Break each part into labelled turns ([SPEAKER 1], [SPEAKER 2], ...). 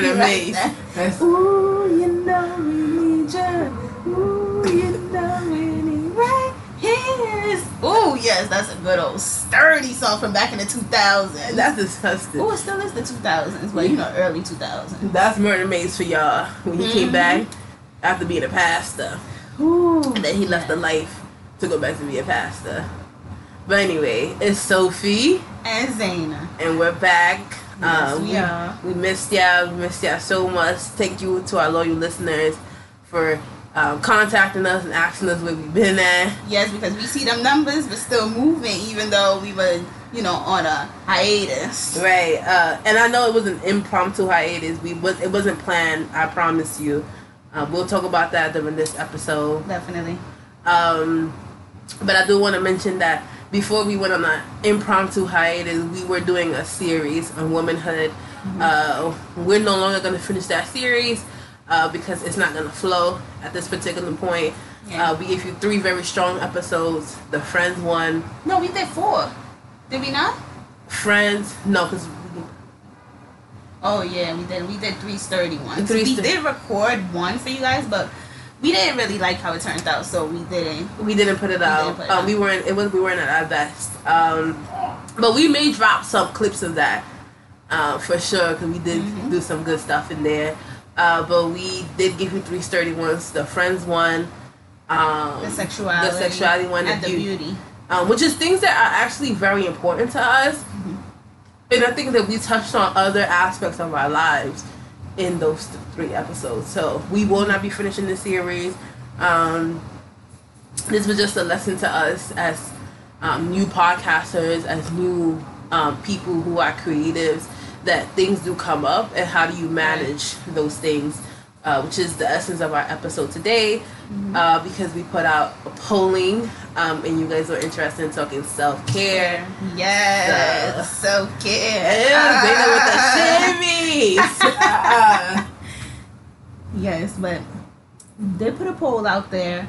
[SPEAKER 1] Mase, You
[SPEAKER 2] know
[SPEAKER 1] murder
[SPEAKER 2] you like
[SPEAKER 1] Mase.
[SPEAKER 2] that.
[SPEAKER 1] That's
[SPEAKER 2] Ooh, you know we need you. Ooh, you know we need right here. Ooh, yes, that's a good old sturdy song from back in the 2000s.
[SPEAKER 1] that's disgusting.
[SPEAKER 2] Ooh, it still is the 2000s, but you know, early 2000s.
[SPEAKER 1] That's murder Mase for y'all. When he came
[SPEAKER 2] Mhm.
[SPEAKER 1] back after being a pastor,
[SPEAKER 2] Ooh.
[SPEAKER 1] and then he left the life to go back to be a pastor. But anyway, it's Sophie,
[SPEAKER 2] And Zaina.
[SPEAKER 1] and we're back. Um,
[SPEAKER 2] we are.
[SPEAKER 1] We missed y'all. We missed y'all so much. Thank you to our loyal listeners for um, contacting us and asking us where we've been at.
[SPEAKER 2] Yes, because we see them numbers, but still moving, even though we were, you know, on a hiatus.
[SPEAKER 1] Right. Uh, and I know it was an impromptu hiatus. We was it wasn't planned. I promise you. Uh, we'll talk about that during this episode.
[SPEAKER 2] Definitely.
[SPEAKER 1] Um, but I do want to mention that before we went on an impromptu hiatus, we were doing a series on womanhood. Uh, we're no longer going to finish that series uh, because it's not going to flow at this particular point.
[SPEAKER 2] Yeah.
[SPEAKER 1] Uh, we gave you three very strong episodes. The Friends one,
[SPEAKER 2] No, we did four. Did we not?
[SPEAKER 1] Friends, no, because
[SPEAKER 2] Oh yeah, we did. We did three sturdy ones.
[SPEAKER 1] Three
[SPEAKER 2] we did record one for you guys, but we didn't really like how it turned out, so we didn't.
[SPEAKER 1] we didn't put it out.
[SPEAKER 2] put it
[SPEAKER 1] um,
[SPEAKER 2] out.
[SPEAKER 1] we weren't. It was we weren't at our best. Um, but we may drop some clips of that uh, for sure because we did
[SPEAKER 2] Mhm.
[SPEAKER 1] do some good stuff in there. Uh, but we did give you three sturdy ones. The friends one, um,
[SPEAKER 2] The sexuality,
[SPEAKER 1] the sexuality one,
[SPEAKER 2] and the
[SPEAKER 1] beau-
[SPEAKER 2] beauty.
[SPEAKER 1] um, which is things that are actually very important to us.
[SPEAKER 2] Mm-hmm.
[SPEAKER 1] And I think that we touched on other aspects of our lives in those th- three episodes. So we will not be finishing the series. Um, this was just a lesson to us as um, new podcasters, as new um, people who are creatives, that things do come up and how do you manage those things, uh, which is the essence of our episode today. Uh, because we put out a polling um, and you guys were interested in talking self care.
[SPEAKER 2] Yes, self care.
[SPEAKER 1] Zayna with the shimmies.
[SPEAKER 2] Yes, but they put a poll out there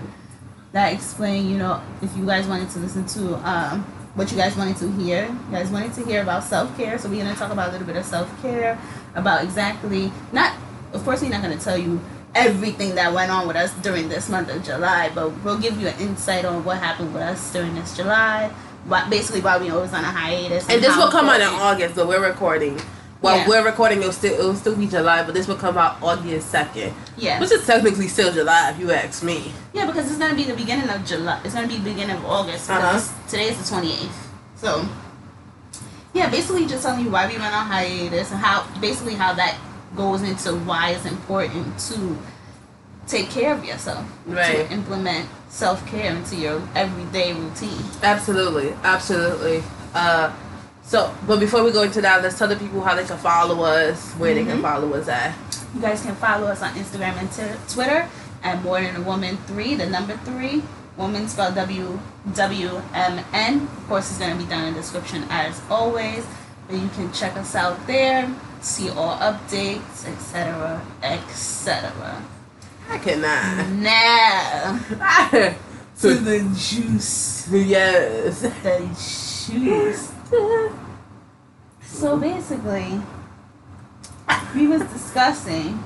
[SPEAKER 2] that explained, you know, if you guys wanted to listen to um, what you guys wanted to hear. You guys wanted to hear about self care, so we're gonna talk about a little bit of self care, about exactly not. Of course, we're not gonna tell you everything that went on with us during this month of July, but we'll give you an insight on what happened with us during this July. What basically why we always on a hiatus.
[SPEAKER 1] and this will come out in August, but we're recording. While
[SPEAKER 2] Yeah.
[SPEAKER 1] we're recording, it'll still it'll still be July, but this will come out August second,
[SPEAKER 2] Yeah.
[SPEAKER 1] which is technically still July if you ask me.
[SPEAKER 2] Yeah, because it's gonna be the beginning of July. It's gonna be the beginning of August.
[SPEAKER 1] Uh-huh.
[SPEAKER 2] Because today is the twenty eighth. So, yeah, basically just telling you why we went on hiatus and how basically how that goes into why it's important to take care of yourself.
[SPEAKER 1] Right.
[SPEAKER 2] To implement self care into your everyday routine.
[SPEAKER 1] Absolutely, absolutely. Uh, so, but before we go into that, let's tell the people how they can follow us, where they can
[SPEAKER 2] Mhm.
[SPEAKER 1] follow us at.
[SPEAKER 2] You guys can follow us on Instagram and t- Twitter at More Than a Woman Three, the number three. Woman spelled W W M N. Of course, it's gonna be down in the description as always. But you can check us out there, see all updates, etc., etc.
[SPEAKER 1] I cannot.
[SPEAKER 2] Now to the juice,
[SPEAKER 1] yes.
[SPEAKER 2] the juice. So basically, we was discussing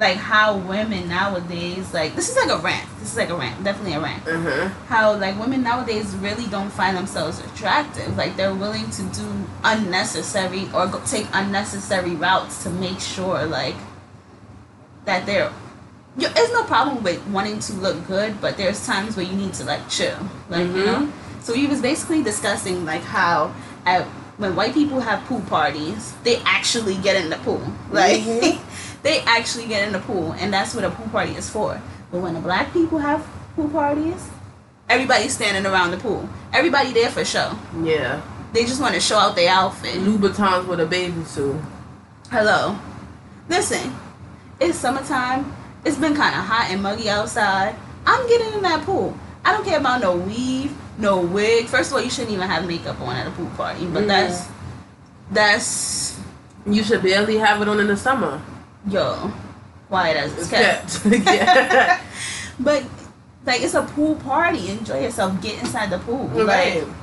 [SPEAKER 2] like how women nowadays like this is like a rant. This is like a rant, definitely a rant.
[SPEAKER 1] Uh-huh.
[SPEAKER 2] How like women nowadays really don't find themselves attractive. Like they're willing to do unnecessary or go, take unnecessary routes to make sure like that they're. You, there's no problem with wanting to look good, but there's times where you need to like chill, like you
[SPEAKER 1] Mhm.
[SPEAKER 2] know. So he was basically discussing like how at when white people have pool parties, they actually get in the pool. Like
[SPEAKER 1] Mhm.
[SPEAKER 2] they actually get in the pool, and that's what a pool party is for. But when the black people have pool parties, everybody's standing around the pool. Everybody there for show.
[SPEAKER 1] Yeah.
[SPEAKER 2] They just want to show out their outfit.
[SPEAKER 1] Louboutins with a baby suit.
[SPEAKER 2] Hello. Listen, it's summertime. It's been kind of hot and muggy outside. I'm getting in that pool. I don't care about no weave, no wig. First of all, you shouldn't even have makeup on at a pool party. But
[SPEAKER 1] Mhm.
[SPEAKER 2] that's that's
[SPEAKER 1] You should barely have it on in the summer.
[SPEAKER 2] Yo, why does it's
[SPEAKER 1] It's
[SPEAKER 2] kept.
[SPEAKER 1] kept. yeah.
[SPEAKER 2] But like it's a pool party. Enjoy yourself. Get inside the pool.
[SPEAKER 1] Right.
[SPEAKER 2] Like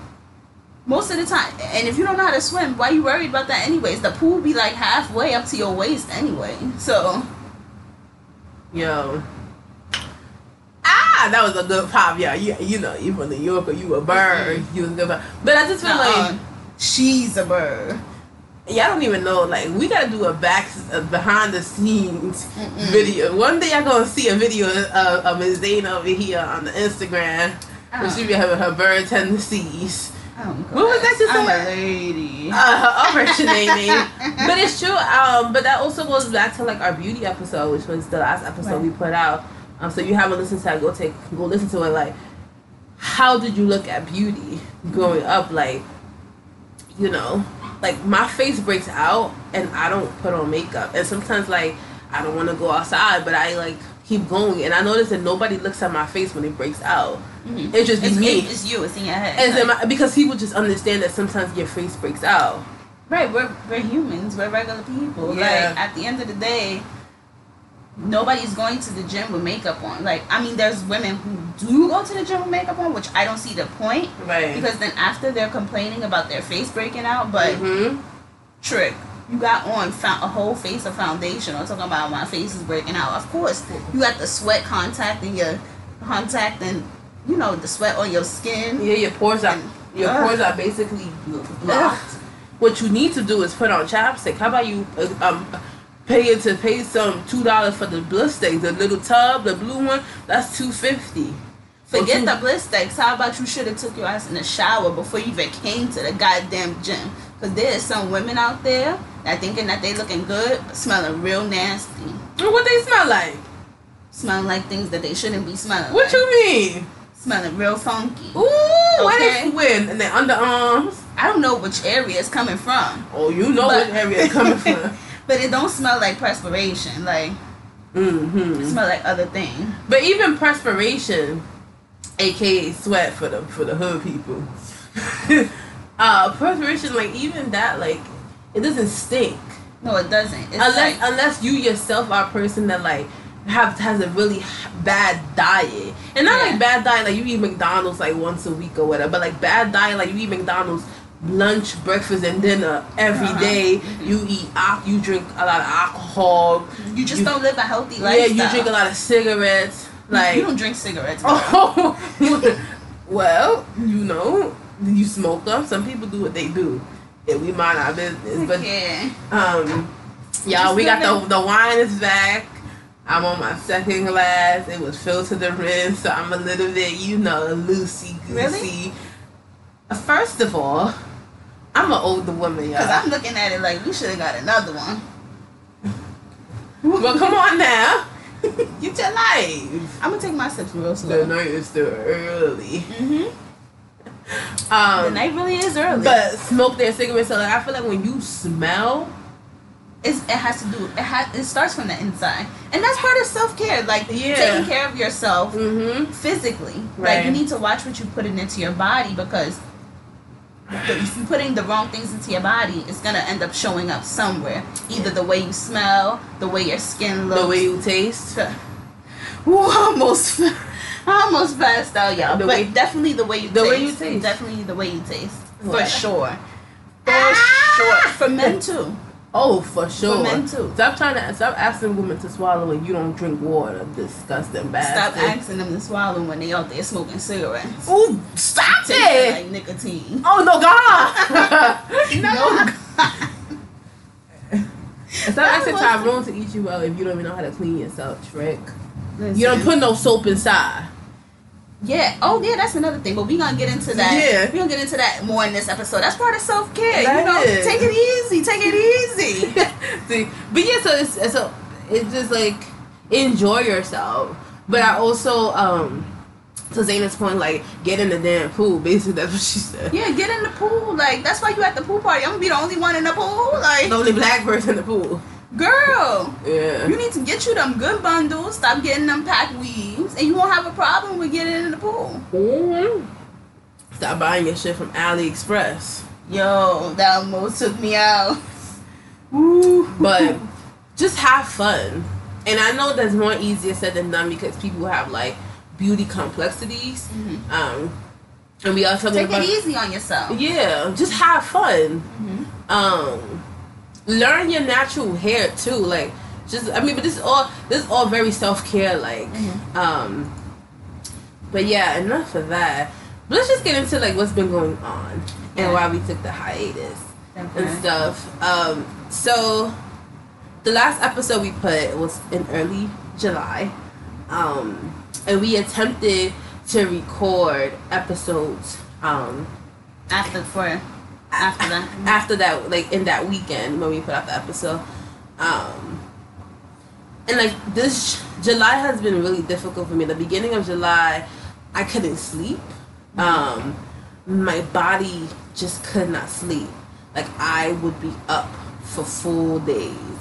[SPEAKER 2] most of the time. And if you don't know how to swim, why you worried about that anyways? The pool be like halfway up to your waist anyway. So
[SPEAKER 1] Yo. Ah, that was a good pop. Yeah, you, you know, you from New York or you a bird. You was a good pop. But I just feel like,
[SPEAKER 2] uh-uh. she's a bird.
[SPEAKER 1] y'all don't even know, like, we gotta do a back, a behind the scenes video. One day y'all gonna see a video of, of Ms. Dana over here on the Instagram. Where she be having her bird tendencies.
[SPEAKER 2] Oh,
[SPEAKER 1] What was that you
[SPEAKER 2] I'm a lady.
[SPEAKER 1] Uh, Nene. But it's true. Um, but that also goes back to like our beauty episode, which was the last episode
[SPEAKER 2] Right.
[SPEAKER 1] we put out. Um, so you haven't listened to that, go take go listen to it. Like, how did you look at beauty growing up? Like, you know, like my face breaks out and I don't put on makeup, and sometimes like I don't want to go outside, but I like keep going, and I notice that nobody looks at my face when it breaks out.
[SPEAKER 2] Mhm.
[SPEAKER 1] It's just
[SPEAKER 2] It's,
[SPEAKER 1] me.
[SPEAKER 2] it- it's you. It's in your head.
[SPEAKER 1] and
[SPEAKER 2] Like,
[SPEAKER 1] my, because people just understand that sometimes your face breaks out.
[SPEAKER 2] Right, we're we're humans. We're regular people.
[SPEAKER 1] Yeah.
[SPEAKER 2] Like at the end of the day, nobody's going to the gym with makeup on. Like I mean, there's women who do go to the gym with makeup on, which I don't see the point
[SPEAKER 1] Right.
[SPEAKER 2] because then after they're complaining about their face breaking out. But
[SPEAKER 1] hmm
[SPEAKER 2] trick, you got on found a whole face of foundation. or talking about my face is breaking out. Of course, you got the sweat contact and your contact and you know the sweat on your skin.
[SPEAKER 1] Yeah, your pores are your
[SPEAKER 2] Ugh.
[SPEAKER 1] pores are basically blocked. What you need to do is put on chapstick. How about you uh, um pay to pay some two dollars for the Blistex, the little tub, the blue one. That's two fifty.
[SPEAKER 2] Forget the Blistex. How about you should have took your ass in the shower before you even came to the goddamn gym? Cause there's some women out there that thinking that they looking good, but smelling real nasty,
[SPEAKER 1] What they smell like?
[SPEAKER 2] smelling like things that they shouldn't be smelling.
[SPEAKER 1] What
[SPEAKER 2] like.
[SPEAKER 1] you mean?
[SPEAKER 2] Smelling real funky.
[SPEAKER 1] Ooh,
[SPEAKER 2] Okay.
[SPEAKER 1] they swim and their underarms.
[SPEAKER 2] I don't know which area it's coming from,
[SPEAKER 1] Oh, you know
[SPEAKER 2] But-
[SPEAKER 1] what area it's coming from.
[SPEAKER 2] but it don't smell like perspiration. Like it
[SPEAKER 1] mm-hmm.
[SPEAKER 2] smell like other things.
[SPEAKER 1] But even perspiration, aka sweat for the for the hood people. uh, perspiration, like even that, like it doesn't stink
[SPEAKER 2] No, it doesn't. It's
[SPEAKER 1] unless
[SPEAKER 2] like
[SPEAKER 1] unless you yourself are a person that like have has a really bad diet, and not
[SPEAKER 2] Yeah.
[SPEAKER 1] like bad diet like you eat McDonald's like once a week or whatever, but like bad diet like you eat McDonald's lunch, breakfast, and dinner every
[SPEAKER 2] Uh-huh.
[SPEAKER 1] day. You eat al- you drink a lot of alcohol.
[SPEAKER 2] you just
[SPEAKER 1] you-
[SPEAKER 2] don't live a healthy
[SPEAKER 1] life.
[SPEAKER 2] Yeah,
[SPEAKER 1] you drink a lot of cigarettes. Like
[SPEAKER 2] you don't drink cigarettes.
[SPEAKER 1] Oh, well, you know, you smoke them. Some people do what they do. Yeah, we mind our business. But
[SPEAKER 2] yeah.
[SPEAKER 1] um, y'all, we got the the wine is back. I'm on my second glass. It was filled to the rim, so I'm a little bit, you know, loosey goosey.
[SPEAKER 2] Really?
[SPEAKER 1] First of all, I'm an older woman, y'all.
[SPEAKER 2] Because I'm looking at it like we should have got another one.
[SPEAKER 1] Well, come on now, get your life.
[SPEAKER 2] I'm gonna take my sips real slow.
[SPEAKER 1] The
[SPEAKER 2] slow.
[SPEAKER 1] night is still early.
[SPEAKER 2] Mm-hmm.
[SPEAKER 1] Um,
[SPEAKER 2] the night really is early.
[SPEAKER 1] But smoke their cigarettes. So like I feel like when you smell,
[SPEAKER 2] it's, it has to do. It has. It starts from the inside, and that's part of self care. Like
[SPEAKER 1] Yeah.
[SPEAKER 2] taking care of yourself
[SPEAKER 1] mm-hmm.
[SPEAKER 2] physically.
[SPEAKER 1] Right.
[SPEAKER 2] Like you need to watch what you put into your body because the, if you're putting the wrong things into your body, it's gonna end up showing up somewhere. Either the way you smell, the way your skin looks.
[SPEAKER 1] the way you taste.
[SPEAKER 2] Ooh, almost, I almost passed out, y'all.
[SPEAKER 1] The
[SPEAKER 2] but
[SPEAKER 1] way-
[SPEAKER 2] definitely the way you
[SPEAKER 1] the
[SPEAKER 2] taste.
[SPEAKER 1] way you taste.
[SPEAKER 2] Definitely the way you taste. For sure. For
[SPEAKER 1] Ah!
[SPEAKER 2] sure. For men too.
[SPEAKER 1] Oh, for sure.
[SPEAKER 2] men too.
[SPEAKER 1] Stop trying to stop asking women to swallow when you don't drink water. Disgusting
[SPEAKER 2] bad.
[SPEAKER 1] Stop
[SPEAKER 2] asking them to swallow when they out there smoking cigarettes.
[SPEAKER 1] Ooh, stop it!
[SPEAKER 2] like nicotine.
[SPEAKER 1] oh no, God!
[SPEAKER 2] No.
[SPEAKER 1] god
[SPEAKER 2] Stop
[SPEAKER 1] asking Tyrone to eat you out if you don't even know how to clean yourself, Trick.
[SPEAKER 2] Listen.
[SPEAKER 1] You don't put no soap inside.
[SPEAKER 2] Yeah. Oh, yeah. That's another thing. But we gonna get into that.
[SPEAKER 1] Yeah.
[SPEAKER 2] We gonna get into that more in this episode. That's part of self care. You know,
[SPEAKER 1] is.
[SPEAKER 2] take it easy. Take it easy.
[SPEAKER 1] See, but yeah, so it's, so it's just like enjoy yourself. But I also um to Zaina's point, like get in the damn pool. Basically, that's what she said.
[SPEAKER 2] yeah. Get in the pool. Like that's why you at the pool party. I'm gonna be the only one in the pool. Like,
[SPEAKER 1] The only black person in the pool.
[SPEAKER 2] Girl.
[SPEAKER 1] Yeah.
[SPEAKER 2] You need to get you them good bundles. Stop getting them pack weaves, and you won't have a problem with getting in the pool.
[SPEAKER 1] hmm Stop buying your shit from AliExpress.
[SPEAKER 2] Yo, that almost took me out.
[SPEAKER 1] but just have fun. And I know that's more easier said than done because people have like beauty complexities.
[SPEAKER 2] Mm-hmm.
[SPEAKER 1] Um, and we talking
[SPEAKER 2] Take
[SPEAKER 1] about
[SPEAKER 2] it easy on yourself.
[SPEAKER 1] yeah, just have fun.
[SPEAKER 2] Mm-hmm.
[SPEAKER 1] Um, learn your natural hair too. Like, just I mean, but this is all this is all very self care. Like,
[SPEAKER 2] Mhm.
[SPEAKER 1] um, but yeah, enough of that. But let's just get into like what's been going on and why we took the hiatus and stuff. Um, so the last episode we put was in early July, um, and we attempted to record episodes. Um,
[SPEAKER 2] After for after that.
[SPEAKER 1] after that like in that weekend when we put out the episode. Um and like this july has been really difficult for me. The beginning of july i couldn't sleep. Um my body just could not sleep. Like i would be up for full days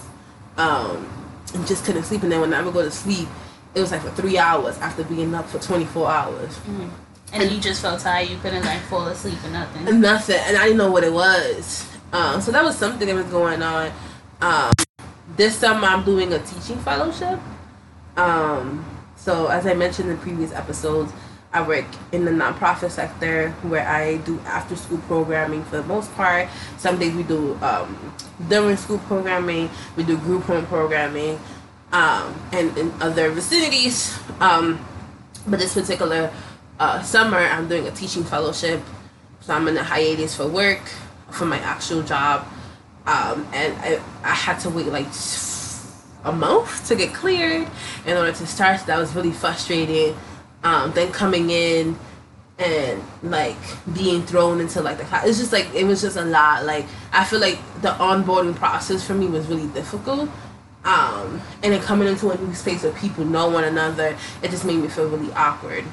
[SPEAKER 1] um and just couldn't sleep. And then when i would go to sleep it was like for three hours after being up for 24 hours.
[SPEAKER 2] Mhm. And you just felt tired. You couldn't like fall asleep or nothing.
[SPEAKER 1] nothing and i didn't know what it was um, so that was something that was going on um, this summer i'm doing a teaching fellowship um, so as i mentioned in previous episodes i work in the nonprofit sector where i do after school programming for the most part some days we do um, during school programming we do group home programming um, and in other vicinities um, but this particular uh, summer i'm doing a teaching fellowship. So i'm in a hiatus for work for my actual job. Um, and I, I had to wait like a month to get cleared in order to start. So that was really frustrating. Um, then coming in and like being thrown into like the class it's just like it was just a lot. Like i feel like the onboarding process for me was really difficult. Um, and then coming into a new space where people know one another it just made me feel really awkward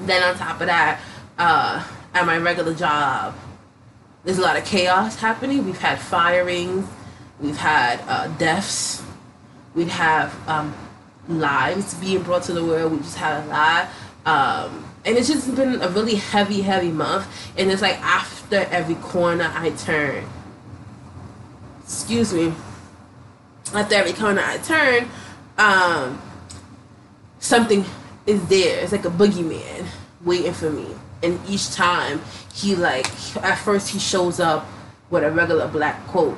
[SPEAKER 1] then on top of that, uh, at my regular job, there's a lot of chaos happening. We've had firings, we've had uh, deaths, we have um, lives being brought to the world. We just had a lot. Um, and it's just been a really heavy, heavy month. And it's like after every corner I turn, excuse me, after every corner I turn, um, something is there. It's like a boogeyman waiting for me. And each time he like at first he shows up with a regular black coat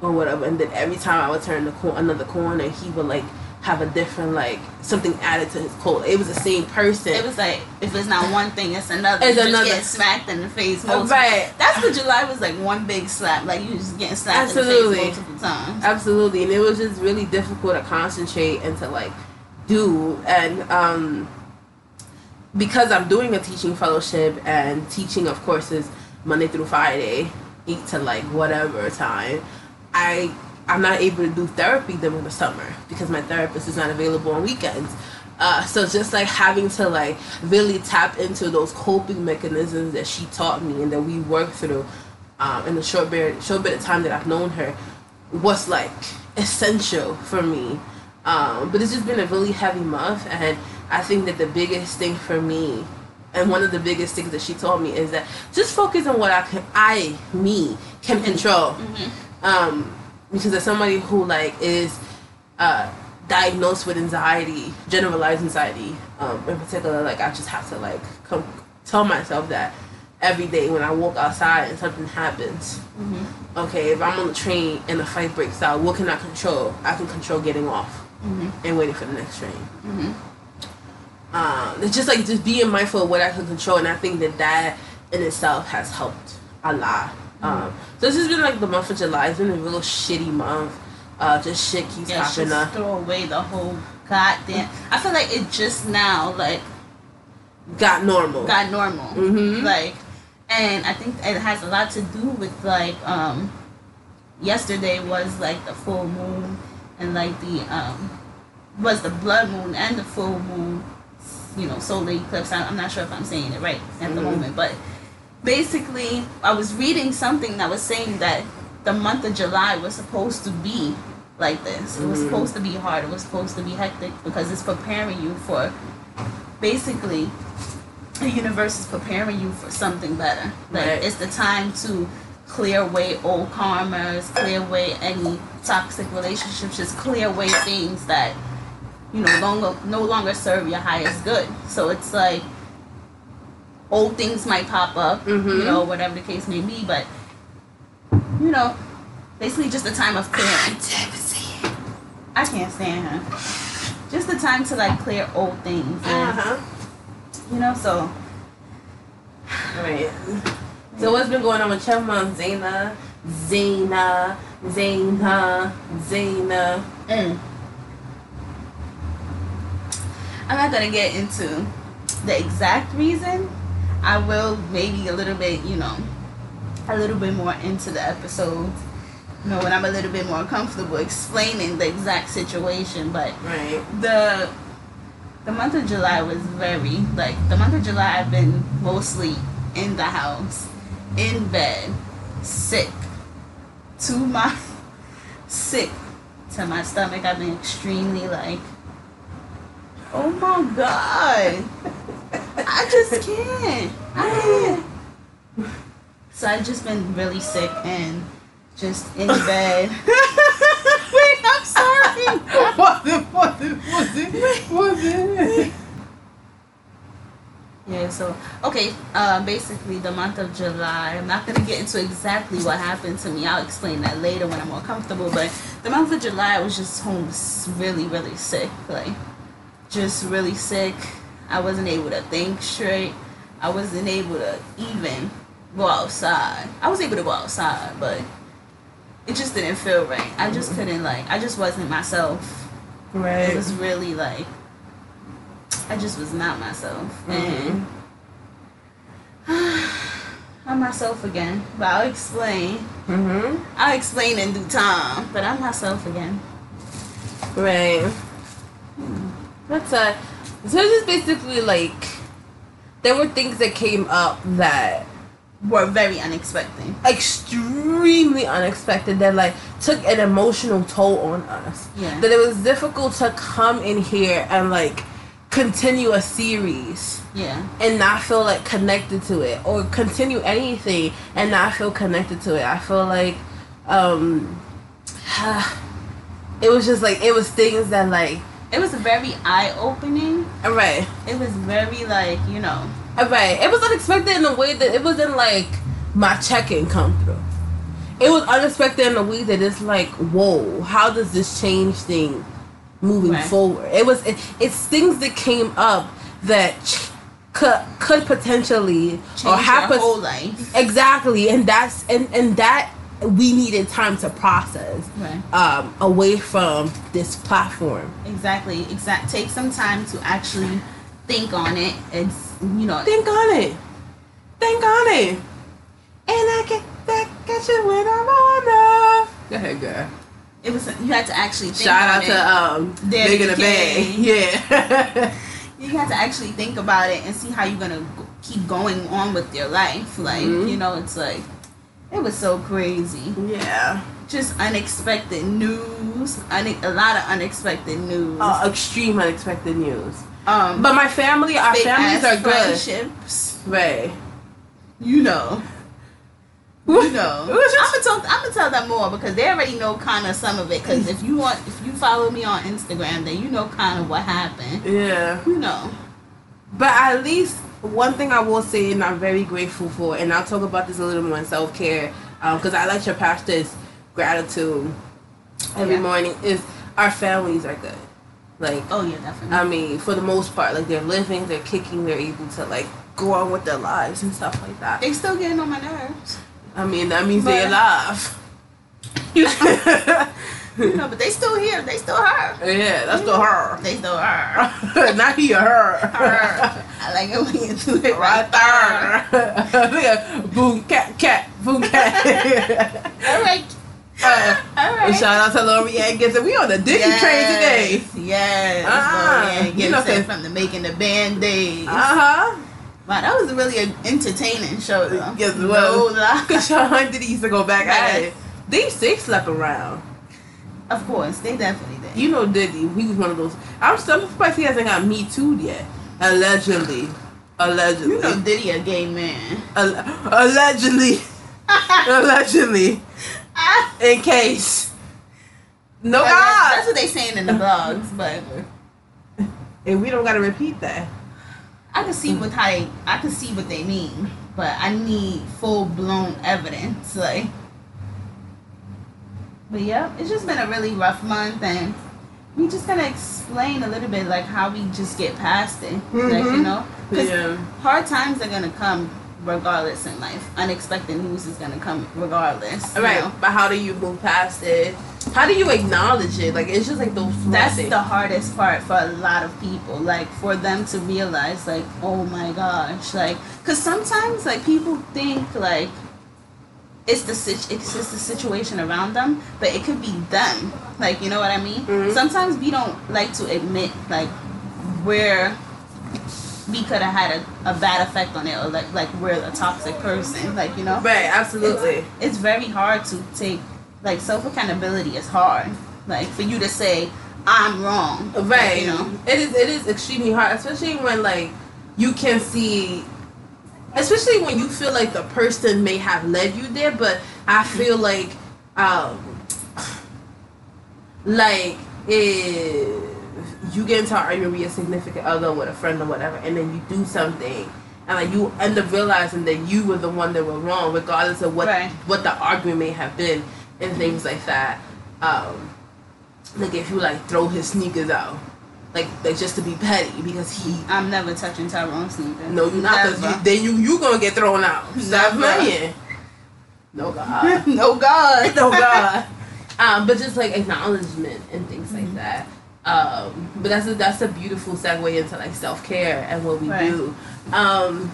[SPEAKER 1] or whatever, and then every time I would turn the cor- another corner, he would like have a different like something added to his coat. It was the same person.
[SPEAKER 2] It was like if it's not one thing, it's another.
[SPEAKER 1] It's
[SPEAKER 2] you
[SPEAKER 1] another.
[SPEAKER 2] Just get smacked in the face. Multiple.
[SPEAKER 1] right.
[SPEAKER 2] That's what July was like. One big slap. Like you just getting slapped
[SPEAKER 1] Absolutely.
[SPEAKER 2] in the face multiple times.
[SPEAKER 1] Absolutely, and it was just really difficult to concentrate and to like do and um because I'm doing a teaching fellowship and teaching of course is Monday through Friday, eight to like whatever time, I I'm not able to do therapy during the summer because my therapist is not available on weekends. Uh, so just like having to like really tap into those coping mechanisms that she taught me and that we worked through um, in the short bit short bit of time that I've known her was like essential for me. Um, but it's just been a really heavy month, and I think that the biggest thing for me, and one of the biggest things that she told me is that just focus on what I can, I me can control.
[SPEAKER 2] Mm-hmm.
[SPEAKER 1] Um, because as somebody who like is uh, diagnosed with anxiety, generalized anxiety, um, in particular, like I just have to like come tell myself that every day when I walk outside and something happens.
[SPEAKER 2] Mm-hmm.
[SPEAKER 1] Okay, if I'm on the train and the fight breaks out, what can I control? I can control getting off
[SPEAKER 2] Mm-hmm.
[SPEAKER 1] and waiting for the next train.
[SPEAKER 2] Mm-hmm.
[SPEAKER 1] Um, it's just like just being mindful of what I can control, and I think that that in itself has helped a lot. Um, so this has been like the month of July. It's been a real shitty month. Uh, just shit keeps
[SPEAKER 2] Yeah,
[SPEAKER 1] popping
[SPEAKER 2] just throw away the whole goddamn. I feel like it just now like
[SPEAKER 1] Got normal.
[SPEAKER 2] got normal.
[SPEAKER 1] mm-hmm.
[SPEAKER 2] Like, and I think it has a lot to do with like um, yesterday was like the full moon and like the um was the blood moon and the full moon. You know, solar eclipse. I- I'm not sure if I'm saying it right at the
[SPEAKER 1] Mhm.
[SPEAKER 2] moment, but basically, I was reading something that was saying that the month of July was supposed to be like this. It was
[SPEAKER 1] Mhm.
[SPEAKER 2] supposed to be hard. It was supposed to be hectic because it's preparing you for basically the universe is preparing you for something better. Like
[SPEAKER 1] Right.
[SPEAKER 2] it's the time to clear away old karmas, clear away any toxic relationships, just clear away things that you know longer no longer serve your highest good. So it's like old things might pop up,
[SPEAKER 1] Mhm.
[SPEAKER 2] you know, whatever the case may be, but you know, basically just a time of clearing. I can't stand her. Just the time to like clear old things, and,
[SPEAKER 1] Uh-huh.
[SPEAKER 2] you know. So
[SPEAKER 1] Right. So what's been going on with Chipmunk, Zayna, Zayna, Zayna, Zayna?
[SPEAKER 2] Mm. I'm not gonna get into the exact reason. I will maybe a little bit, you know, a little bit more into the episode. You know, when I'm a little bit more comfortable explaining the exact situation, but
[SPEAKER 1] Right.
[SPEAKER 2] the the month of July was very like the month of July I've been mostly in the house, in bed, sick to my sick to my stomach. I've been extremely like oh my god. I just can't. I can't. So I've just been really sick and just in bed. Wait, I'm sorry.
[SPEAKER 1] was it? Was it? Was it? Was it?
[SPEAKER 2] Yeah, so okay, uh, basically the month of July. I'm not gonna get into exactly what happened to me. I'll explain that later when I'm more comfortable. But the month of July, I was just home, really, really sick. Like, just really sick. I wasn't able to think straight. I wasn't able to even go outside. I was able to go outside, but it just didn't feel right. I just couldn't like. I just wasn't myself.
[SPEAKER 1] Right.
[SPEAKER 2] It was really like I just was not myself. And I'm myself again. But I'll explain.
[SPEAKER 1] Mm-hmm.
[SPEAKER 2] I'll explain in due time. But I'm myself again.
[SPEAKER 1] Right. That's a. So it's just basically like there were things that came up that
[SPEAKER 2] Were very unexpected.
[SPEAKER 1] extremely unexpected that like took an emotional toll on us.
[SPEAKER 2] Yeah.
[SPEAKER 1] That it was difficult to come in here and like continue a series
[SPEAKER 2] Yeah.
[SPEAKER 1] and not feel like connected to it or continue anything and not feel connected to it. I feel like um it was just like it was things that like
[SPEAKER 2] It was very eye opening.
[SPEAKER 1] right
[SPEAKER 2] It was very like, you know,
[SPEAKER 1] right it was unexpected in a way that it wasn't like my check-in come through it was unexpected in a way that it's like whoa how does this change thing moving
[SPEAKER 2] Right.
[SPEAKER 1] forward it was it, it's things that came up that ch- could could potentially
[SPEAKER 2] change
[SPEAKER 1] or happen
[SPEAKER 2] whole life.
[SPEAKER 1] exactly and that's and and that we needed time to process
[SPEAKER 2] Right.
[SPEAKER 1] um away from this platform
[SPEAKER 2] Exactly. Exact. Take some time to actually think on it. It's you know.
[SPEAKER 1] think on it think on it and i get that catch it when i'm on go ahead girl
[SPEAKER 2] It was you had to actually think
[SPEAKER 1] shout out
[SPEAKER 2] it.
[SPEAKER 1] to um big in the bay yeah
[SPEAKER 2] you have to actually think about it and see how you're gonna keep going on with your life. Like
[SPEAKER 1] Mhm.
[SPEAKER 2] you know, it's like it was so crazy.
[SPEAKER 1] yeah
[SPEAKER 2] Just unexpected news. Une- a lot of unexpected news.
[SPEAKER 1] uh, extreme unexpected news
[SPEAKER 2] um,
[SPEAKER 1] but my family our families are good
[SPEAKER 2] friendships.
[SPEAKER 1] right
[SPEAKER 2] You know. You know,
[SPEAKER 1] It was just-
[SPEAKER 2] I'm gonna talk. I'm gonna tell them more because they already know kind of some of it. Because if you want, if you follow me on Instagram, then you know kind of what happened.
[SPEAKER 1] yeah
[SPEAKER 2] You know,
[SPEAKER 1] But at least one thing I will say, and I'm very grateful for, and I'll talk about this a little more in self care, because um, I like your pastor's gratitude oh, every
[SPEAKER 2] Yeah.
[SPEAKER 1] morning. Is our families are good. Like
[SPEAKER 2] oh yeah, definitely.
[SPEAKER 1] I mean, for the most part, like they're living, they're kicking, they're able to like go on with their lives and stuff like that.
[SPEAKER 2] they still getting on my nerves.
[SPEAKER 1] I mean, that means they're alive.
[SPEAKER 2] You know, but they still here. They still her.
[SPEAKER 1] yeah, that's the her.
[SPEAKER 2] They still her.
[SPEAKER 1] Not he or her.
[SPEAKER 2] her. I like it when you do it
[SPEAKER 1] Right
[SPEAKER 2] right there.
[SPEAKER 1] there. Look at boom cat cat boom cat.
[SPEAKER 2] All right.
[SPEAKER 1] Uh,
[SPEAKER 2] All right.
[SPEAKER 1] shout out to Laurieann Gibson. We on the Diddy train today.
[SPEAKER 2] Yes.
[SPEAKER 1] Ah,
[SPEAKER 2] Laurieann
[SPEAKER 1] you know,
[SPEAKER 2] Gibson from the making the band days.
[SPEAKER 1] Uh huh.
[SPEAKER 2] Wow, that was really an entertaining show though.
[SPEAKER 1] Yes, it
[SPEAKER 2] No
[SPEAKER 1] was.
[SPEAKER 2] lie.
[SPEAKER 1] Cause Sean Diddy used to go back at it. They they slept around.
[SPEAKER 2] Of course, they definitely did.
[SPEAKER 1] You know Diddy. He was one of those. I'm still surprised he hasn't got me too yet. Allegedly. Allegedly.
[SPEAKER 2] You know Diddy a gay man.
[SPEAKER 1] Al- allegedly. Allegedly. In case. No
[SPEAKER 2] That's-
[SPEAKER 1] God.
[SPEAKER 2] That's what they saying in the blogs, but
[SPEAKER 1] And we don't gotta repeat that.
[SPEAKER 2] I can see what how they, I can see what they mean, but I need full blown evidence. Like, but yeah, it's just been a really rough month, and we just gonna explain a little bit like how we just get past it. Like you
[SPEAKER 1] know,
[SPEAKER 2] know, 'Cause
[SPEAKER 1] Yeah.
[SPEAKER 2] hard times are gonna come regardless in life. Unexpected news is gonna come regardless.
[SPEAKER 1] Right.
[SPEAKER 2] know?
[SPEAKER 1] But how do you move past it? How do you acknowledge it? Like it's just like those
[SPEAKER 2] That's
[SPEAKER 1] things.
[SPEAKER 2] the hardest part for a lot of people. Like for them to realize, like, oh my gosh, like, because sometimes like people think like it's the sit- it's just the situation around them, but it could be them. Like you know what I mean?
[SPEAKER 1] Mhm.
[SPEAKER 2] Sometimes we don't like to admit like where we could have had a, a bad effect on it, or like like we're a toxic person. Like you know,
[SPEAKER 1] Right, absolutely.
[SPEAKER 2] it's very hard to take like self accountability is hard. Like for you to say I'm wrong,
[SPEAKER 1] Right.
[SPEAKER 2] you know,
[SPEAKER 1] It is it is extremely hard, especially when like you can see especially when you feel like the person may have led you there, but I feel like um like if you get into an argument with your significant other with a friend or whatever and then you do something and like you end up realizing that you were the one that were wrong regardless of what
[SPEAKER 2] Right.
[SPEAKER 1] what the argument may have been and things like that. Um like if you like throw his sneakers out, like like just to be petty because he
[SPEAKER 2] I'm never touching Tyrone sneakers.
[SPEAKER 1] no you not 'cause you, then you you gonna get thrown out. Stop playing. No God.
[SPEAKER 2] no God,
[SPEAKER 1] no God. Um, but just like acknowledgement and things like that. Um, but that's a, that's a beautiful segue into like self care and what we
[SPEAKER 2] Right.
[SPEAKER 1] do. Um,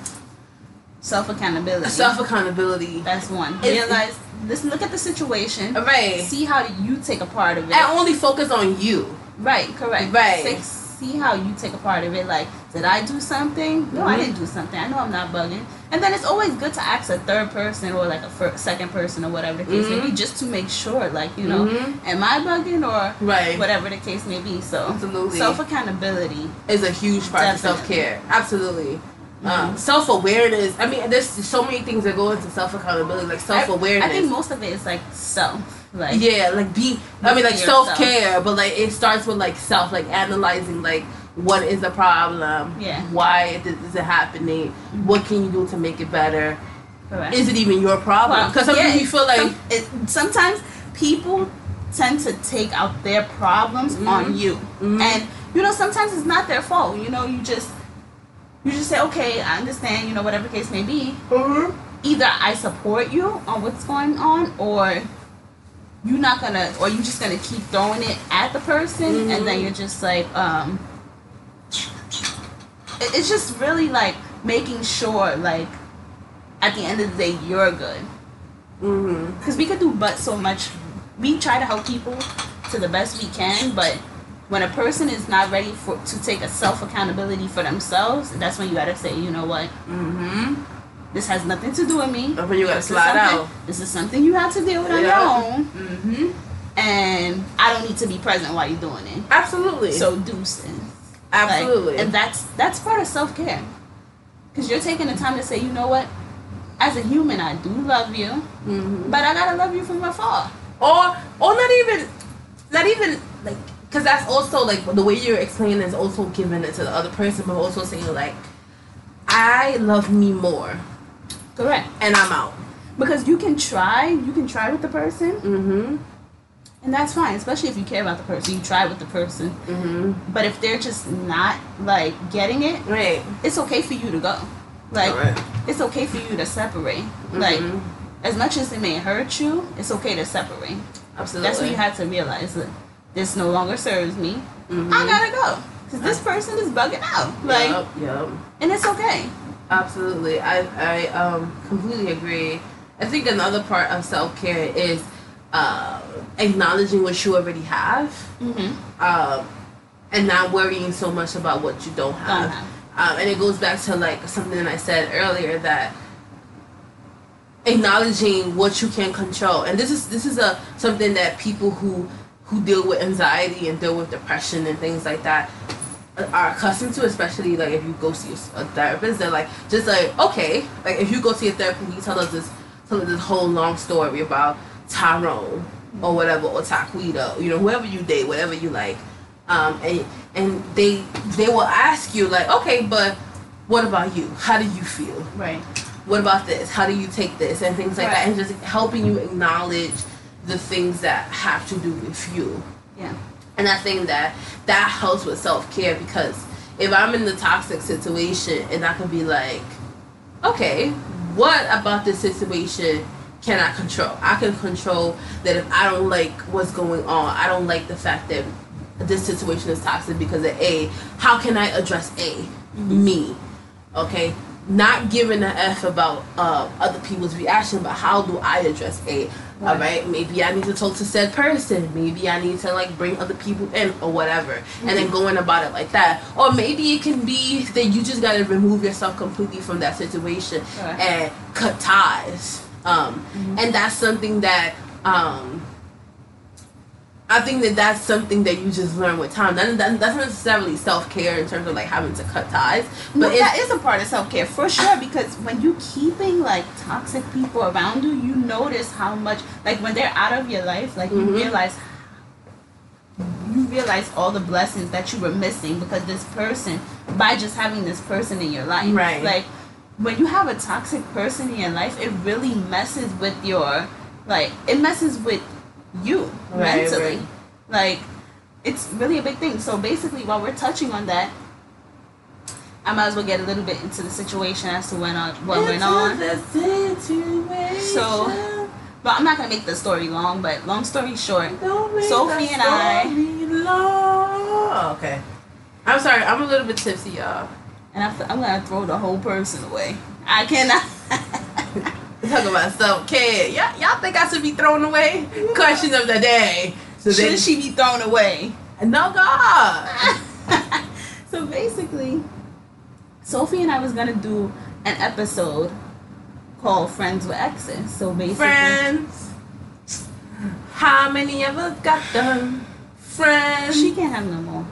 [SPEAKER 2] self accountability.
[SPEAKER 1] self accountability.
[SPEAKER 2] That's one.
[SPEAKER 1] It's-
[SPEAKER 2] Realize. Listen. Look at the situation.
[SPEAKER 1] Right.
[SPEAKER 2] See how you take a part of it.
[SPEAKER 1] And only focus on you.
[SPEAKER 2] Right, correct.
[SPEAKER 1] Right.
[SPEAKER 2] Say- see how you take a part of it. Like, did I do something? No, I
[SPEAKER 1] Mhm.
[SPEAKER 2] didn't do something. I know I'm not bugging. And then it's always good to ask a third person or like a fir- second person or whatever the case may be,
[SPEAKER 1] Mhm.
[SPEAKER 2] just to make sure, like, you know,
[SPEAKER 1] Mhm.
[SPEAKER 2] am I bugging or
[SPEAKER 1] Right.
[SPEAKER 2] whatever the case may be. So,
[SPEAKER 1] Absolutely.
[SPEAKER 2] self accountability.
[SPEAKER 1] is a huge part of self care. Absolutely. Um,
[SPEAKER 2] Mhm.
[SPEAKER 1] self awareness. I mean, there's so many things that go into self accountability, like self awareness.
[SPEAKER 2] I
[SPEAKER 1] awareness.
[SPEAKER 2] think most of it is like self. Like,
[SPEAKER 1] yeah, like be. I mean, like self care, but like it starts with like self, like analyzing like what is the problem.
[SPEAKER 2] Yeah.
[SPEAKER 1] Why is is it happening? What can you do to make it better?
[SPEAKER 2] correct.
[SPEAKER 1] Is it even your problem?
[SPEAKER 2] Well,
[SPEAKER 1] Because sometimes
[SPEAKER 2] yeah,
[SPEAKER 1] you feel like
[SPEAKER 2] some- it, sometimes people tend to take out their problems on
[SPEAKER 1] Mhm.
[SPEAKER 2] you,
[SPEAKER 1] Mhm.
[SPEAKER 2] and you know sometimes it's not their fault. You know, you just you just say, okay, I understand. You know, whatever case may be.
[SPEAKER 1] Mhm.
[SPEAKER 2] Either I support you on what's going on, or you're not gonna, or you're just gonna keep throwing it at the person, and then
[SPEAKER 1] Mhm.
[SPEAKER 2] you're just like, um, it's just really like making sure, like, at the end of the day, you're good
[SPEAKER 1] mm-hmm
[SPEAKER 2] because we could do but so much we try to help people to the best we can but when a person is not ready for to take a self accountability for themselves that's when you gotta say you know what
[SPEAKER 1] Mhm.
[SPEAKER 2] This has nothing to do with me
[SPEAKER 1] when you gotta
[SPEAKER 2] This is
[SPEAKER 1] slide
[SPEAKER 2] something-
[SPEAKER 1] out.
[SPEAKER 2] this is something you have to deal with on your own
[SPEAKER 1] Mhm.
[SPEAKER 2] and i don't need to be present while you're doing it
[SPEAKER 1] Absolutely.
[SPEAKER 2] so deuces Like,
[SPEAKER 1] absolutely.
[SPEAKER 2] and that's that's part of self-care because you're taking the time to say you know what as a human i do love you
[SPEAKER 1] Mhm.
[SPEAKER 2] but i gotta love you from afar
[SPEAKER 1] or or not even not even like because that's also like the way you're explaining is also giving it to the other person but also saying like i love me more
[SPEAKER 2] correct.
[SPEAKER 1] And i'm out.
[SPEAKER 2] Because you can try you can try with the person.
[SPEAKER 1] Mm-hmm.
[SPEAKER 2] And that's fine especially if you care about the person you try with the person.
[SPEAKER 1] Mm-hmm.
[SPEAKER 2] But if they're just not like getting it
[SPEAKER 1] right.
[SPEAKER 2] it's okay for you to go. Like
[SPEAKER 1] Correct.
[SPEAKER 2] it's okay for you to separate. Like
[SPEAKER 1] Mhm.
[SPEAKER 2] as much as it may hurt you it's okay to separate.
[SPEAKER 1] Absolutely.
[SPEAKER 2] That's when you have to realize that this no longer serves me.
[SPEAKER 1] Mhm.
[SPEAKER 2] i gotta go because this person is bugging out. Like
[SPEAKER 1] yep, yep.
[SPEAKER 2] and it's okay
[SPEAKER 1] absolutely i i um completely agree i think another part of self-care is uh acknowledging what you already have
[SPEAKER 2] mm-hmm.
[SPEAKER 1] um, and not worrying so much about what you don't have.
[SPEAKER 2] have.
[SPEAKER 1] Um, and it goes back to like something I said earlier that acknowledging what you can control, and this is this is a something that people who who deal with anxiety and deal with depression and things like that are accustomed to, especially like if you go see a therapist, they're like just like okay, like if you go see a therapist, you tell us this telling this whole long story about Tyrone or whatever or Taquito, you know, whoever you date, whatever you like, um, and and they they will ask you like, okay, but what about you? How do you feel?
[SPEAKER 2] Right.
[SPEAKER 1] What about this? How do you take this and things like that, and just helping you acknowledge the things that have to do with you.
[SPEAKER 2] Yeah.
[SPEAKER 1] And I think that that helps with self care because if I'm in the toxic situation and I can be like, okay, what about this situation can I control? I can control that if I don't like what's going on, I don't like the fact that this situation is toxic because of A, how can I address A? Me. Okay? Not giving a F about uh, other people's reaction, but how do I address A? All right, maybe I need to talk to said person. Maybe I need to like bring other people in or whatever, and then going about it like that. Or maybe it can be that you just gotta remove yourself completely from that situation
[SPEAKER 2] Right.
[SPEAKER 1] and cut ties. Um, and that's something that um, I think that that's something that you just learn with time. That, that, that's not necessarily self care in terms of like having to cut ties,
[SPEAKER 2] But
[SPEAKER 1] it's,
[SPEAKER 2] that is a part of self care for sure because when you keeping like toxic people around you, you notice how much like when they're out of your life, like you
[SPEAKER 1] Mhm.
[SPEAKER 2] realize you realize all the blessings that you were missing because this person by just having this person in your life.
[SPEAKER 1] Right.
[SPEAKER 2] Like when you have a toxic person in your life, it really messes with your like it messes with you
[SPEAKER 1] Right,
[SPEAKER 2] mentally.
[SPEAKER 1] right.
[SPEAKER 2] Like it's really a big thing. So basically while we're touching on that, I might as well get a little bit into the situation as to when on what went on. So- But I'm not gonna make the story long. But long story short, Sophie and I-
[SPEAKER 1] long. Okay. I'm sorry. I'm a little bit tipsy, y'all.
[SPEAKER 2] and I, am gonna throw the whole person away. I cannot.
[SPEAKER 1] Talk about self care. Y'all, y'all think I should be thrown away? Question of the day. So
[SPEAKER 2] Should she be thrown away?
[SPEAKER 1] no God.
[SPEAKER 2] so basically, Sophie and I was gonna do an episode called "Friends with Exes." So basically,
[SPEAKER 1] Friends. How many of us got them? Friends.
[SPEAKER 2] she can't have no more.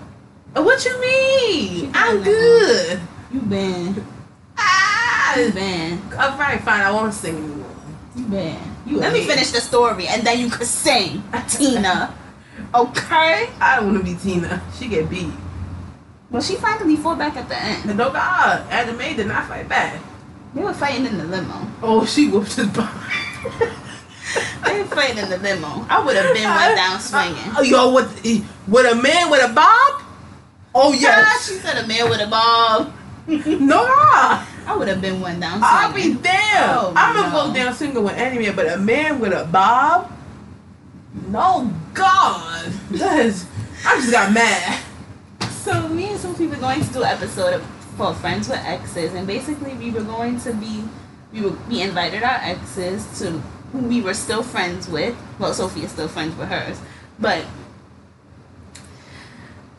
[SPEAKER 1] what you mean? I'm good.
[SPEAKER 2] You been, You been,
[SPEAKER 1] All right, fine. I won't sing anymore.
[SPEAKER 2] you.
[SPEAKER 1] You
[SPEAKER 2] Let me finish the story, and then you can sing, Tina. Okay.
[SPEAKER 1] I don't want to be Tina. She get beat.
[SPEAKER 2] Well, she finally fought back at the end.
[SPEAKER 1] No God. Anna Mae did not fight back.
[SPEAKER 2] They were fighting in the limo.
[SPEAKER 1] Oh, she whooped his behind.
[SPEAKER 2] They were fighting in the limo. I would have been one down swinging.
[SPEAKER 1] Oh, yo, with with a man with a bob? Oh yes.
[SPEAKER 2] she said a man with a bob.
[SPEAKER 1] no.
[SPEAKER 2] I would have been one down
[SPEAKER 1] I'll be damned.
[SPEAKER 2] Oh,
[SPEAKER 1] I'm gonna
[SPEAKER 2] no.
[SPEAKER 1] go down single with any man, but a man with a bob? No, God. That is, I just got mad.
[SPEAKER 2] So me and Sophie were going to do an episode of called Friends with Exes, and basically we were going to be we were we invited our exes to who we were still friends with. Well, Sophie is still friends with hers, but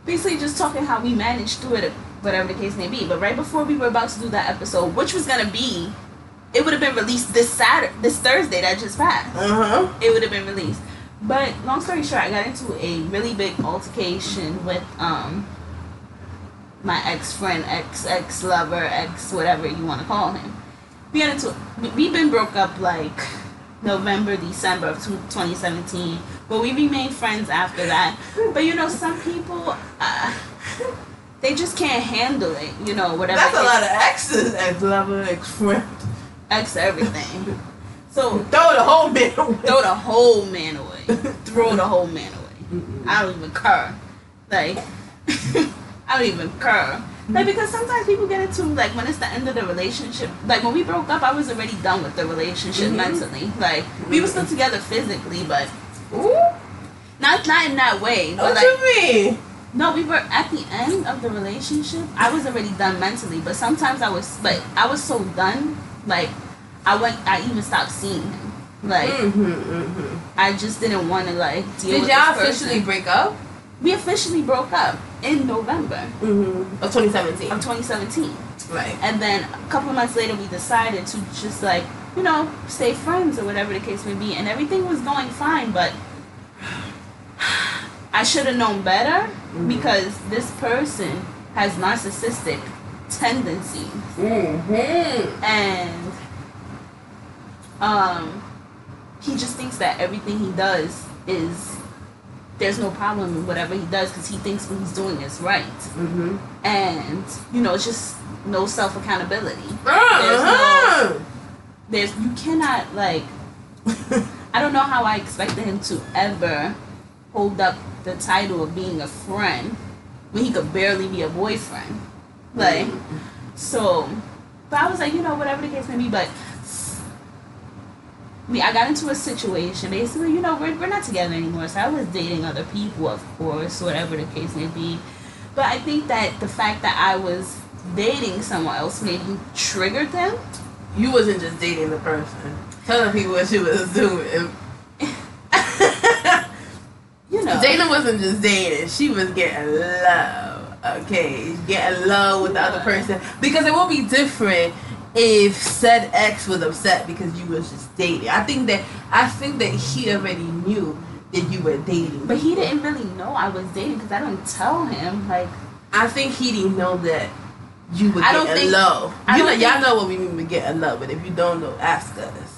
[SPEAKER 2] basically just talking how we managed through it, whatever the case may be. But right before we were about to do that episode, which was gonna be, it would have been released this Saturday, this Thursday that just passed
[SPEAKER 1] Uh huh.
[SPEAKER 2] it would have been released. But long story short, I got into a really big altercation with um my ex friend, ex ex lover, ex whatever you want to call him. We got into we- we've been broke up like November, December of two- 2017, but we remained friends after that. But you know, some people uh, they just can't handle it. You know, whatever.
[SPEAKER 1] That's a lot of exes, ex lover, ex friend.
[SPEAKER 2] ex everything. So
[SPEAKER 1] Throw the whole man away.
[SPEAKER 2] throw the whole man away. throw the whole man away. I don't even care. Like, I don't even care. Like, because sometimes people get into, like, when it's the end of the relationship. Like, when we broke up, I was already done with the relationship
[SPEAKER 1] Mhm.
[SPEAKER 2] mentally. Like, we were still together physically, but
[SPEAKER 1] Ooh,
[SPEAKER 2] not not in that way. But,
[SPEAKER 1] what
[SPEAKER 2] like,
[SPEAKER 1] you mean?
[SPEAKER 2] No, we were at the end of the relationship. I was already done mentally, but sometimes I was, but I was so done. Like, I went, I even stopped seeing him. Like,
[SPEAKER 1] Mm-hmm, mm-hmm.
[SPEAKER 2] I just didn't want to like deal
[SPEAKER 1] Did y'all officially break up?
[SPEAKER 2] We officially broke up in November
[SPEAKER 1] Mm-hmm. Of 2017.
[SPEAKER 2] of 2017,
[SPEAKER 1] Right.
[SPEAKER 2] and then a couple months later, we decided to just like you know stay friends or whatever the case may be, and everything was going fine. But I should have known better because this person has narcissistic tendencies
[SPEAKER 1] Mm-hmm.
[SPEAKER 2] and um, he just thinks that everything he does is there's no problem in whatever he does because he thinks what he's doing is right,
[SPEAKER 1] Mm-hmm.
[SPEAKER 2] and you know, it's just no self accountability.
[SPEAKER 1] Uh-huh.
[SPEAKER 2] There's you cannot like I don't know how I expected him to ever hold up the title of being a friend when he could barely be a boyfriend. Like, so, but I was like, you know, whatever the case may be, but we, I got into a situation. Basically, you know, we're, we're not together anymore. So I was dating other people, of course, whatever the case may be. But I think that the fact that I was dating someone else maybe triggered them.
[SPEAKER 1] You wasn't just dating the person. Telling people what she was doing.
[SPEAKER 2] You know,
[SPEAKER 1] Dana wasn't just dating; she was getting love. Okay, getting love with the other person because it will be different if said ex was upset because you was just dating. I think that I think that he already knew that you were dating,
[SPEAKER 2] But he didn't really know I was dating because I don't tell him. Like,
[SPEAKER 1] I think he didn't know that you were
[SPEAKER 2] I don't
[SPEAKER 1] getting
[SPEAKER 2] think-
[SPEAKER 1] low. You know,
[SPEAKER 2] don't
[SPEAKER 1] y'all know what we mean by getting low, but if you don't know, ask us.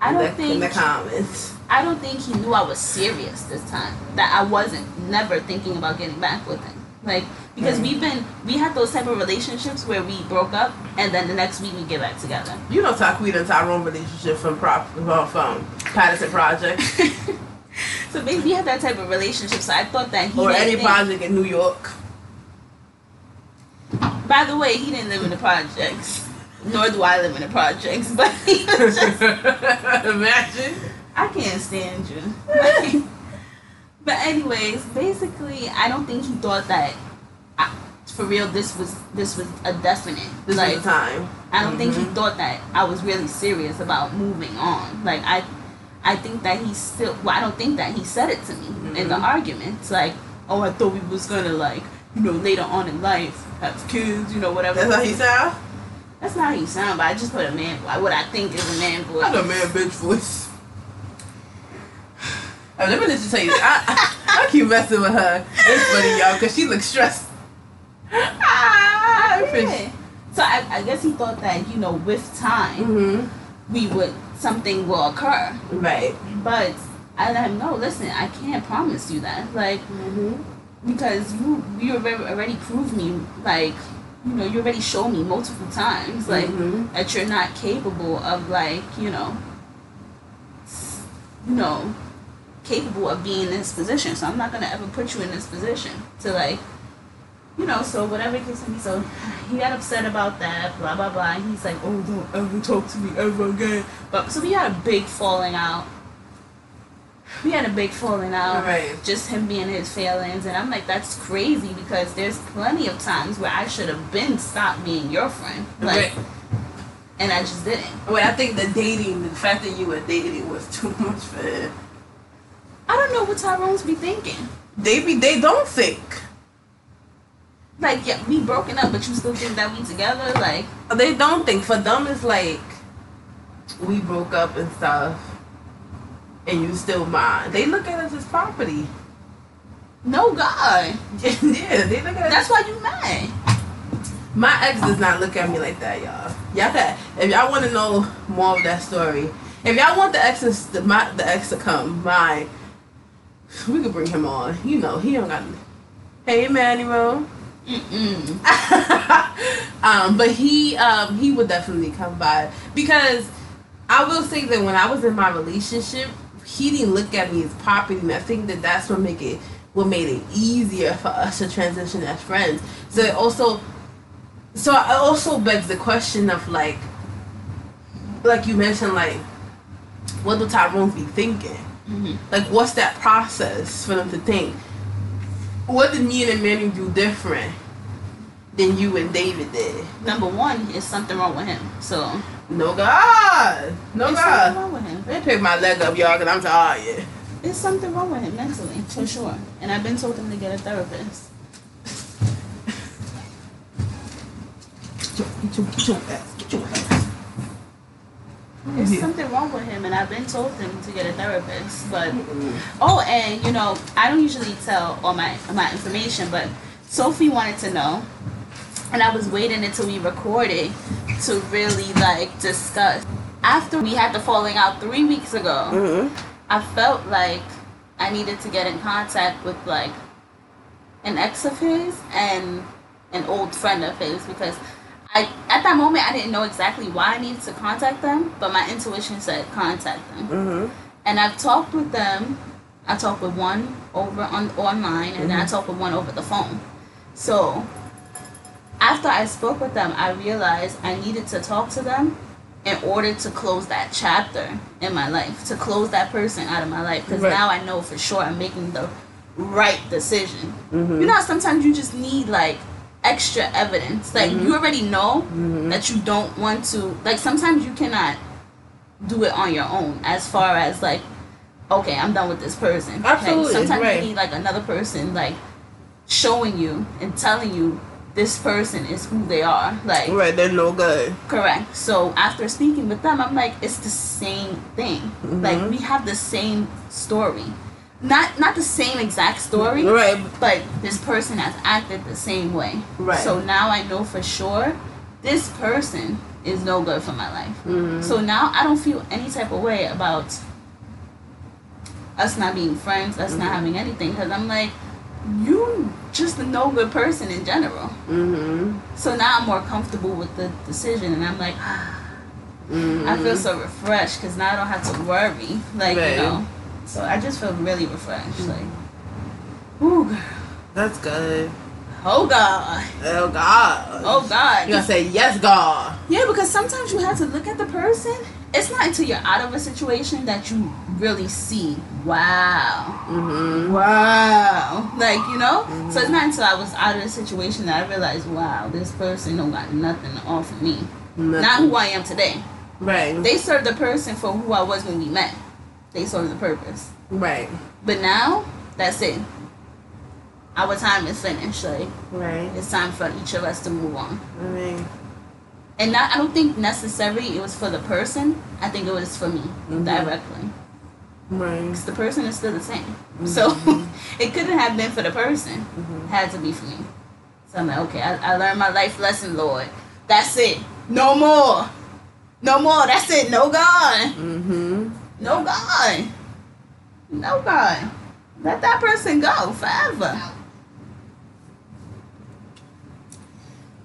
[SPEAKER 2] I don't
[SPEAKER 1] the, in the
[SPEAKER 2] think
[SPEAKER 1] comments.
[SPEAKER 2] I don't think he knew I was serious this time. That I wasn't never thinking about getting back with him. Like because
[SPEAKER 1] Right.
[SPEAKER 2] we've been we had those type of relationships where we broke up and then the next week we get back together.
[SPEAKER 1] You know, Taquita and Tyrone relationship from prop uh, from Patterson Project
[SPEAKER 2] so maybe we had that type of relationship. So I thought that he
[SPEAKER 1] or any
[SPEAKER 2] think-
[SPEAKER 1] project in New York.
[SPEAKER 2] By the way, he didn't live in the projects. Nor do I live in the projects, but he was just
[SPEAKER 1] Imagine.
[SPEAKER 2] I can't stand you. Like, but anyways, basically, I don't think he thought that I, for real this was this was a definite.
[SPEAKER 1] This
[SPEAKER 2] like
[SPEAKER 1] the time.
[SPEAKER 2] I don't think he
[SPEAKER 1] Mhm.
[SPEAKER 2] thought that I was really serious about moving on. Like I, I think that he still. Well, I don't think that he said it to me in the
[SPEAKER 1] Mhm.
[SPEAKER 2] arguments. Like, oh, I thought we was gonna like, you know, later on in life have kids, you know, whatever.
[SPEAKER 1] That's how he sound.
[SPEAKER 2] That's not how you sound, but I just put a man. What I think is a man voice.
[SPEAKER 1] I got a man bitch voice. Oh, let me just tell you, I, I, I keep messing with her. It's funny, y'all, because she looks stressed. Ah,
[SPEAKER 2] Yeah. So I, I guess he thought that you know with time
[SPEAKER 1] Mm-hmm.
[SPEAKER 2] we would something will occur,
[SPEAKER 1] Right.
[SPEAKER 2] but I let him know. Listen, I can't promise you that. Like
[SPEAKER 1] Mm-hmm.
[SPEAKER 2] because you you already proved me like you know you already showed me multiple times like
[SPEAKER 1] Mhm.
[SPEAKER 2] that you're not capable of like you know you know capable of being in this position. So i'm not gonna ever put you in this position to like you know so whatever is me so he got upset about that blah blah blah. And he's like oh don't ever talk to me ever again. But so we had a big falling out we had a big falling out
[SPEAKER 1] Right.
[SPEAKER 2] just him being his feelings and i'm like that's crazy because there's plenty of times where i should have been stopped being your friend like
[SPEAKER 1] Right.
[SPEAKER 2] and i just didn't
[SPEAKER 1] Wait, I think the dating, the fact that you were dating was too much for him.
[SPEAKER 2] i don't know what tyrone's be thinking
[SPEAKER 1] They be, they don't think.
[SPEAKER 2] like yeah we broken up but you still think that we together like
[SPEAKER 1] They don't think. For them, it's like we broke up and stuff, and you still mine. They look at us as property.
[SPEAKER 2] no god
[SPEAKER 1] yeah, they look at us.
[SPEAKER 2] that's why you mad
[SPEAKER 1] My ex does not look at me like that, y'all. Y'all if y'all want to know more of that story, if y'all want the exes, the, my, the ex to come, my, we could bring him on. You know, he don't got. Hey, Emmanuel.
[SPEAKER 2] Mm-mm.
[SPEAKER 1] um, but he um he would definitely come by because I will say that when I was in my relationship, he didn't look at me as property, and I think that that's what make it what made it easier for us to transition as friends. So it also, so it also begs the question of like, like you mentioned, like, what do Tyrone be thinking?
[SPEAKER 2] Mhm.
[SPEAKER 1] Like, what's that process for them to think? What did me and Emmanuel do different than you and David did?
[SPEAKER 2] number one is something wrong with him so
[SPEAKER 1] No God, no
[SPEAKER 2] something
[SPEAKER 1] God.
[SPEAKER 2] wrong with him
[SPEAKER 1] Let pick my leg up, y'all, cause I'm tired.
[SPEAKER 2] there's something wrong with him mentally for sure and i've been told him to get a therapist
[SPEAKER 1] Get your, get your, get your ass, get your ass.
[SPEAKER 2] There's
[SPEAKER 1] Yeah.
[SPEAKER 2] something wrong with him, and I've been told him to get a therapist. But oh, and you know, I don't usually tell all my my information, but Sophie wanted to know, and I was waiting until we recorded to really like discuss. after we had the falling out three weeks ago,
[SPEAKER 1] Mm-hmm.
[SPEAKER 2] I felt like I needed to get in contact with like an ex of his and an old friend of his because I at that moment I didn't know exactly why I needed to contact them, but my intuition said contact them.
[SPEAKER 1] Mm-hmm.
[SPEAKER 2] And I've talked with them. I talked with one over on online, and then I talked with one over the phone. So after I spoke with them, I realized I needed to talk to them in order to close that chapter in my life, to close that person out of my life. Because
[SPEAKER 1] Right.
[SPEAKER 2] now I know for sure I'm making the right decision.
[SPEAKER 1] Mhm.
[SPEAKER 2] You know, sometimes you just need like extra evidence. Like you already know that you don't want to. Like sometimes you cannot do it on your own. As far as like, okay, I'm done with this person.
[SPEAKER 1] Absolutely,
[SPEAKER 2] Like, sometimes
[SPEAKER 1] right.
[SPEAKER 2] you need like another person like showing you and telling you this person is who they are. Like
[SPEAKER 1] Right, they're no good.
[SPEAKER 2] Correct. So after speaking with them, I'm like, it's the same thing. Like we have the same story, not not the same exact story,
[SPEAKER 1] Right.
[SPEAKER 2] but this person has acted the same way.
[SPEAKER 1] Right.
[SPEAKER 2] So now I know for sure this person is no good for my life.
[SPEAKER 1] Mhm.
[SPEAKER 2] So now I don't feel any type of way about us not being friends, us not having anything, because I'm like, you just a no good person in general.
[SPEAKER 1] Mm-hmm.
[SPEAKER 2] So now I'm more comfortable with the decision, and I'm like,
[SPEAKER 1] mm-hmm.
[SPEAKER 2] I feel so refreshed because now I don't have to worry, like
[SPEAKER 1] Right.
[SPEAKER 2] you know. So I just feel really refreshed, like, ooh, girl.
[SPEAKER 1] That's good.
[SPEAKER 2] oh god,
[SPEAKER 1] Oh God.
[SPEAKER 2] oh god.
[SPEAKER 1] You gotta say yes, God.
[SPEAKER 2] Yeah, because sometimes you have to look at the person. It's not until you're out of a situation that you really see, wow,
[SPEAKER 1] Mm-hmm.
[SPEAKER 2] wow, like you know. So it's not until I was out of the situation that I realized, wow, this person don't got nothing to offer me. Not who I am today.
[SPEAKER 1] Right.
[SPEAKER 2] They served the person for who I was when we met. They served the purpose.
[SPEAKER 1] right.
[SPEAKER 2] But now, that's it. Our time is finished. Like
[SPEAKER 1] Right.
[SPEAKER 2] it's time for each of us to move on.
[SPEAKER 1] I mean,
[SPEAKER 2] And not, I don't think necessarily it was for the person. I think it was for me
[SPEAKER 1] Mhm.
[SPEAKER 2] directly.
[SPEAKER 1] right.
[SPEAKER 2] Because the person is still the same. So it couldn't have been for the person. It had to be for me. So I'm like, okay, I, I learned my life lesson, Lord. That's it. No more. No more. That's it. No God.
[SPEAKER 1] Mm-hmm.
[SPEAKER 2] No God. No God. Let that person go forever.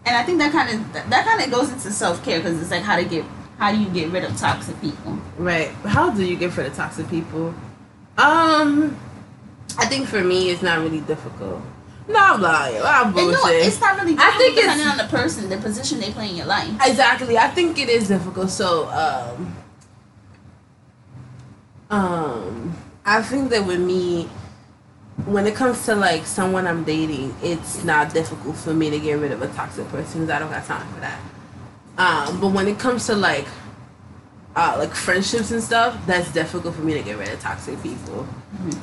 [SPEAKER 2] And I think that kind of that kind of goes into self care because it's like how to get how do you get rid of toxic people?
[SPEAKER 1] Right. How do you get rid of toxic people? Um, I think for me, it's not really difficult. No, I'm lying. I'm
[SPEAKER 2] And
[SPEAKER 1] bullshit.
[SPEAKER 2] no, it's not really.
[SPEAKER 1] I think it's-
[SPEAKER 2] depending on the person, the position they play in your life.
[SPEAKER 1] Exactly. I think it is difficult. So, um, um, I think that with me, when it comes to like someone I'm dating, it's not difficult for me to get rid of a toxic person because I don't got time for that. Um, but when it comes to like, uh, like friendships and stuff, that's difficult for me to get rid of toxic people.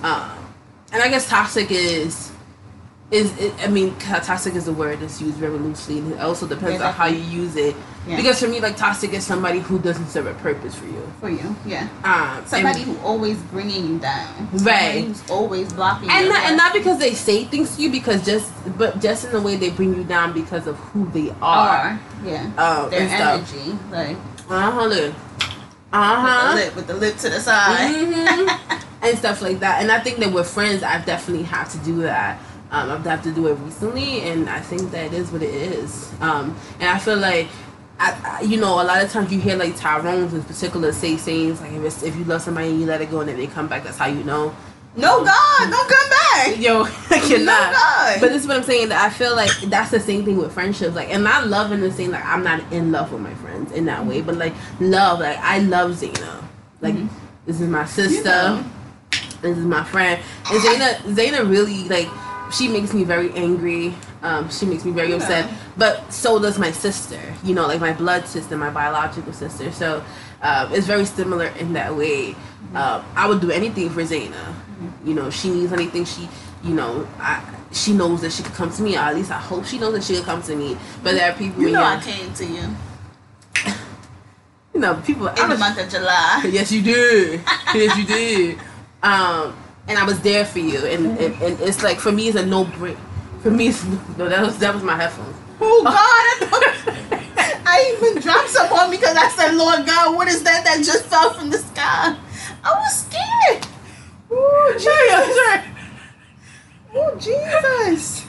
[SPEAKER 1] Um, and I guess toxic is. Is it, I mean, toxic is a word that's used very loosely, and it also depends
[SPEAKER 2] Yeah,
[SPEAKER 1] on how you use it.
[SPEAKER 2] Yeah.
[SPEAKER 1] Because for me, like toxic is somebody who doesn't serve a purpose for you.
[SPEAKER 2] for you, yeah.
[SPEAKER 1] Um,
[SPEAKER 2] Somebody
[SPEAKER 1] and,
[SPEAKER 2] who always bringing you down.
[SPEAKER 1] Right.
[SPEAKER 2] Somebody who's always blocking.
[SPEAKER 1] You.
[SPEAKER 2] And
[SPEAKER 1] not, and not because they say things to you, because just but just in the way they bring you down because of who they are.
[SPEAKER 2] are yeah.
[SPEAKER 1] Um,
[SPEAKER 2] Their energy, like
[SPEAKER 1] Uh huh. Uh
[SPEAKER 2] with,
[SPEAKER 1] huh.
[SPEAKER 2] lip, with the lip to the side.
[SPEAKER 1] Mhm. and stuff like that. And I think that with friends, I've definitely had to do that. Um, I've had to do it recently, and I think that it is what it is. Um, and I feel like, I, I, you know, a lot of times you hear like Tyrone's in particular say sayings like if, it's, if you love somebody and you let it go and then they come back, that's how you know.
[SPEAKER 2] No God, don't come back.
[SPEAKER 1] Yo, I cannot.
[SPEAKER 2] God.
[SPEAKER 1] But this is what I'm saying. That I feel like that's the same thing with friendships. Like, and not loving the same. Like, I'm not in love with my friends in that way. But like, love. Like, I love Zayna. Like,
[SPEAKER 2] Mhm.
[SPEAKER 1] this is my sister.
[SPEAKER 2] You know.
[SPEAKER 1] This is my friend. And Zayna, Zayna really like. She makes me very angry. Um, she makes me very
[SPEAKER 2] Yeah.
[SPEAKER 1] upset. But so does my sister. You know, like my blood sister, my biological sister. So um, it's very similar in that way. Um, I would do anything for Zayna. You know, she needs anything, she, you know, I, she knows that she could come to me. Or at least I hope she knows that she could come to me. But there are people,
[SPEAKER 2] You know I came to you
[SPEAKER 1] you know, people. I
[SPEAKER 2] in the
[SPEAKER 1] was-
[SPEAKER 2] month of July.
[SPEAKER 1] yes, you did. yes, you did. Um, and I was there for you, and, mm-hmm. and, and it's like for me, it's a no break. For me, it's no. That was that was my headphones.
[SPEAKER 2] Oh God! I, even dropped some on me because I said, Lord God, what is that that just fell from the sky? I was scared.
[SPEAKER 1] Ooh, Jesus.
[SPEAKER 2] Oh, Jesus.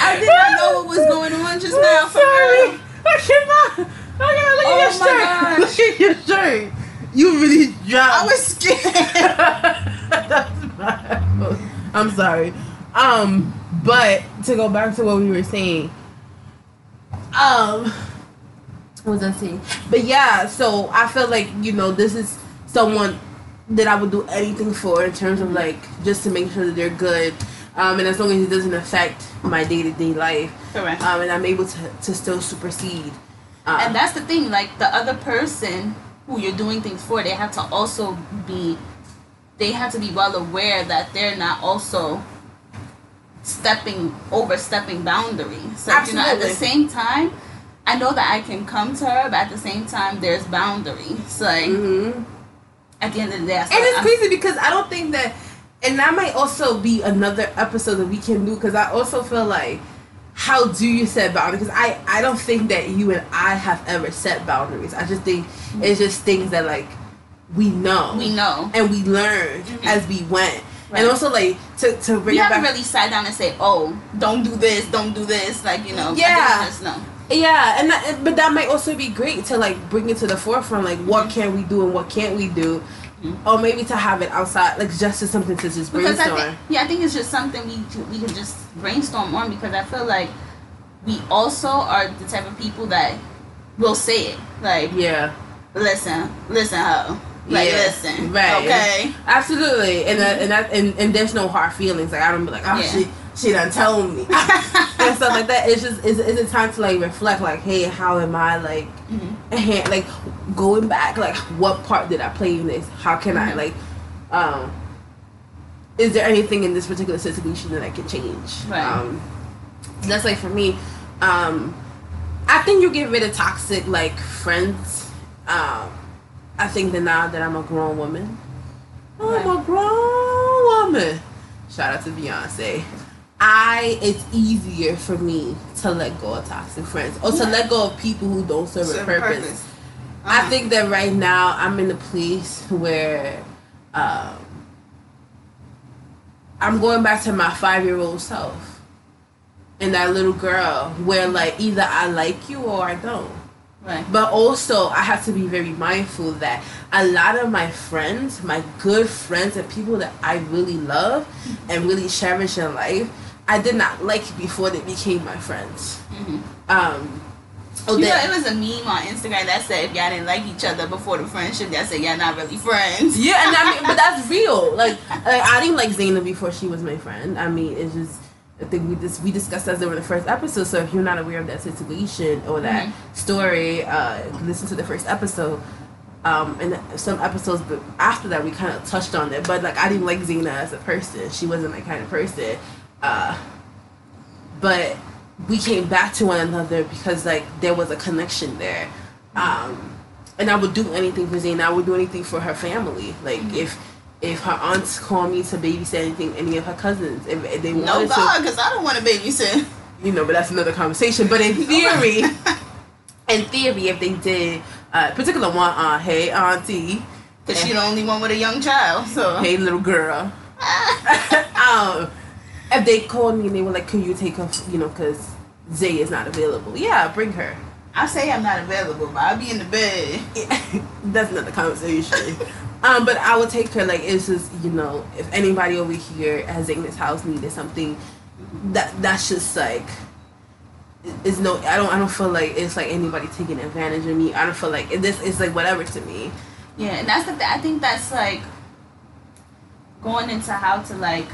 [SPEAKER 2] I did not know what was going on just now. For
[SPEAKER 1] sorry.
[SPEAKER 2] real.
[SPEAKER 1] I cannot. I look
[SPEAKER 2] Oh
[SPEAKER 1] at your oh,
[SPEAKER 2] my
[SPEAKER 1] shirt.
[SPEAKER 2] gosh.
[SPEAKER 1] Look at your shirt. You really dropped.
[SPEAKER 2] I was scared.
[SPEAKER 1] I'm sorry. Um, but to go back to what we were saying, um, what was I saying? But yeah, so I feel like you know this is someone that I would do anything for in terms of like just to make sure that they're good, um, and as long as it doesn't affect my day to day life,
[SPEAKER 2] Correct.
[SPEAKER 1] um, and I'm able to to still supersede. Uh,
[SPEAKER 2] and that's the thing like the other person who you're doing things for they have to also be they have to be well aware that they're not also stepping overstepping boundaries so you know at the same time i know that i can come to her but at the same time there's boundaries So like
[SPEAKER 1] mhm.
[SPEAKER 2] at the end of the day I
[SPEAKER 1] And it's
[SPEAKER 2] I'm-
[SPEAKER 1] crazy because I don't think that, and that might also be another episode that we can do because I also feel like, how do you set boundaries? Because I, I don't think that you and I have ever set boundaries. I just think it's just things that like we know
[SPEAKER 2] we know
[SPEAKER 1] and we learned
[SPEAKER 2] Mhm.
[SPEAKER 1] as we went.
[SPEAKER 2] Right.
[SPEAKER 1] And also like to to bring
[SPEAKER 2] we
[SPEAKER 1] it
[SPEAKER 2] haven't
[SPEAKER 1] back.
[SPEAKER 2] really sat down and say oh don't do this don't do this like you know
[SPEAKER 1] Yeah.
[SPEAKER 2] just know
[SPEAKER 1] Yeah, and that, but that might also be great to like bring it to the forefront. Like, what
[SPEAKER 2] Mhm.
[SPEAKER 1] can we do and what can't we do,
[SPEAKER 2] Mhm.
[SPEAKER 1] or maybe to have it outside, like just as something to just
[SPEAKER 2] because I
[SPEAKER 1] brainstorm.
[SPEAKER 2] think yeah, I think it's just something we we can just brainstorm on because I feel like we also are the type of people that will say it like
[SPEAKER 1] yeah.
[SPEAKER 2] listen listen ho like
[SPEAKER 1] Yeah,
[SPEAKER 2] listen
[SPEAKER 1] right.
[SPEAKER 2] okay
[SPEAKER 1] Absolutely, and that, and that, and, and there's no hard feelings. Like I don't be like, oh
[SPEAKER 2] Yeah.
[SPEAKER 1] she she done told me and stuff like that. It's just it's, it's a time to like reflect. Like, hey, how am I like,
[SPEAKER 2] Mhm.
[SPEAKER 1] like going back? Like, what part did I play in this? How can I
[SPEAKER 2] Mhm.
[SPEAKER 1] like, um, is there anything in this particular situation that I can change?
[SPEAKER 2] Right.
[SPEAKER 1] Um, that's like for me. Um, I think you get rid of toxic like friends. Um, I think that now that I'm a grown woman, I'm a grown woman. Shout out to Beyonce. I it's easier for me to let go of toxic friends or to
[SPEAKER 2] Yeah.
[SPEAKER 1] let go of people who don't serve,
[SPEAKER 2] Serve
[SPEAKER 1] a
[SPEAKER 2] a
[SPEAKER 1] purpose.
[SPEAKER 2] purpose.
[SPEAKER 1] I
[SPEAKER 2] Uh-huh.
[SPEAKER 1] think that right now I'm in a place where um, I'm going back to my five year old self and that little girl where like either I like you or I don't.
[SPEAKER 2] Right
[SPEAKER 1] But also, I have to be very mindful that a lot of my friends, my good friends, and people that I really love and really cherish in life, I did not like before they became my friends.
[SPEAKER 2] Mhm.
[SPEAKER 1] Um, oh,
[SPEAKER 2] you know, it was a meme on Instagram that said if y'all didn't like each other before the friendship, y'all said y'all not really friends.
[SPEAKER 1] yeah, and I mean, but that's real. Like, like I didn't like Zaina before she was my friend. I mean, it's just. I think we just we discussed that during the first episode. So if you're not aware of that situation or that
[SPEAKER 2] Mhm.
[SPEAKER 1] story, uh, listen to the first episode. Um, and some episodes but after that, we kind of touched on it. But like, I didn't like Zena as a person. She wasn't my kind of person. Uh, but we came back to one another because like there was a connection there. Um, and I would do anything for Zena. I would do anything for her family. Like
[SPEAKER 2] Mhm.
[SPEAKER 1] if if her aunts call me to babysit anything, any of her cousins, if, if they
[SPEAKER 2] No
[SPEAKER 1] wanted
[SPEAKER 2] God, because I don't want to babysit.
[SPEAKER 1] you know, but that's another conversation. But in theory, in theory, if they did, uh, particular one aunt, hey auntie,
[SPEAKER 2] Because she the only one with a young child. So.
[SPEAKER 1] hey little girl, um, if they called me and they were like, "Can you take her?" You know, because Zay is not available. Yeah, bring her.
[SPEAKER 2] I say I'm not available, but I'll be in the bed.
[SPEAKER 1] that's another conversation. Um, but I would take her like it's just you know if anybody over here at Zayna's house needed something, that that's just like it's no I don't I don't feel like it's like anybody taking advantage of me. I don't feel like this is like whatever to me.
[SPEAKER 2] Yeah, and that's the th- I think that's like going into how to like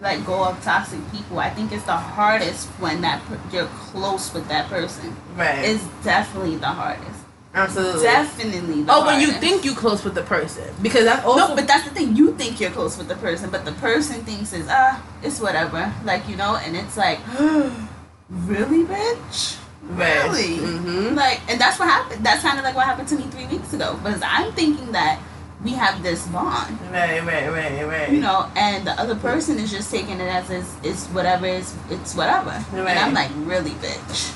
[SPEAKER 2] let go of toxic people. I think it's the hardest when that per- you're close with that person.
[SPEAKER 1] Right.
[SPEAKER 2] It's definitely the hardest.
[SPEAKER 1] Absolutely.
[SPEAKER 2] Definitely. The
[SPEAKER 1] oh, when you think you're close with the person because that's also
[SPEAKER 2] no, but that's the thing. You think you're close with the person, but the person thinks is ah, it's whatever. Like you know, and it's like, really, bitch.
[SPEAKER 1] Right.
[SPEAKER 2] Really?
[SPEAKER 1] Mhm.
[SPEAKER 2] Like, and that's what happened. That's kind of like what happened to me three weeks ago. Because I'm thinking that we have this bond,
[SPEAKER 1] Right, right, right, right.
[SPEAKER 2] you know, and the other person is just taking it as it's, it's whatever, it's, it's whatever.
[SPEAKER 1] Right.
[SPEAKER 2] And I'm like, really, bitch.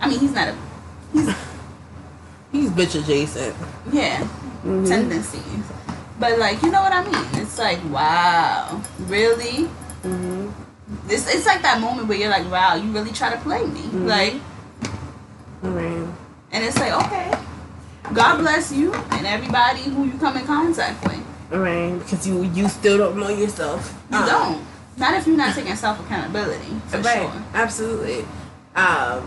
[SPEAKER 2] I mean, he's not a, he's,
[SPEAKER 1] He's bitch adjacent.
[SPEAKER 2] Yeah,
[SPEAKER 1] Mhm.
[SPEAKER 2] tendencies. But like, you know what I mean? It's like, wow, really?
[SPEAKER 1] Mm-hmm.
[SPEAKER 2] This it's like that moment where you're like, wow, you really try to play me,
[SPEAKER 1] Mhm.
[SPEAKER 2] like,
[SPEAKER 1] I mean,
[SPEAKER 2] and it's like, okay, God bless you and everybody who you come in contact with.
[SPEAKER 1] Right, because you you still don't know yourself.
[SPEAKER 2] You
[SPEAKER 1] Um,
[SPEAKER 2] don't. Not if you're not taking self accountability for
[SPEAKER 1] right.
[SPEAKER 2] sure.
[SPEAKER 1] Absolutely. Um,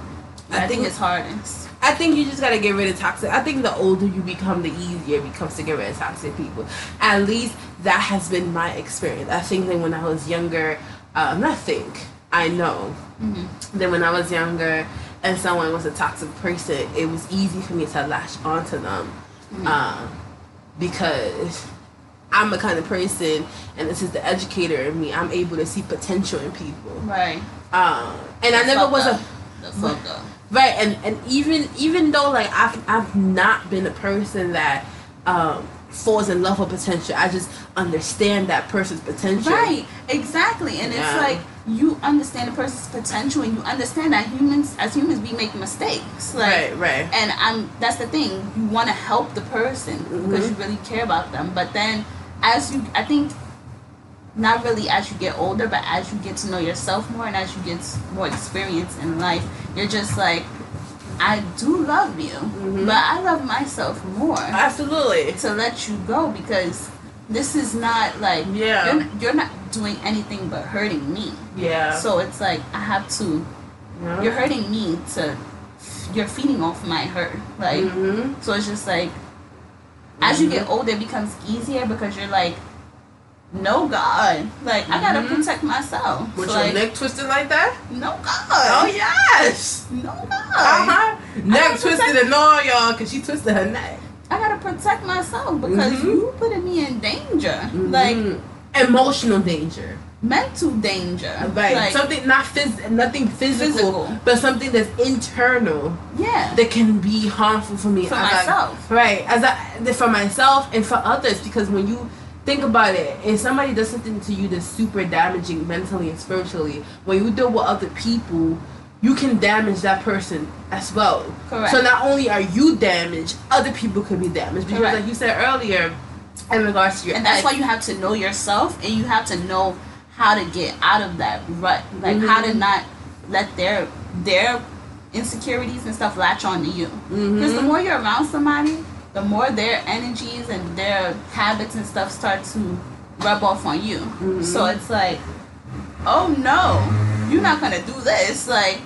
[SPEAKER 2] I, think it's hardest.
[SPEAKER 1] I think you just gotta get rid of toxic. I think the older you become, the easier it becomes to get rid of toxic people. At least that has been my experience. I think that when I was younger, um, not think, I know
[SPEAKER 2] Mm-hmm.
[SPEAKER 1] that when I was younger and someone was a toxic person, it was easy for me to latch onto them
[SPEAKER 2] Mm-hmm.
[SPEAKER 1] um, because I'm the kind of person, and this is the educator in me. I'm able to see potential in people,
[SPEAKER 2] Right.
[SPEAKER 1] um, and I never was
[SPEAKER 2] up.
[SPEAKER 1] a
[SPEAKER 2] The fuck up.
[SPEAKER 1] Right, and and even even though like I've I've not been a person that um falls in love with potential, I just understand that person's potential.
[SPEAKER 2] Right, exactly. And
[SPEAKER 1] Yeah.
[SPEAKER 2] it's like you understand a person's potential and you understand that humans as humans we make mistakes. Like
[SPEAKER 1] Right, right.
[SPEAKER 2] and I'm that's the thing. You wanna help the person because you really care about them. But then as you I think not really as you get older, but as you get to know yourself more and as you get more experience in life, you're just like, I do love you,
[SPEAKER 1] Mhm.
[SPEAKER 2] but I love myself more
[SPEAKER 1] Absolutely.
[SPEAKER 2] to let you go because this is not like
[SPEAKER 1] Yeah.
[SPEAKER 2] you're, you're not doing anything but hurting me.
[SPEAKER 1] Yeah.
[SPEAKER 2] So it's like I have to.
[SPEAKER 1] yeah.
[SPEAKER 2] You're hurting me to. You're feeding off my hurt. Like
[SPEAKER 1] hmm
[SPEAKER 2] so, it's just like as you get older, it becomes easier because you're like, no God, like I gotta
[SPEAKER 1] Mhm.
[SPEAKER 2] protect myself.
[SPEAKER 1] With
[SPEAKER 2] So,
[SPEAKER 1] your
[SPEAKER 2] like,
[SPEAKER 1] neck twisted like that?
[SPEAKER 2] no God.
[SPEAKER 1] Oh yes.
[SPEAKER 2] No God.
[SPEAKER 1] Uh huh. Neck twisted
[SPEAKER 2] protect-
[SPEAKER 1] and all y'all, cause she twisted her neck.
[SPEAKER 2] I gotta protect myself because
[SPEAKER 1] Mhm.
[SPEAKER 2] you putting me in danger. Like
[SPEAKER 1] Mhm. emotional danger.
[SPEAKER 2] mental danger.
[SPEAKER 1] Right.
[SPEAKER 2] Like,
[SPEAKER 1] something not phys- nothing physical,
[SPEAKER 2] Physical.
[SPEAKER 1] but something that's internal
[SPEAKER 2] yeah.
[SPEAKER 1] that can be harmful for me
[SPEAKER 2] For
[SPEAKER 1] I-
[SPEAKER 2] myself.
[SPEAKER 1] right. As I for myself and for others because when you think about it, if somebody does something to you that's super damaging mentally and spiritually, when you deal with other people, you can damage that person as well.
[SPEAKER 2] Correct.
[SPEAKER 1] So not only are you damaged, other people could be damaged. Because
[SPEAKER 2] Correct.
[SPEAKER 1] like you said earlier, in regards to your
[SPEAKER 2] and that's why you have to know yourself and you have to know how to get out of that rut like how to
[SPEAKER 1] Mhm.
[SPEAKER 2] not let their their insecurities and stuff latch on to you because the
[SPEAKER 1] Mhm.
[SPEAKER 2] more you're around somebody the more their energies and their habits and stuff start to rub off on you
[SPEAKER 1] Mhm.
[SPEAKER 2] so it's like oh no you're not gonna do this like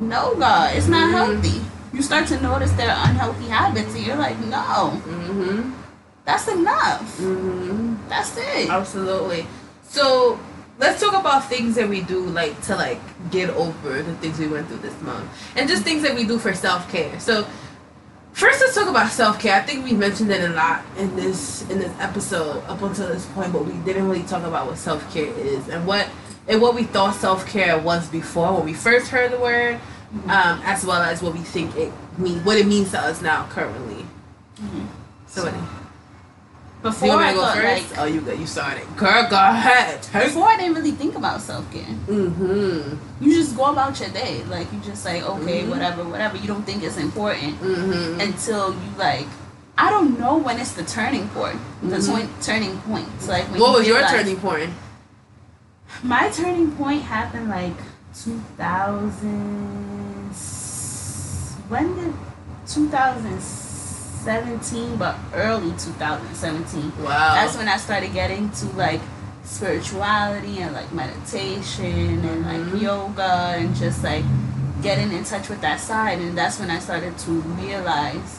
[SPEAKER 2] no god it's not
[SPEAKER 1] Mhm.
[SPEAKER 2] healthy you start to notice their unhealthy habits and you're like no
[SPEAKER 1] Mhm.
[SPEAKER 2] that's enough
[SPEAKER 1] Mhm.
[SPEAKER 2] that's it
[SPEAKER 1] Absolutely. So let's talk about things that we do like to like get over the things we went through this month, and just things that we do for self care. So first, let's talk about self care. I think we mentioned it a lot in this in this episode up until this point, but we didn't really talk about what self care is and what and what we thought self care was before when we first heard the word, um, as well as what we think it mean what it means to us now currently.
[SPEAKER 2] Mhm.
[SPEAKER 1] So, what?
[SPEAKER 2] Before
[SPEAKER 1] you want
[SPEAKER 2] I
[SPEAKER 1] go
[SPEAKER 2] thought,
[SPEAKER 1] first?
[SPEAKER 2] like,
[SPEAKER 1] oh, you go. You started. Girl, go ahead.
[SPEAKER 2] Before I didn't really think about self care.
[SPEAKER 1] Mm-hmm.
[SPEAKER 2] You just go about your day, like you just like okay,
[SPEAKER 1] Mhm.
[SPEAKER 2] whatever, whatever. You don't think it's important
[SPEAKER 1] Mm-hmm.
[SPEAKER 2] until you like. I don't know when it's the turning point. The
[SPEAKER 1] Mhm.
[SPEAKER 2] point, turning point. It's like when
[SPEAKER 1] what
[SPEAKER 2] you
[SPEAKER 1] was your
[SPEAKER 2] realize-
[SPEAKER 1] turning point?
[SPEAKER 2] My turning point happened like 2000. When did 2017? But early 2017.
[SPEAKER 1] Wow.
[SPEAKER 2] that's when I started getting to like spirituality and like meditation and like
[SPEAKER 1] Mhm.
[SPEAKER 2] yoga and just like getting in touch with that side and that's when I started to realize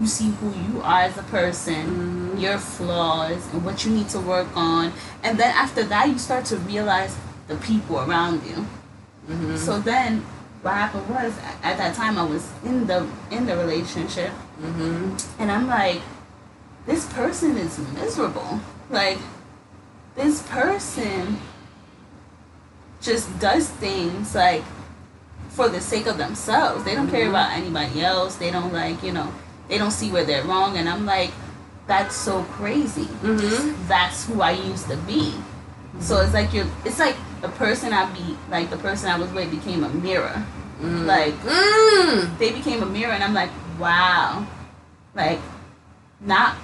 [SPEAKER 2] you see who you are as a person,
[SPEAKER 1] Mhm.
[SPEAKER 2] your flaws and what you need to work on and then after that you start to realize the people around you.
[SPEAKER 1] Mhm.
[SPEAKER 2] So then what happened was at that time I was in the in the relationship
[SPEAKER 1] Mhm.
[SPEAKER 2] and I'm like, this person is miserable. Like, this person just does things like for the sake of themselves. They don't care
[SPEAKER 1] Mhm.
[SPEAKER 2] about anybody else. They don't like, you know, they don't see where they're wrong. And I'm like, that's so crazy.
[SPEAKER 1] Mhm.
[SPEAKER 2] That's who I used to be. So it's like you're, it's like the person I be, like the person I was with became a mirror.
[SPEAKER 1] Mm.
[SPEAKER 2] Like,
[SPEAKER 1] Mm.
[SPEAKER 2] they became a mirror and I'm like, wow, like not.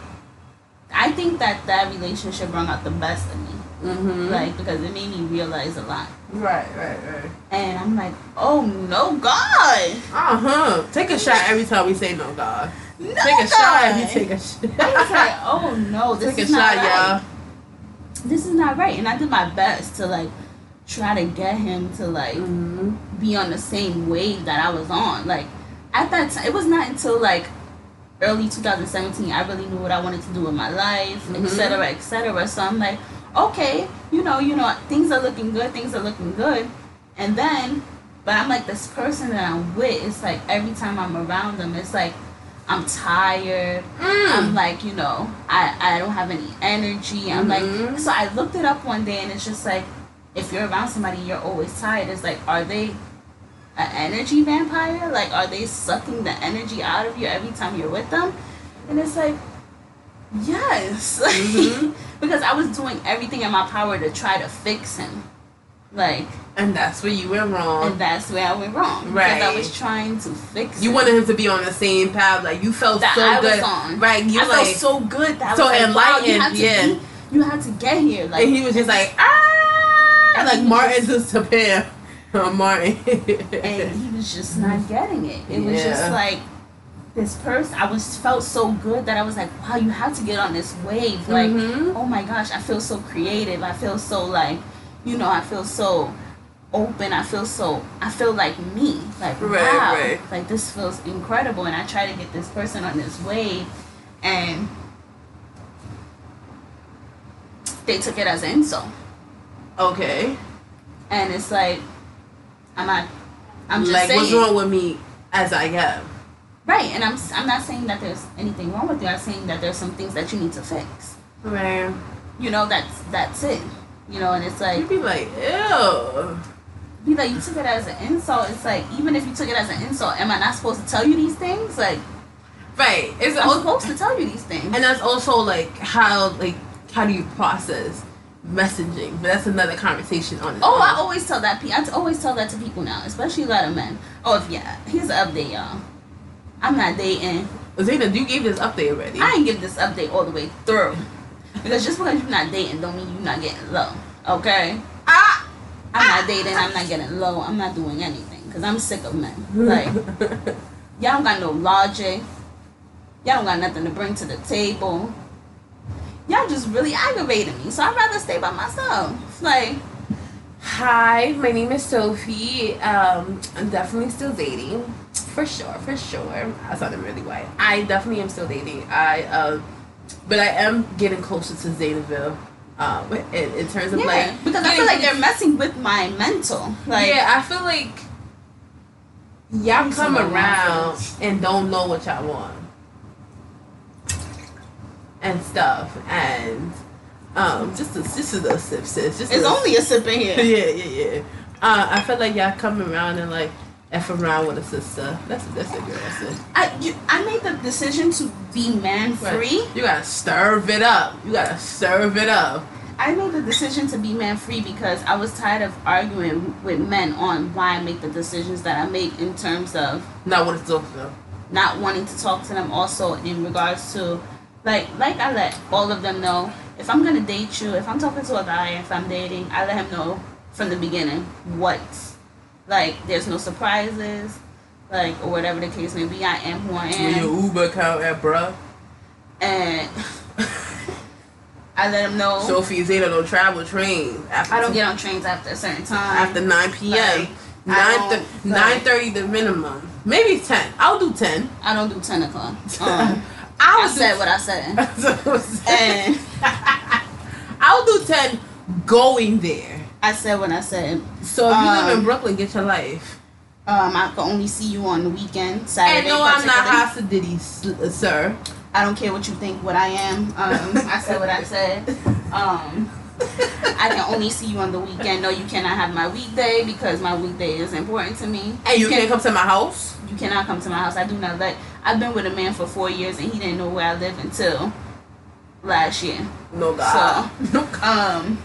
[SPEAKER 2] I think that that relationship brought out the best in me,
[SPEAKER 1] Mm-hmm.
[SPEAKER 2] like because it made me realize a lot.
[SPEAKER 1] right, right, right.
[SPEAKER 2] And I'm like, oh no, God,
[SPEAKER 1] Uh huh. Take a shot every time we say no, God.
[SPEAKER 2] no,
[SPEAKER 1] Take a shot
[SPEAKER 2] God.
[SPEAKER 1] if you take a shot.
[SPEAKER 2] I was like, oh no, this
[SPEAKER 1] Take a
[SPEAKER 2] is not
[SPEAKER 1] shot,
[SPEAKER 2] right.
[SPEAKER 1] y'all.
[SPEAKER 2] This is not right. And I did my best to like try to get him to like
[SPEAKER 1] Mm-hmm.
[SPEAKER 2] be on the same wave that I was on. Like at that time, it was not until like early 2017 I really knew what I wanted to do with my life, etc., etc. So I'm like, okay, you know, you know, things are looking good, things are looking good, and then, but I'm like this person that I'm with. It's like every time I'm around them, it's like I'm tired.
[SPEAKER 1] Mm.
[SPEAKER 2] I'm like, you know, I, I don't have any energy. I'm
[SPEAKER 1] Mhm.
[SPEAKER 2] like, so I looked it up one day and it's just like, if you're around somebody, you're always tired. It's like, are they an energy vampire? Like, are they sucking the energy out of you every time you're with them? And it's like, yes.
[SPEAKER 1] Mhm.
[SPEAKER 2] because I was doing everything in my power to try to fix him. Like,
[SPEAKER 1] And that's where you went wrong.
[SPEAKER 2] and that's where I went wrong.
[SPEAKER 1] Right.
[SPEAKER 2] Because I was trying to fix
[SPEAKER 1] You wanted him to be on the same path, like you felt
[SPEAKER 2] that
[SPEAKER 1] so
[SPEAKER 2] I was
[SPEAKER 1] good,
[SPEAKER 2] on.
[SPEAKER 1] right? You
[SPEAKER 2] I
[SPEAKER 1] like,
[SPEAKER 2] felt so good that I
[SPEAKER 1] so
[SPEAKER 2] was like, wow, you
[SPEAKER 1] enlightened,
[SPEAKER 2] had to
[SPEAKER 1] yeah.
[SPEAKER 2] be, you had to get here. Like,
[SPEAKER 1] and he was just like, ah, like
[SPEAKER 2] he
[SPEAKER 1] Martin to Pam, uh, Martin.
[SPEAKER 2] and he was just not getting it. It was just like this person. I was felt so good that I was like, wow, you have to get on this wave. Like,
[SPEAKER 1] Mhm.
[SPEAKER 2] oh my gosh, I feel so creative. I feel so like, you know, I feel so open. I feel so. I feel like me. Like
[SPEAKER 1] Right,
[SPEAKER 2] wow,
[SPEAKER 1] right.
[SPEAKER 2] like this feels incredible. And I try to get this person on this wave, and they took it as an insult.
[SPEAKER 1] Okay,
[SPEAKER 2] And it's like, I'm not. I'm just
[SPEAKER 1] like
[SPEAKER 2] saying.
[SPEAKER 1] what's wrong with me as I am?
[SPEAKER 2] Right, and I'm I'm not saying that there's anything wrong with you. I'm saying that there's some things that you need to fix.
[SPEAKER 1] Right.
[SPEAKER 2] You know, that's that's it. You know, and it's like
[SPEAKER 1] you'd be like, ew.
[SPEAKER 2] be like you took it as an insult. It's like even if you took it as an insult, am I not supposed to tell you these things? Like
[SPEAKER 1] Right. It's
[SPEAKER 2] I'm
[SPEAKER 1] also,
[SPEAKER 2] supposed to tell you these things.
[SPEAKER 1] and that's also like how like how do you process messaging? But that's another conversation on its
[SPEAKER 2] Oh, I always tell that. I always tell that to people now, especially a lot of men. Oh, if yeah, here's an update, y'all. I'm not dating.
[SPEAKER 1] Zayna, you gave this update already.
[SPEAKER 2] I ain't give this update all the way through because just because you're not dating don't mean you're not getting low. Okay.
[SPEAKER 1] ah.
[SPEAKER 2] I'm not dating. I'm not getting low. I'm not doing anything because I'm sick of men. Like y'all don't got no logic. Y'all don't got nothing to bring to the table. Y'all just really aggravating me. So I'd rather stay by myself. Like
[SPEAKER 1] Hi, my name is Sophie. Um, I'm definitely still dating, for sure, for sure. I sounded really white. I definitely am still dating. I, uh, but I am getting closer to Zaynaville. Um, in, in terms of
[SPEAKER 2] yeah,
[SPEAKER 1] like
[SPEAKER 2] because I feel like they're messing with my mental. Like
[SPEAKER 1] yeah, I feel like y'all come
[SPEAKER 2] some of my
[SPEAKER 1] around and don't know what y'all want and stuff, and um, just a, just a little sip, sis. Just
[SPEAKER 2] it's
[SPEAKER 1] little
[SPEAKER 2] only a sip in here.
[SPEAKER 1] yeah, yeah, yeah. Uh, I feel like y'all come around and like f around with a sister. That's that's a girl, sis.
[SPEAKER 2] I you, I made the decision to be man free.
[SPEAKER 1] You gotta serve it up. You gotta serve it up.
[SPEAKER 2] I made the decision to be man free because I was tired of arguing with men on why I make the decisions that I make in terms of
[SPEAKER 1] Not what it's talking about.
[SPEAKER 2] not wanting to talk to them also in regards to like like I let all of them know if I'm gonna date you, if I'm talking to a guy, if I'm dating, I let him know from the beginning what like there's no surprises, like or whatever the case may be, I am who I
[SPEAKER 1] am.
[SPEAKER 2] am.
[SPEAKER 1] your Uber account at, bruh?
[SPEAKER 2] And I let him know
[SPEAKER 1] Sophie Zeta don't travel trains. After
[SPEAKER 2] I don't get on trains after a certain time.
[SPEAKER 1] after 9 p.m.
[SPEAKER 2] Like,
[SPEAKER 1] 9
[SPEAKER 2] like-
[SPEAKER 1] 30 the minimum. Maybe 10. I'll do 10.
[SPEAKER 2] I don't do ten o'clock. Um, I said what I said.
[SPEAKER 1] and I'll do 10 going there.
[SPEAKER 2] I said what I said.
[SPEAKER 1] So if you live in
[SPEAKER 2] Um,
[SPEAKER 1] Brooklyn, get your life.
[SPEAKER 2] Um, I can only see you on the weekend, Saturday.
[SPEAKER 1] And no, I'm not s- uh, sir.
[SPEAKER 2] I don't care what you think. What I am. Um, I said what I said. Um, I can only see you on the weekend. No, you cannot have my weekday because my weekday is important to me.
[SPEAKER 1] And you can't come to my house?
[SPEAKER 2] You cannot come to my house. I do not let. I've been with a man for four years and he didn't know where I live until last year.
[SPEAKER 1] No, God. No,
[SPEAKER 2] Um,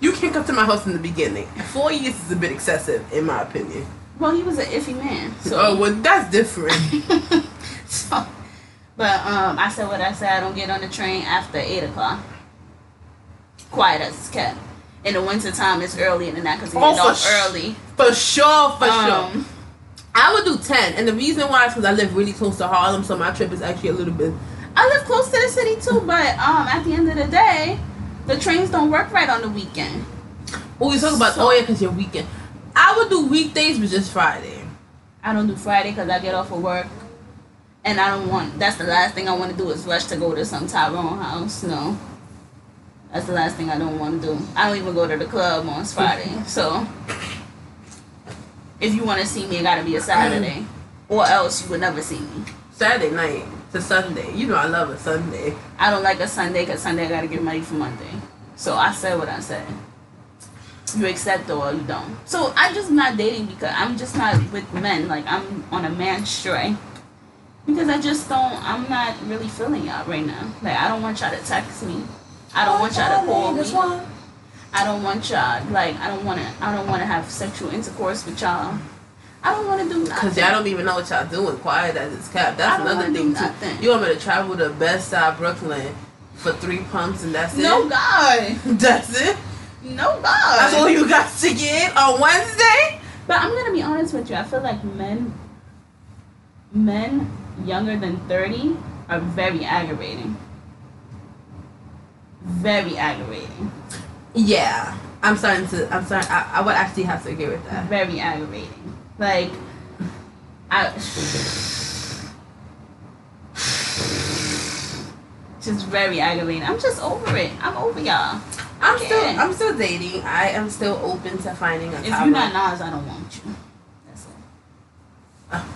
[SPEAKER 1] You can't come to my house in the beginning. Four years is a bit excessive, in my opinion.
[SPEAKER 2] well, he was an iffy man. So
[SPEAKER 1] oh, well, that's different.
[SPEAKER 2] So, but um, I said what I said. I don't get on the train after eight o'clock. Quiet as it's kept. In the wintertime, it's earlier than that because we
[SPEAKER 1] Oh,
[SPEAKER 2] get off
[SPEAKER 1] sh-
[SPEAKER 2] early.
[SPEAKER 1] For sure, for sure. I would do 10. And the reason why is because I live really close to Harlem, so my trip is actually a little bit.
[SPEAKER 2] I live close to the city too, but um, at the end of the day, the trains don't work right on the weekend.
[SPEAKER 1] Oh, you talk about,
[SPEAKER 2] So-
[SPEAKER 1] oh, yeah, because you're weekend. I would do weekdays, but just Friday.
[SPEAKER 2] I don't do Friday because I get off of work, and I don't want. That's the last thing I want to do is rush to go to some Tyrone house. No, that's the last thing I don't want to do. I don't even go to the club on Friday. So, if you want to see me, it got to be a Saturday, or else you would never see me.
[SPEAKER 1] Saturday night to Sunday. You know I love a Sunday.
[SPEAKER 2] I don't like a Sunday because Sunday I got to get ready for Monday. So I said what I said. You accept or you don't. So I'm just not dating because I'm just not with men. Like I'm on a man stray. Because I just don't. I'm not really feeling y'all right now. Like I don't want y'all to text me. I don't want y'all to call me. I don't want y'all like I don't want to. I don't want to have sexual intercourse with y'all. I don't want to do nothing.
[SPEAKER 1] Because y'all don't even know what y'all doing. Quiet as it's kept. That's another thing, too.
[SPEAKER 2] nothing.
[SPEAKER 1] You want me to travel to Best Side Brooklyn for three pumps and that's
[SPEAKER 2] No
[SPEAKER 1] it?
[SPEAKER 2] No God.
[SPEAKER 1] That's it?
[SPEAKER 2] No God.
[SPEAKER 1] That's all you got to get on Wednesday?
[SPEAKER 2] But I'm gonna be honest with you. I feel like men, men younger than thirty, are very aggravating. Very aggravating.
[SPEAKER 1] Yeah. I'm starting to, I'm starting, I, I would actually have to agree with that.
[SPEAKER 2] Very aggravating. Like, I. Just very aggravating. I'm just over it. I'm over y'all.
[SPEAKER 1] I'm still, I'm still dating. I am still open to finding a
[SPEAKER 2] If you're not. Nas, I don't want you. That's it. Ah.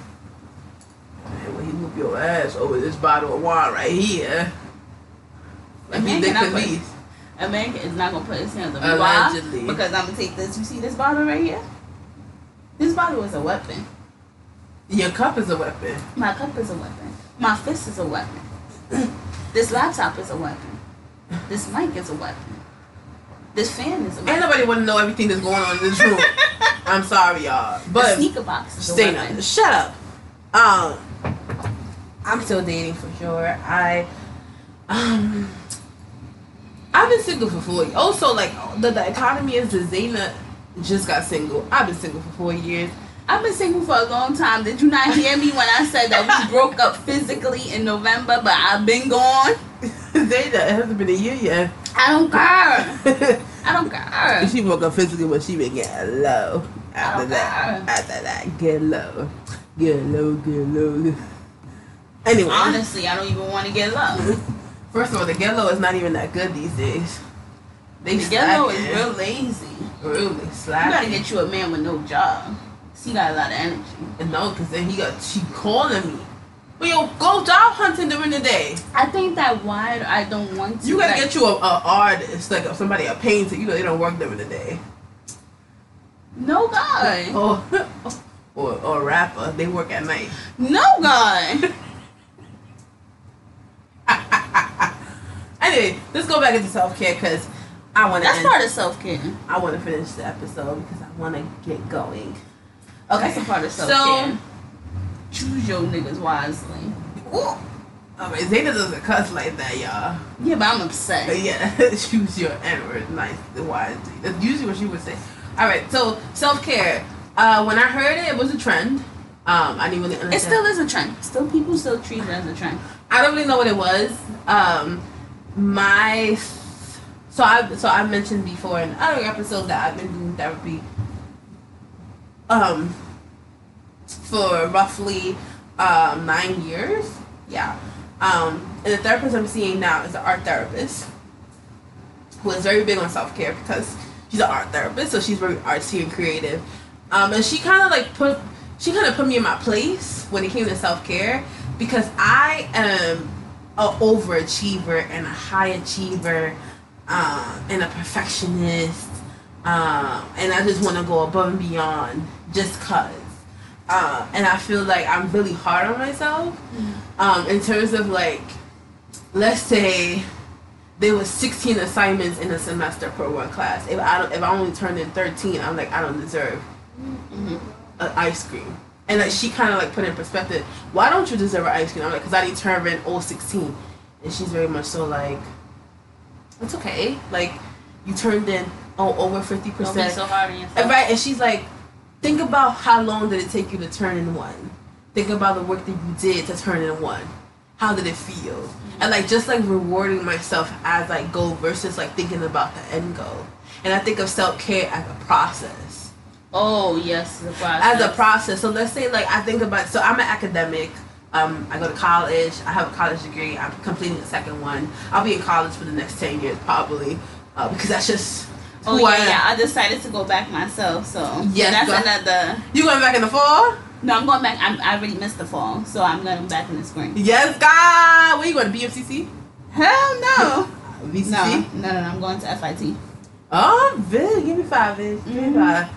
[SPEAKER 1] Man, when he whoop your ass over this bottle of wine right here. He
[SPEAKER 2] Man,
[SPEAKER 1] Dick
[SPEAKER 2] can I put- A man is not gonna put his hands on me. Why? Because I'm gonna take this. You see this bottle right here? This bottle is a weapon.
[SPEAKER 1] Your cup is a weapon.
[SPEAKER 2] My cup is a weapon. My fist is a weapon. this laptop is a weapon. This mic is a weapon. This fan is a
[SPEAKER 1] Ain't
[SPEAKER 2] weapon.
[SPEAKER 1] nobody want to know everything that's going on in this room. I'm sorry, y'all.
[SPEAKER 2] the
[SPEAKER 1] But
[SPEAKER 2] sneaker box is a
[SPEAKER 1] Stay
[SPEAKER 2] weapon.
[SPEAKER 1] up. Shut up. Um, I'm still dating for sure. I, um, I've been single for four. years. Also, like the dichotomy is that Zaina just got single. I've been single for four years.
[SPEAKER 2] I've been single for a long time. Did you not hear me when I said that we broke up physically in November, but I've been gone?
[SPEAKER 1] Zaina, it hasn't been a year yet.
[SPEAKER 2] I don't care. I don't care.
[SPEAKER 1] she broke up physically, but she been getting low. After that,
[SPEAKER 2] care.
[SPEAKER 1] after that, get low, get low, get low. Anyway,
[SPEAKER 2] Honestly, I don't even want to get love.
[SPEAKER 1] First of all, the get low is not even that good these days. They
[SPEAKER 2] The ghetto is real lazy.
[SPEAKER 1] really
[SPEAKER 2] You gotta get you a man with no job. So he got a lot of energy.
[SPEAKER 1] And no, because then he got she calling me. But yo, go job hunting during the day.
[SPEAKER 2] I think that why I don't want to.
[SPEAKER 1] You gotta
[SPEAKER 2] like,
[SPEAKER 1] get you a, a artist, like somebody a painter. You know they don't work during the day.
[SPEAKER 2] no guy.
[SPEAKER 1] Or or, or a rapper, they work at night.
[SPEAKER 2] No guy.
[SPEAKER 1] Anyway, let's go back into self care because I want to.
[SPEAKER 2] That's part of self care.
[SPEAKER 1] I want to finish the episode because I want to get going.
[SPEAKER 2] Okay, That's a part of self care. So Choose your niggas wisely.
[SPEAKER 1] Ooh. I mean, Zayna doesn't cuss like that, y'all.
[SPEAKER 2] Yeah, but I'm upset.
[SPEAKER 1] But yeah, choose your N word nice wisely. That's usually what she would say. All right, so self care. Uh, when I heard it, it was a trend. Um, I didn't really understand.
[SPEAKER 2] It still is a trend. Still, people still treat it as a trend.
[SPEAKER 1] I don't really know what it was. Um, my so I so I mentioned before in other episodes that I've been doing therapy. Um, for roughly um nine years. Yeah. Um, and the therapist I'm seeing now is an art therapist who is very big on self care because she's an art therapist, so she's very artsy and creative. Um, and she kind of like put she kind of put me in my place when it came to self care because I am a overachiever and a high achiever um, and a perfectionist, um, and I just want to go above and beyond just cause. Uh, and I feel like I'm really hard on myself um, in terms of like, let's say there was 16 assignments in a semester per one class. If I if I only turned in 13, I'm like I don't deserve
[SPEAKER 2] Mm-hmm.
[SPEAKER 1] an ice cream. And like she kind of like put in perspective. Why don't you deserve an ice cream? I'm like, because I determined 016. And she's very much so like, it's okay. Like, you turned in oh, over 50%.
[SPEAKER 2] Don't so hard on yourself.
[SPEAKER 1] And right, and she's like, think about how long did it take you to turn in one. Think about the work that you did to turn in one. How did it feel?
[SPEAKER 2] Mm-hmm.
[SPEAKER 1] And like just like rewarding myself as I go versus like thinking about the end goal. And I think of self care as a process.
[SPEAKER 2] Oh yes, the process.
[SPEAKER 1] As a process. So let's say like I think about so I'm an academic. Um, I go to college. I have a college degree. I'm completing the second one. I'll be in college for the next ten years probably, uh, because that's just
[SPEAKER 2] Oh
[SPEAKER 1] who I
[SPEAKER 2] yeah, yeah. I decided to go back myself. So
[SPEAKER 1] Yes,
[SPEAKER 2] that's
[SPEAKER 1] go-
[SPEAKER 2] another.
[SPEAKER 1] You going back in the fall?
[SPEAKER 2] No, I'm going back. I'm, I already missed the fall, so I'm going back in the spring.
[SPEAKER 1] Yes, God. Where you going to BFCC?
[SPEAKER 2] Hell no.
[SPEAKER 1] VCC?
[SPEAKER 2] No, no, no, no. I'm going to FIT.
[SPEAKER 1] Oh, Viv, give me five, Viv. Give me
[SPEAKER 2] Mhm.
[SPEAKER 1] five.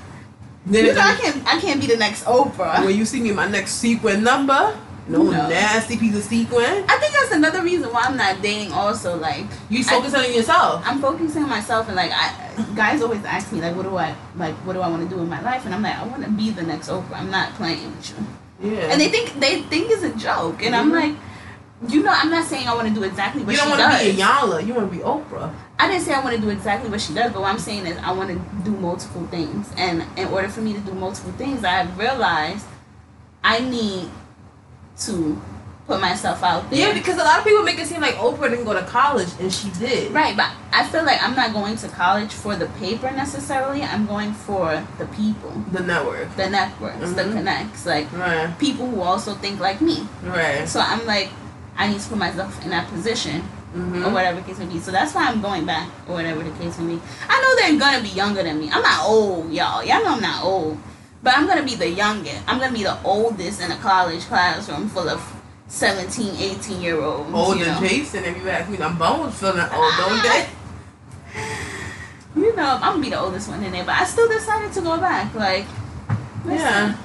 [SPEAKER 1] Then
[SPEAKER 2] You know, I can't. I can't be the next Oprah.
[SPEAKER 1] when you see me, my next sequin number, no,
[SPEAKER 2] No.
[SPEAKER 1] nasty piece of sequin.
[SPEAKER 2] I think that's another reason why I'm not dating. Also, like
[SPEAKER 1] You focus on yourself.
[SPEAKER 2] I'm focusing on myself, and like I, guys always ask me like, what do I like? What do I want to do in my life? And I'm like, I want to be the next Oprah. I'm not playing with you.
[SPEAKER 1] Yeah.
[SPEAKER 2] And they think they think it's a joke, and I'm
[SPEAKER 1] Mhm.
[SPEAKER 2] like, you know, I'm not saying I want to do exactly what
[SPEAKER 1] you don't want to be a Yala. You want to be Oprah.
[SPEAKER 2] I didn't say I want to do exactly what she does, but what I'm saying is I want to do multiple things. And in order for me to do multiple things, I realized I need to put myself out there.
[SPEAKER 1] Yeah, because a lot of people make it seem like Oprah didn't go to college, and she did.
[SPEAKER 2] Right, but I feel like I'm not going to college for the paper necessarily. I'm going for the people,
[SPEAKER 1] The network.
[SPEAKER 2] the networks, the
[SPEAKER 1] Mhm.
[SPEAKER 2] connects, like
[SPEAKER 1] Right.
[SPEAKER 2] people who also think like me.
[SPEAKER 1] Right.
[SPEAKER 2] So I'm like, I need to put myself in that position
[SPEAKER 1] Mm-hmm.
[SPEAKER 2] or whatever the case may be. So that's why I'm going back or whatever the case may be. I know they're gonna be younger than me. I'm not old, y'all. Y'all know I'm not old. But I'm gonna be the youngest. I'm gonna be the oldest in a college classroom full of 17, 18 year olds.
[SPEAKER 1] Old
[SPEAKER 2] you know.
[SPEAKER 1] Jason, if you ask me, I'm bones feeling old, don't they?
[SPEAKER 2] You know, I'm gonna be the oldest one in there, but I still decided to go back. Like, listen,
[SPEAKER 1] Yeah.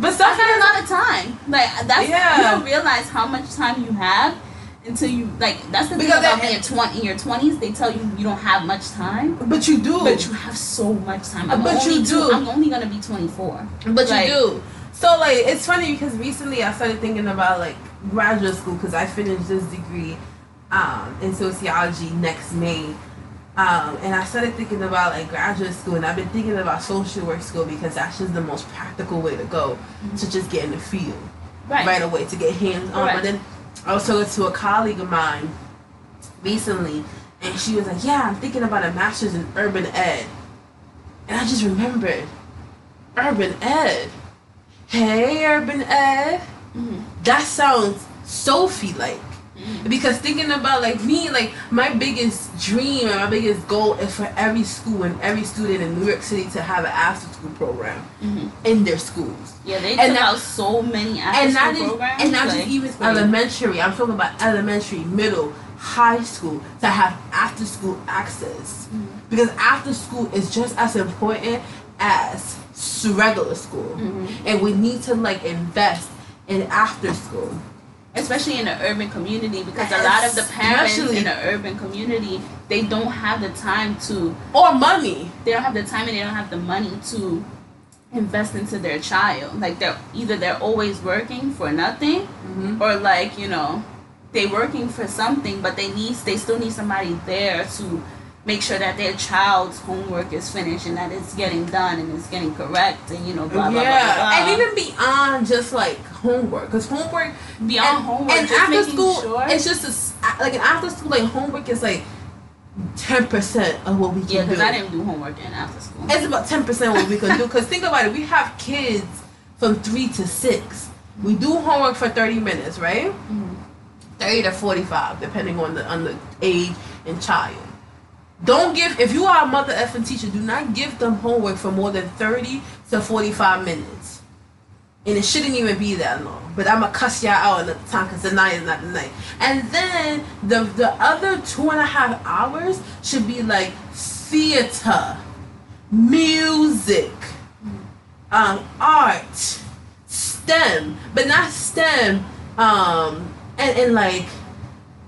[SPEAKER 1] But
[SPEAKER 2] I
[SPEAKER 1] stuff
[SPEAKER 2] got a lot of time. Like that's
[SPEAKER 1] Yeah.
[SPEAKER 2] you don't realize how much time you have until you like. That's the
[SPEAKER 1] Because
[SPEAKER 2] thing about being twenty in your twenties. They tell you you don't have much time,
[SPEAKER 1] But you do.
[SPEAKER 2] but you have so much time. I'm
[SPEAKER 1] But you do.
[SPEAKER 2] I'm only gonna be twenty four.
[SPEAKER 1] But
[SPEAKER 2] Like-
[SPEAKER 1] you do. So like it's funny because recently I started thinking about like graduate school because I finished this degree um, in sociology next May. Um, and I started thinking about like graduate school, and I've been thinking about social work school because that's just the most practical way to go to just get in the field
[SPEAKER 2] Right.
[SPEAKER 1] right away to get hands on.
[SPEAKER 2] Correct.
[SPEAKER 1] But then I was talking to a colleague of mine recently, and she was like, "Yeah, I'm thinking about a master's in urban ed," and I just remembered urban ed. Hey, urban ed.
[SPEAKER 2] Mhm.
[SPEAKER 1] That sounds Sophie like. Because thinking about like me, like my biggest dream and my biggest goal is for every school and every student in New York City to have an after school program
[SPEAKER 2] Mhm.
[SPEAKER 1] in their schools
[SPEAKER 2] Yeah, they
[SPEAKER 1] And
[SPEAKER 2] took
[SPEAKER 1] not-
[SPEAKER 2] out so many after
[SPEAKER 1] and not
[SPEAKER 2] programs.
[SPEAKER 1] and not
[SPEAKER 2] like,
[SPEAKER 1] just even
[SPEAKER 2] crazy.
[SPEAKER 1] elementary. I'm talking about elementary, middle, high school to have after school access
[SPEAKER 2] Mhm.
[SPEAKER 1] because after school is just as important as regular school,
[SPEAKER 2] Mhm.
[SPEAKER 1] and we need to like invest in after school.
[SPEAKER 2] Especially in the urban community because a lot of the parents
[SPEAKER 1] Especially-
[SPEAKER 2] in the urban community they don't have the time to
[SPEAKER 1] Or money.
[SPEAKER 2] they don't have the time and they don't have the money to invest into their child like they're either they're always working for nothing
[SPEAKER 1] Mm-hmm.
[SPEAKER 2] or like you know they working for something but they need they still need somebody there to make sure that their child's homework is finished and that it's getting done and it's getting correct and you know blah blah
[SPEAKER 1] yeah,
[SPEAKER 2] blah, blah, blah.
[SPEAKER 1] and even beyond just like homework, because homework
[SPEAKER 2] beyond
[SPEAKER 1] and,
[SPEAKER 2] homework
[SPEAKER 1] and after school,
[SPEAKER 2] sure
[SPEAKER 1] it's just a like an after school like homework is like ten percent of what we can
[SPEAKER 2] yeah
[SPEAKER 1] do.
[SPEAKER 2] because I didn't do homework in after school
[SPEAKER 1] It's about ten percent what we can do. Because think about it, we have kids from three to six. We do homework for thirty minutes, right?
[SPEAKER 2] Mhm.
[SPEAKER 1] Thirty to forty-five, depending on the on the age and child. Don't give if you are a mother effing teacher, do not give them homework for more than thirty to forty-five minutes. And it shouldn't even be that long. But I'ma cuss y'all out at the time because the night is not the night. And then the the other two and a half hours should be like theater, music, um, art, STEM, but not STEM, um, and, and like,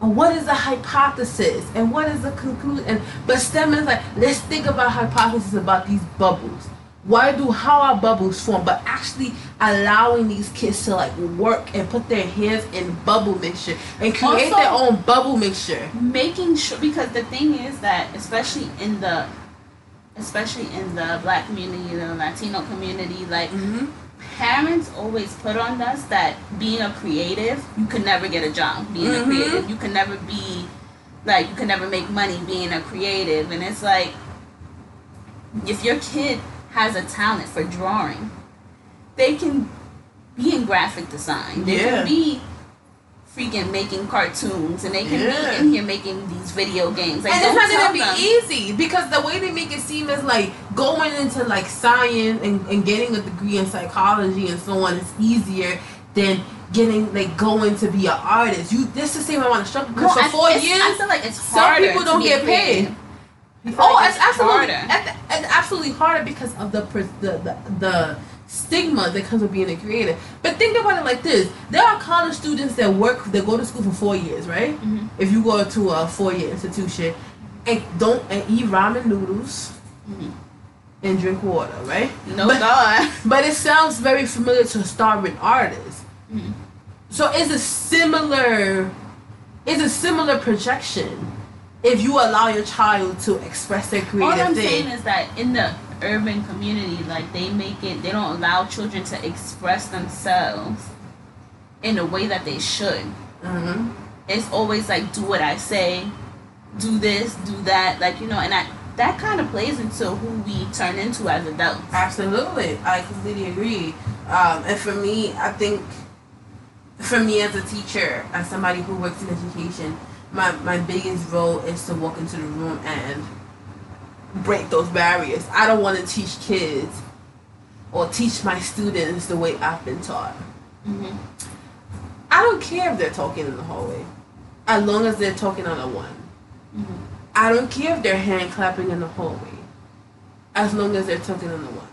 [SPEAKER 1] what is the hypothesis and what is the conclusion? And but STEM is like, let's think about hypothesis about these bubbles. why do how our bubbles form, but actually allowing these kids to like work and put their hands in bubble mixture and create
[SPEAKER 2] Also-
[SPEAKER 1] their own bubble mixture.
[SPEAKER 2] making sure because the thing is that especially in the especially in the black community the latino community like
[SPEAKER 1] Mm-hmm.
[SPEAKER 2] Parents always put on us that being a creative you can never get a job being
[SPEAKER 1] Mhm.
[SPEAKER 2] a creative you can never be like you can never make money being a creative and it's like if your kid has a talent for drawing they can be in graphic design they
[SPEAKER 1] Yeah.
[SPEAKER 2] can be freaking making cartoons and they can
[SPEAKER 1] Yeah.
[SPEAKER 2] be in here making these video games like
[SPEAKER 1] and it's
[SPEAKER 2] don't
[SPEAKER 1] gonna be
[SPEAKER 2] them.
[SPEAKER 1] easy because the way they make it seem is like going into like science and, and getting a degree in psychology and so on is easier than getting like going to be an artist. You this is the same amount of struggle
[SPEAKER 2] No,
[SPEAKER 1] because
[SPEAKER 2] I-
[SPEAKER 1] for four years
[SPEAKER 2] I feel like it's
[SPEAKER 1] some people don't get
[SPEAKER 2] creative.
[SPEAKER 1] paid. Oh,
[SPEAKER 2] like
[SPEAKER 1] it's absolutely
[SPEAKER 2] harder.
[SPEAKER 1] it's, it's absolutely harder because of the the, the the stigma that comes with being a creator. But think about it like this: there are college students that work that go to school for four years, right?
[SPEAKER 2] Mhm.
[SPEAKER 1] If you go to a four year institution and don't and eat ramen noodles
[SPEAKER 2] Mhm.
[SPEAKER 1] and drink water, right?
[SPEAKER 2] no
[SPEAKER 1] but,
[SPEAKER 2] god
[SPEAKER 1] but it sounds very familiar to starving artists.
[SPEAKER 2] Mhm.
[SPEAKER 1] So it's a similar, it's a similar projection. If you allow your child to express their
[SPEAKER 2] All
[SPEAKER 1] creative
[SPEAKER 2] I'm
[SPEAKER 1] thing,
[SPEAKER 2] saying is that in the urban community, like they make it, they don't allow children to express themselves in a way that they should.
[SPEAKER 1] hmm
[SPEAKER 2] It's always like, do what I say, do this, do that, like you know, and that that kind of plays into who we turn into as adults.
[SPEAKER 1] Absolutely, I completely agree. Um, and for me, I think, for me as a teacher, as somebody who works in education, my my biggest role is to walk into the room and break those barriers. I don't want to teach kids or teach my students the way I've been taught.
[SPEAKER 2] hmm
[SPEAKER 1] I don't care if they're talking in the hallway, as long as they're talking on a one.
[SPEAKER 2] hmm
[SPEAKER 1] I don't care if they're hand clapping in the hallway, as long as they're talking on the one.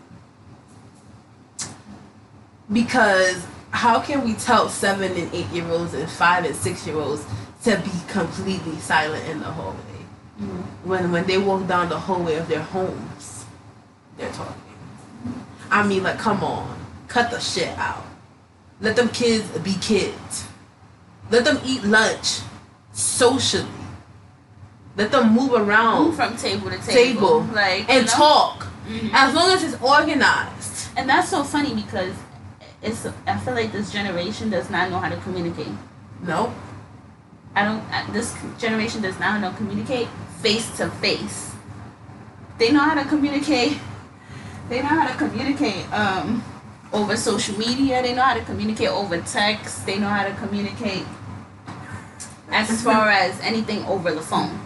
[SPEAKER 1] Because how can we tell seven and eight year olds and five and six year olds to be completely silent in the hallway
[SPEAKER 2] hmm
[SPEAKER 1] when when they walk down the hallway of their homes, they're talking. I mean, like, come on, cut the shit out. Let them kids be kids. Let them eat lunch socially. Let them move around
[SPEAKER 2] Move from table to table,
[SPEAKER 1] Table.
[SPEAKER 2] like
[SPEAKER 1] and
[SPEAKER 2] you know?
[SPEAKER 1] talk
[SPEAKER 2] Mhm.
[SPEAKER 1] as long as it's organized.
[SPEAKER 2] And that's so funny because it's. I feel like this generation does not know how to communicate.
[SPEAKER 1] No,
[SPEAKER 2] I don't. uh, This generation does not know communicate face to face. They know how to communicate. They know how to communicate um, over social media. They know how to communicate over text. They know how to communicate as far as anything over the phone.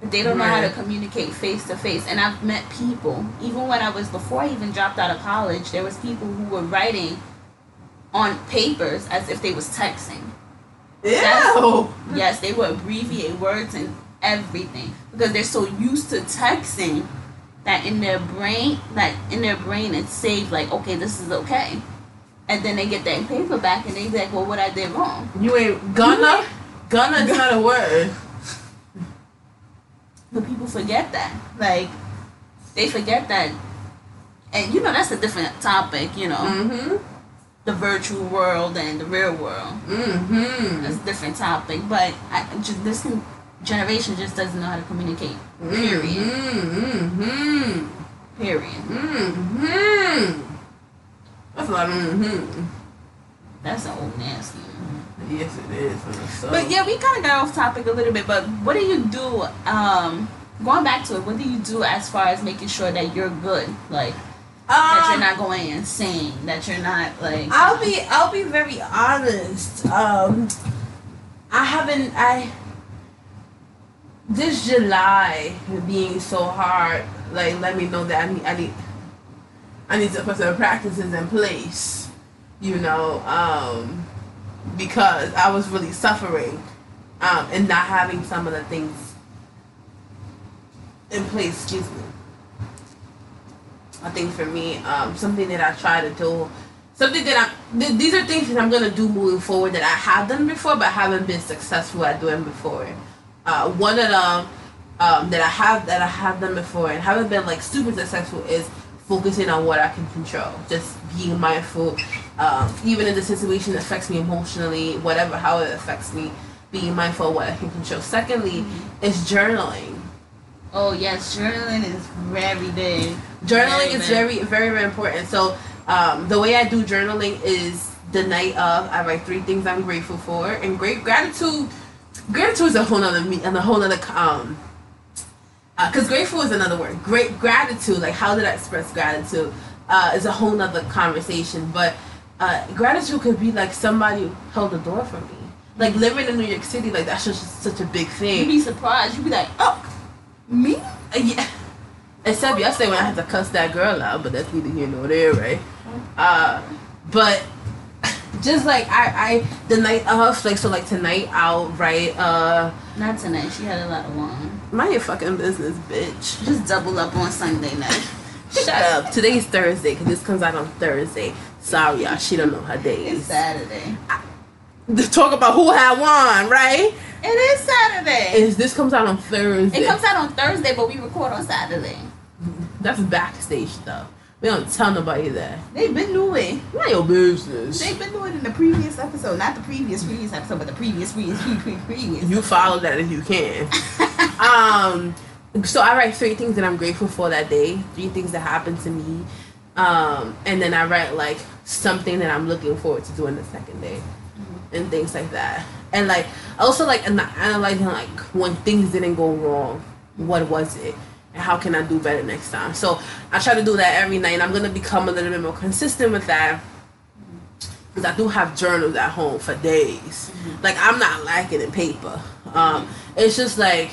[SPEAKER 2] But they don't know how to communicate face to face. And I've met people, even when I was before I even dropped out of college, there was people who were writing on papers as if they was texting. Yes, they would abbreviate words and everything because they're so used to texting that in their brain, like in their brain, it's saved like, okay, this is okay, and then they get that paper back and they be like, well, what I did wrong.
[SPEAKER 1] You ain't gonna. Gonna is not a word.
[SPEAKER 2] But people forget that, like, they forget that, and you know that's a different topic, you know,
[SPEAKER 1] Mm-hmm.
[SPEAKER 2] The virtual world and the real world.
[SPEAKER 1] Mm-hmm.
[SPEAKER 2] That's a different topic, but I, just this generation just doesn't know how to communicate. Period.
[SPEAKER 1] Mm-hmm.
[SPEAKER 2] Period.
[SPEAKER 1] Mm-hmm. That's a lot of mm-hmm.
[SPEAKER 2] That's an old nasty.
[SPEAKER 1] Yes, it is.
[SPEAKER 2] But yeah, we kind of got off topic a little bit. But what do you do? Um, going back to it, what do you do as far as making sure that you're good, like that you're
[SPEAKER 1] Um,
[SPEAKER 2] not going insane, that you're not like.
[SPEAKER 1] I'll be I'll be very honest. Um, I haven't I this July being so hard. Like let me know that I need I need I need to put some practices in place. You know, um, because I was really suffering, um, and not having some of the things in place. Excuse me. I think for me, um, something that I try to do, something that I, th- these are things that I'm gonna do moving forward that I have done before, but haven't been successful at doing before. Uh, one of them um, that I have that I have done before and haven't been like super successful is focusing on what I can control, just being mindful, um, even if the situation affects me emotionally, whatever how it affects me, being mindful of what I can control. Secondly, mm-hmm. is journaling.
[SPEAKER 2] Oh yes, journaling is very big.
[SPEAKER 1] Journaling very is big. very very very important. So um, the way I do journaling is the night of I write three things I'm grateful for, and great gratitude. Gratitude is a whole other me and a whole other um. Because uh, grateful is another word. Great gratitude, like how did I express gratitude, uh, is a whole nother conversation. But uh, gratitude could be like somebody held the door for me. Like living in New York City, like that's just such a big thing.
[SPEAKER 2] You'd be surprised. You'd be like, oh, me? Uh,
[SPEAKER 1] yeah. Except yesterday when I had to cuss that girl out, but that's neither here nor there, right? Uh, but just like I, I the night of like so like tonight I'll write uh
[SPEAKER 2] not tonight. She had a lot of wine
[SPEAKER 1] mind your fucking business bitch.
[SPEAKER 2] Just double up on Sunday night.
[SPEAKER 1] Shut up. Today's Thursday because this comes out on Thursday. Sorry y'all. She don't know her days.
[SPEAKER 2] It's Saturday. I,
[SPEAKER 1] talk about who had won right
[SPEAKER 2] it is Saturday
[SPEAKER 1] is this comes out on Thursday
[SPEAKER 2] it comes out on Thursday but we record on Saturday
[SPEAKER 1] that's backstage stuff we don't tell nobody that.
[SPEAKER 2] They've been doing.
[SPEAKER 1] Not your business.
[SPEAKER 2] They've been doing in the previous episode, not the previous previous episode, but the previous previous previous previous.
[SPEAKER 1] You follow that if you can. um, so I write three things that I'm grateful for that day. Three things that happened to me, um, and then I write like something that I'm looking forward to doing the second day. And things like that. And like also like analyzing like when things didn't go wrong, what was it? And how can I do better next time? So I try to do that every night, and I'm gonna become a little bit more consistent with that because I do have journals at home for days. Mm-hmm. Like I'm not lacking in paper. Um, it's just like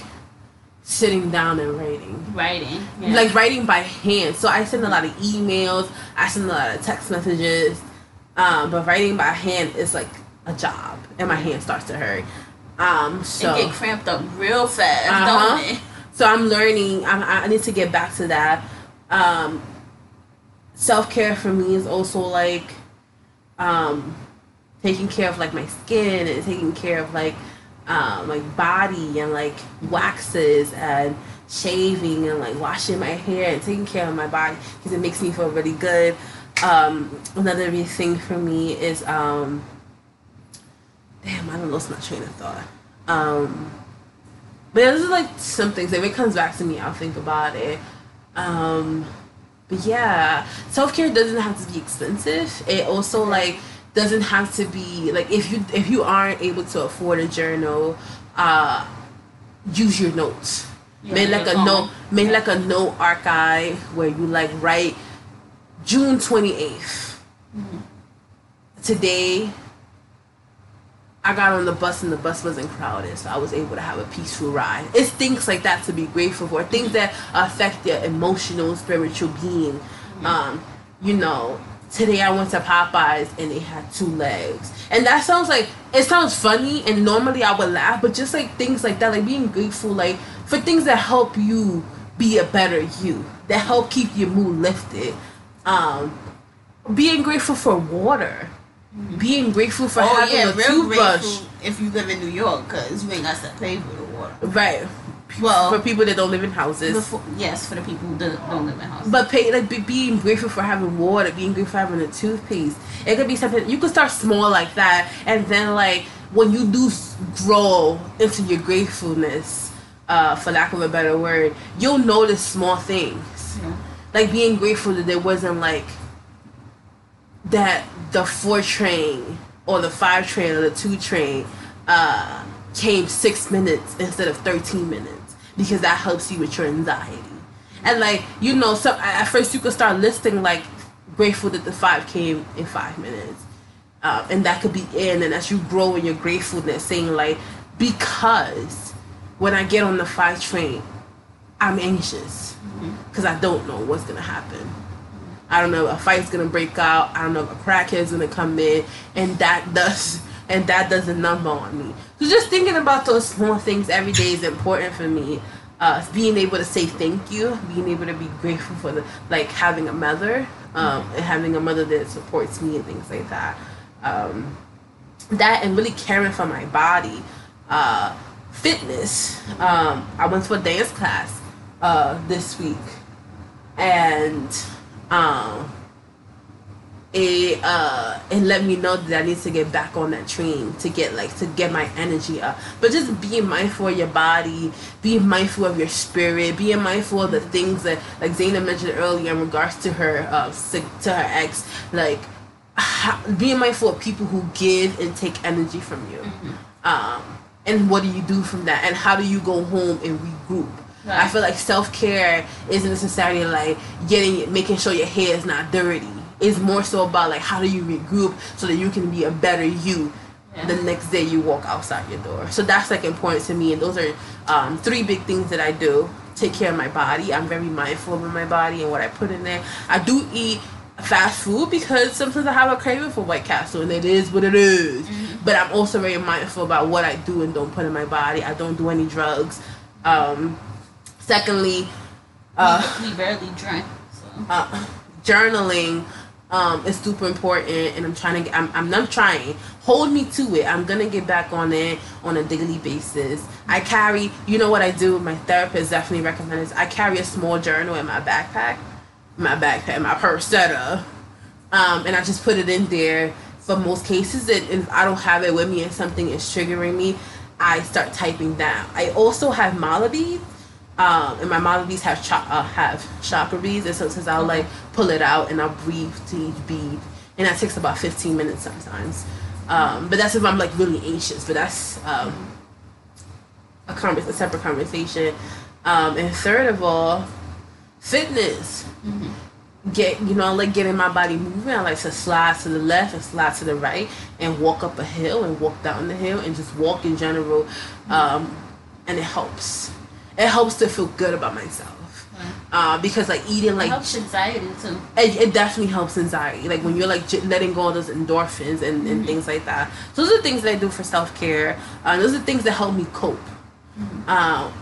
[SPEAKER 1] sitting down and writing.
[SPEAKER 2] Writing.
[SPEAKER 1] Yeah. Like writing by hand. So I send a lot of emails. I send a lot of text messages. Um, but writing by hand is like a job, and my hand starts to hurt. Um, so
[SPEAKER 2] it get cramped up real fast, uh-huh. don't it?
[SPEAKER 1] So I'm learning. I'm, i need to get back to that. Um, Self care for me is also like um, taking care of like my skin and taking care of like um, like body and like waxes and shaving and like washing my hair and taking care of my body because it makes me feel really good. Um, another big thing for me is um, damn, I don't lost my train of thought. Um, but yeah, this is like some things. If it comes back to me, I'll think about it. Um, but yeah, self care doesn't have to be expensive. It also like doesn't have to be like if you if you aren't able to afford a journal, uh, use your notes. Yeah, make like a note. Make like a note archive where you like write June twenty eighth. Mm-hmm. Today I got on the bus and the bus wasn't crowded, so I was able to have a peaceful ride. It's things like that to be grateful for. Things that affect your emotional, spiritual being. Um, you know, today I went to Popeyes and they had two legs, and that sounds like it sounds funny, and normally I would laugh, but just like things like that, like being grateful, like for things that help you be a better you, that help keep your mood lifted. Um, being grateful for water being grateful for oh, having yeah, a toothbrush.
[SPEAKER 2] If you live in New York, because you ain't got to pay for the water.
[SPEAKER 1] Right. Well, for people that don't live in houses.
[SPEAKER 2] Before, yes, for the people who don't, don't live in houses.
[SPEAKER 1] But pay like be, being grateful for having water, being grateful for having a toothpaste. It could be something you could start small like that, and then like when you do grow into your gratefulness, uh, for lack of a better word, you'll notice small things. Yeah. Like being grateful that there wasn't like that the four train or the five train or the two train uh, came six minutes instead of 13 minutes because that helps you with your anxiety. And like, you know, so at first you could start listing like grateful that the five came in five minutes. Uh, and that could be in, and as you grow in your gratefulness, saying like, because when I get on the five train, I'm anxious because mm-hmm. I don't know what's gonna happen I don't know, a fight's gonna break out. I don't know, a crackhead's gonna come in, and that does and that does a number on me. So just thinking about those small things every day is important for me. Uh, being able to say thank you, being able to be grateful for the like having a mother, um, and having a mother that supports me and things like that. Um, that and really caring for my body. Uh, fitness. Um, I went to a dance class uh, this week, and um, it uh it let me know that I need to get back on that train to get like to get my energy up. But just being mindful of your body, being mindful of your spirit, being mindful of the things that like Zaina mentioned earlier in regards to her uh to her ex, like being mindful of people who give and take energy from you. Mm-hmm. Um, and what do you do from that? And how do you go home and regroup? Right. I feel like self care isn't necessarily like getting making sure your hair is not dirty it's more so about like how do you regroup so that you can be a better you yeah. the next day you walk outside your door. So that's like important to me, and those are um, three big things that I do. Take care of my body. I'm very mindful of my body and what I put in there. I do eat fast food because sometimes I have a craving for White Castle, and it is what it is. Mm-hmm. But I'm also very mindful about what I do and don't put in my body. I don't do any drugs. Um, secondly,
[SPEAKER 2] uh, we, we barely drink. So.
[SPEAKER 1] Uh, journaling um, is super important, and I'm trying to get. I'm, I'm not trying. Hold me to it. I'm gonna get back on it on a daily basis. I carry. You know what I do? My therapist definitely recommends. I carry a small journal in my backpack, my backpack, my purse setup, um, and I just put it in there. For most cases, that if I don't have it with me and something is triggering me, I start typing down. I also have Mala beads um, and my mala beads have cha- uh, have chakra beads, and sometimes I'll like pull it out and I'll breathe to each bead, and that takes about fifteen minutes sometimes. Um, but that's if I'm like really anxious. But that's um, a convers- a separate conversation. Um, and third of all, fitness. Mm-hmm. Get you know, I like getting my body moving. I like to slide to the left and slide to the right, and walk up a hill and walk down the hill and just walk in general, um, and it helps it helps to feel good about myself. Uh, because like eating like it
[SPEAKER 2] helps anxiety too.
[SPEAKER 1] It, it definitely helps anxiety. Like when you're like j- letting go of those endorphins and, and mm-hmm. things like that. So those are things that I do for self care. Uh, those are things that help me cope. Mm-hmm. Um,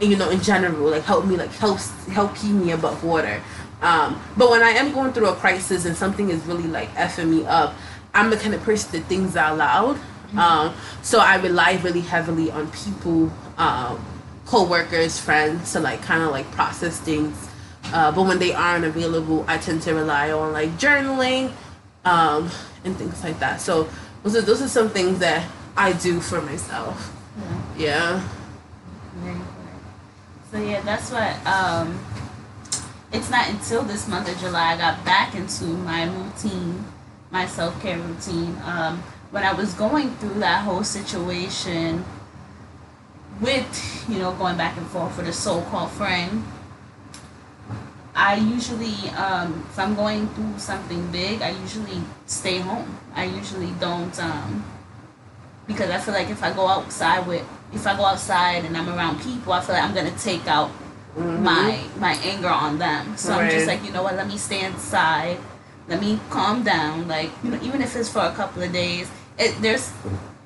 [SPEAKER 1] and, you know, in general, like help me like helps help keep me above water. Um, but when I am going through a crisis and something is really like effing me up, I'm the kind of person that things out loud. Mm-hmm. Um, so I rely really heavily on people. Um, co-workers friends to like kind of like process things. Uh, but when they aren't available i tend to rely on like journaling um, and things like that. So those are those are some things that i do for myself. Yeah,
[SPEAKER 2] yeah. so yeah that's what um, it's not until this month of july i got back into my routine my self-care routine. Um, when i was going through that whole situation with you know going back and forth with a so-called friend i usually um, if i'm going through something big i usually stay home. I usually don't um, because i feel like if i go outside with if i go outside and i'm around people i feel like i'm gonna take out mm-hmm. my my anger on them. So right. i'm just like you know what let me stay inside. Let me calm down. Like you know even if it's for a couple of days it there's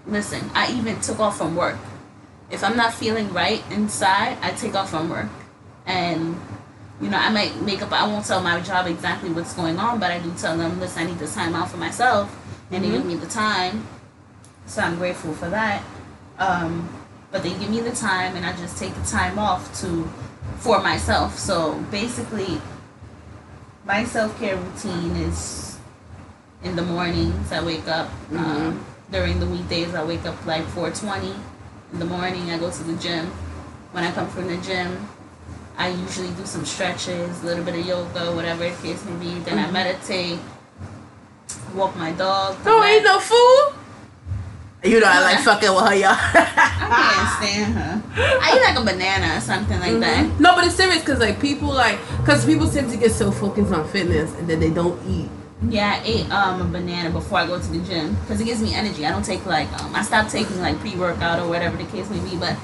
[SPEAKER 2] listen i even took off from work if I'm not feeling right inside, I take off from work. And, you know, I might make up, I won't tell my job exactly what's going on, but I do tell them, listen, I need this time out for myself. And mm-hmm. they give me the time. So I'm grateful for that. Um, but they give me the time and I just take the time off to for myself. So basically my self care routine is in the mornings I wake up. Mm-hmm. Um, during the weekdays I wake up like four twenty in the morning, I go to the gym. When I come from the gym, I usually do some stretches, a little bit of yoga, whatever the case may be. Then mm-hmm. I meditate, walk my dog.
[SPEAKER 1] Don't eat no food. You know I like fucking with her, y'all.
[SPEAKER 2] I can't stand her. I eat like a banana or something like mm-hmm. that.
[SPEAKER 1] No, but it's serious because like people like because people tend to get so focused on fitness and then they don't eat.
[SPEAKER 2] Yeah, I ate um, a banana before I go to the gym because it gives me energy. I don't take like um, I stopped taking like pre workout or whatever the case may be. But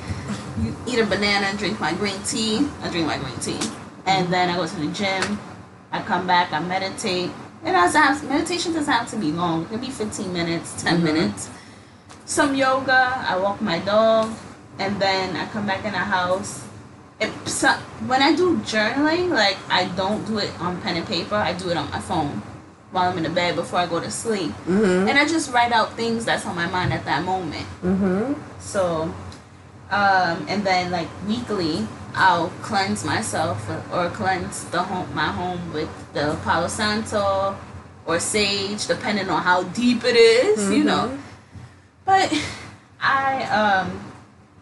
[SPEAKER 2] you eat a banana, drink my green tea. I drink my green tea, and then I go to the gym. I come back, I meditate. It doesn't have meditation doesn't have to be long. It can be fifteen minutes, 10 mm-hmm. minutes. Some yoga. I walk my dog, and then I come back in the house. It, so, when I do journaling, like I don't do it on pen and paper. I do it on my phone while I'm in the bed before I go to sleep. Mm-hmm. And I just write out things that's on my mind at that moment. Mm-hmm. So, um, and then like weekly, I'll cleanse myself or cleanse the home, my home with the Palo Santo or sage, depending on how deep it is, you know. But I, um,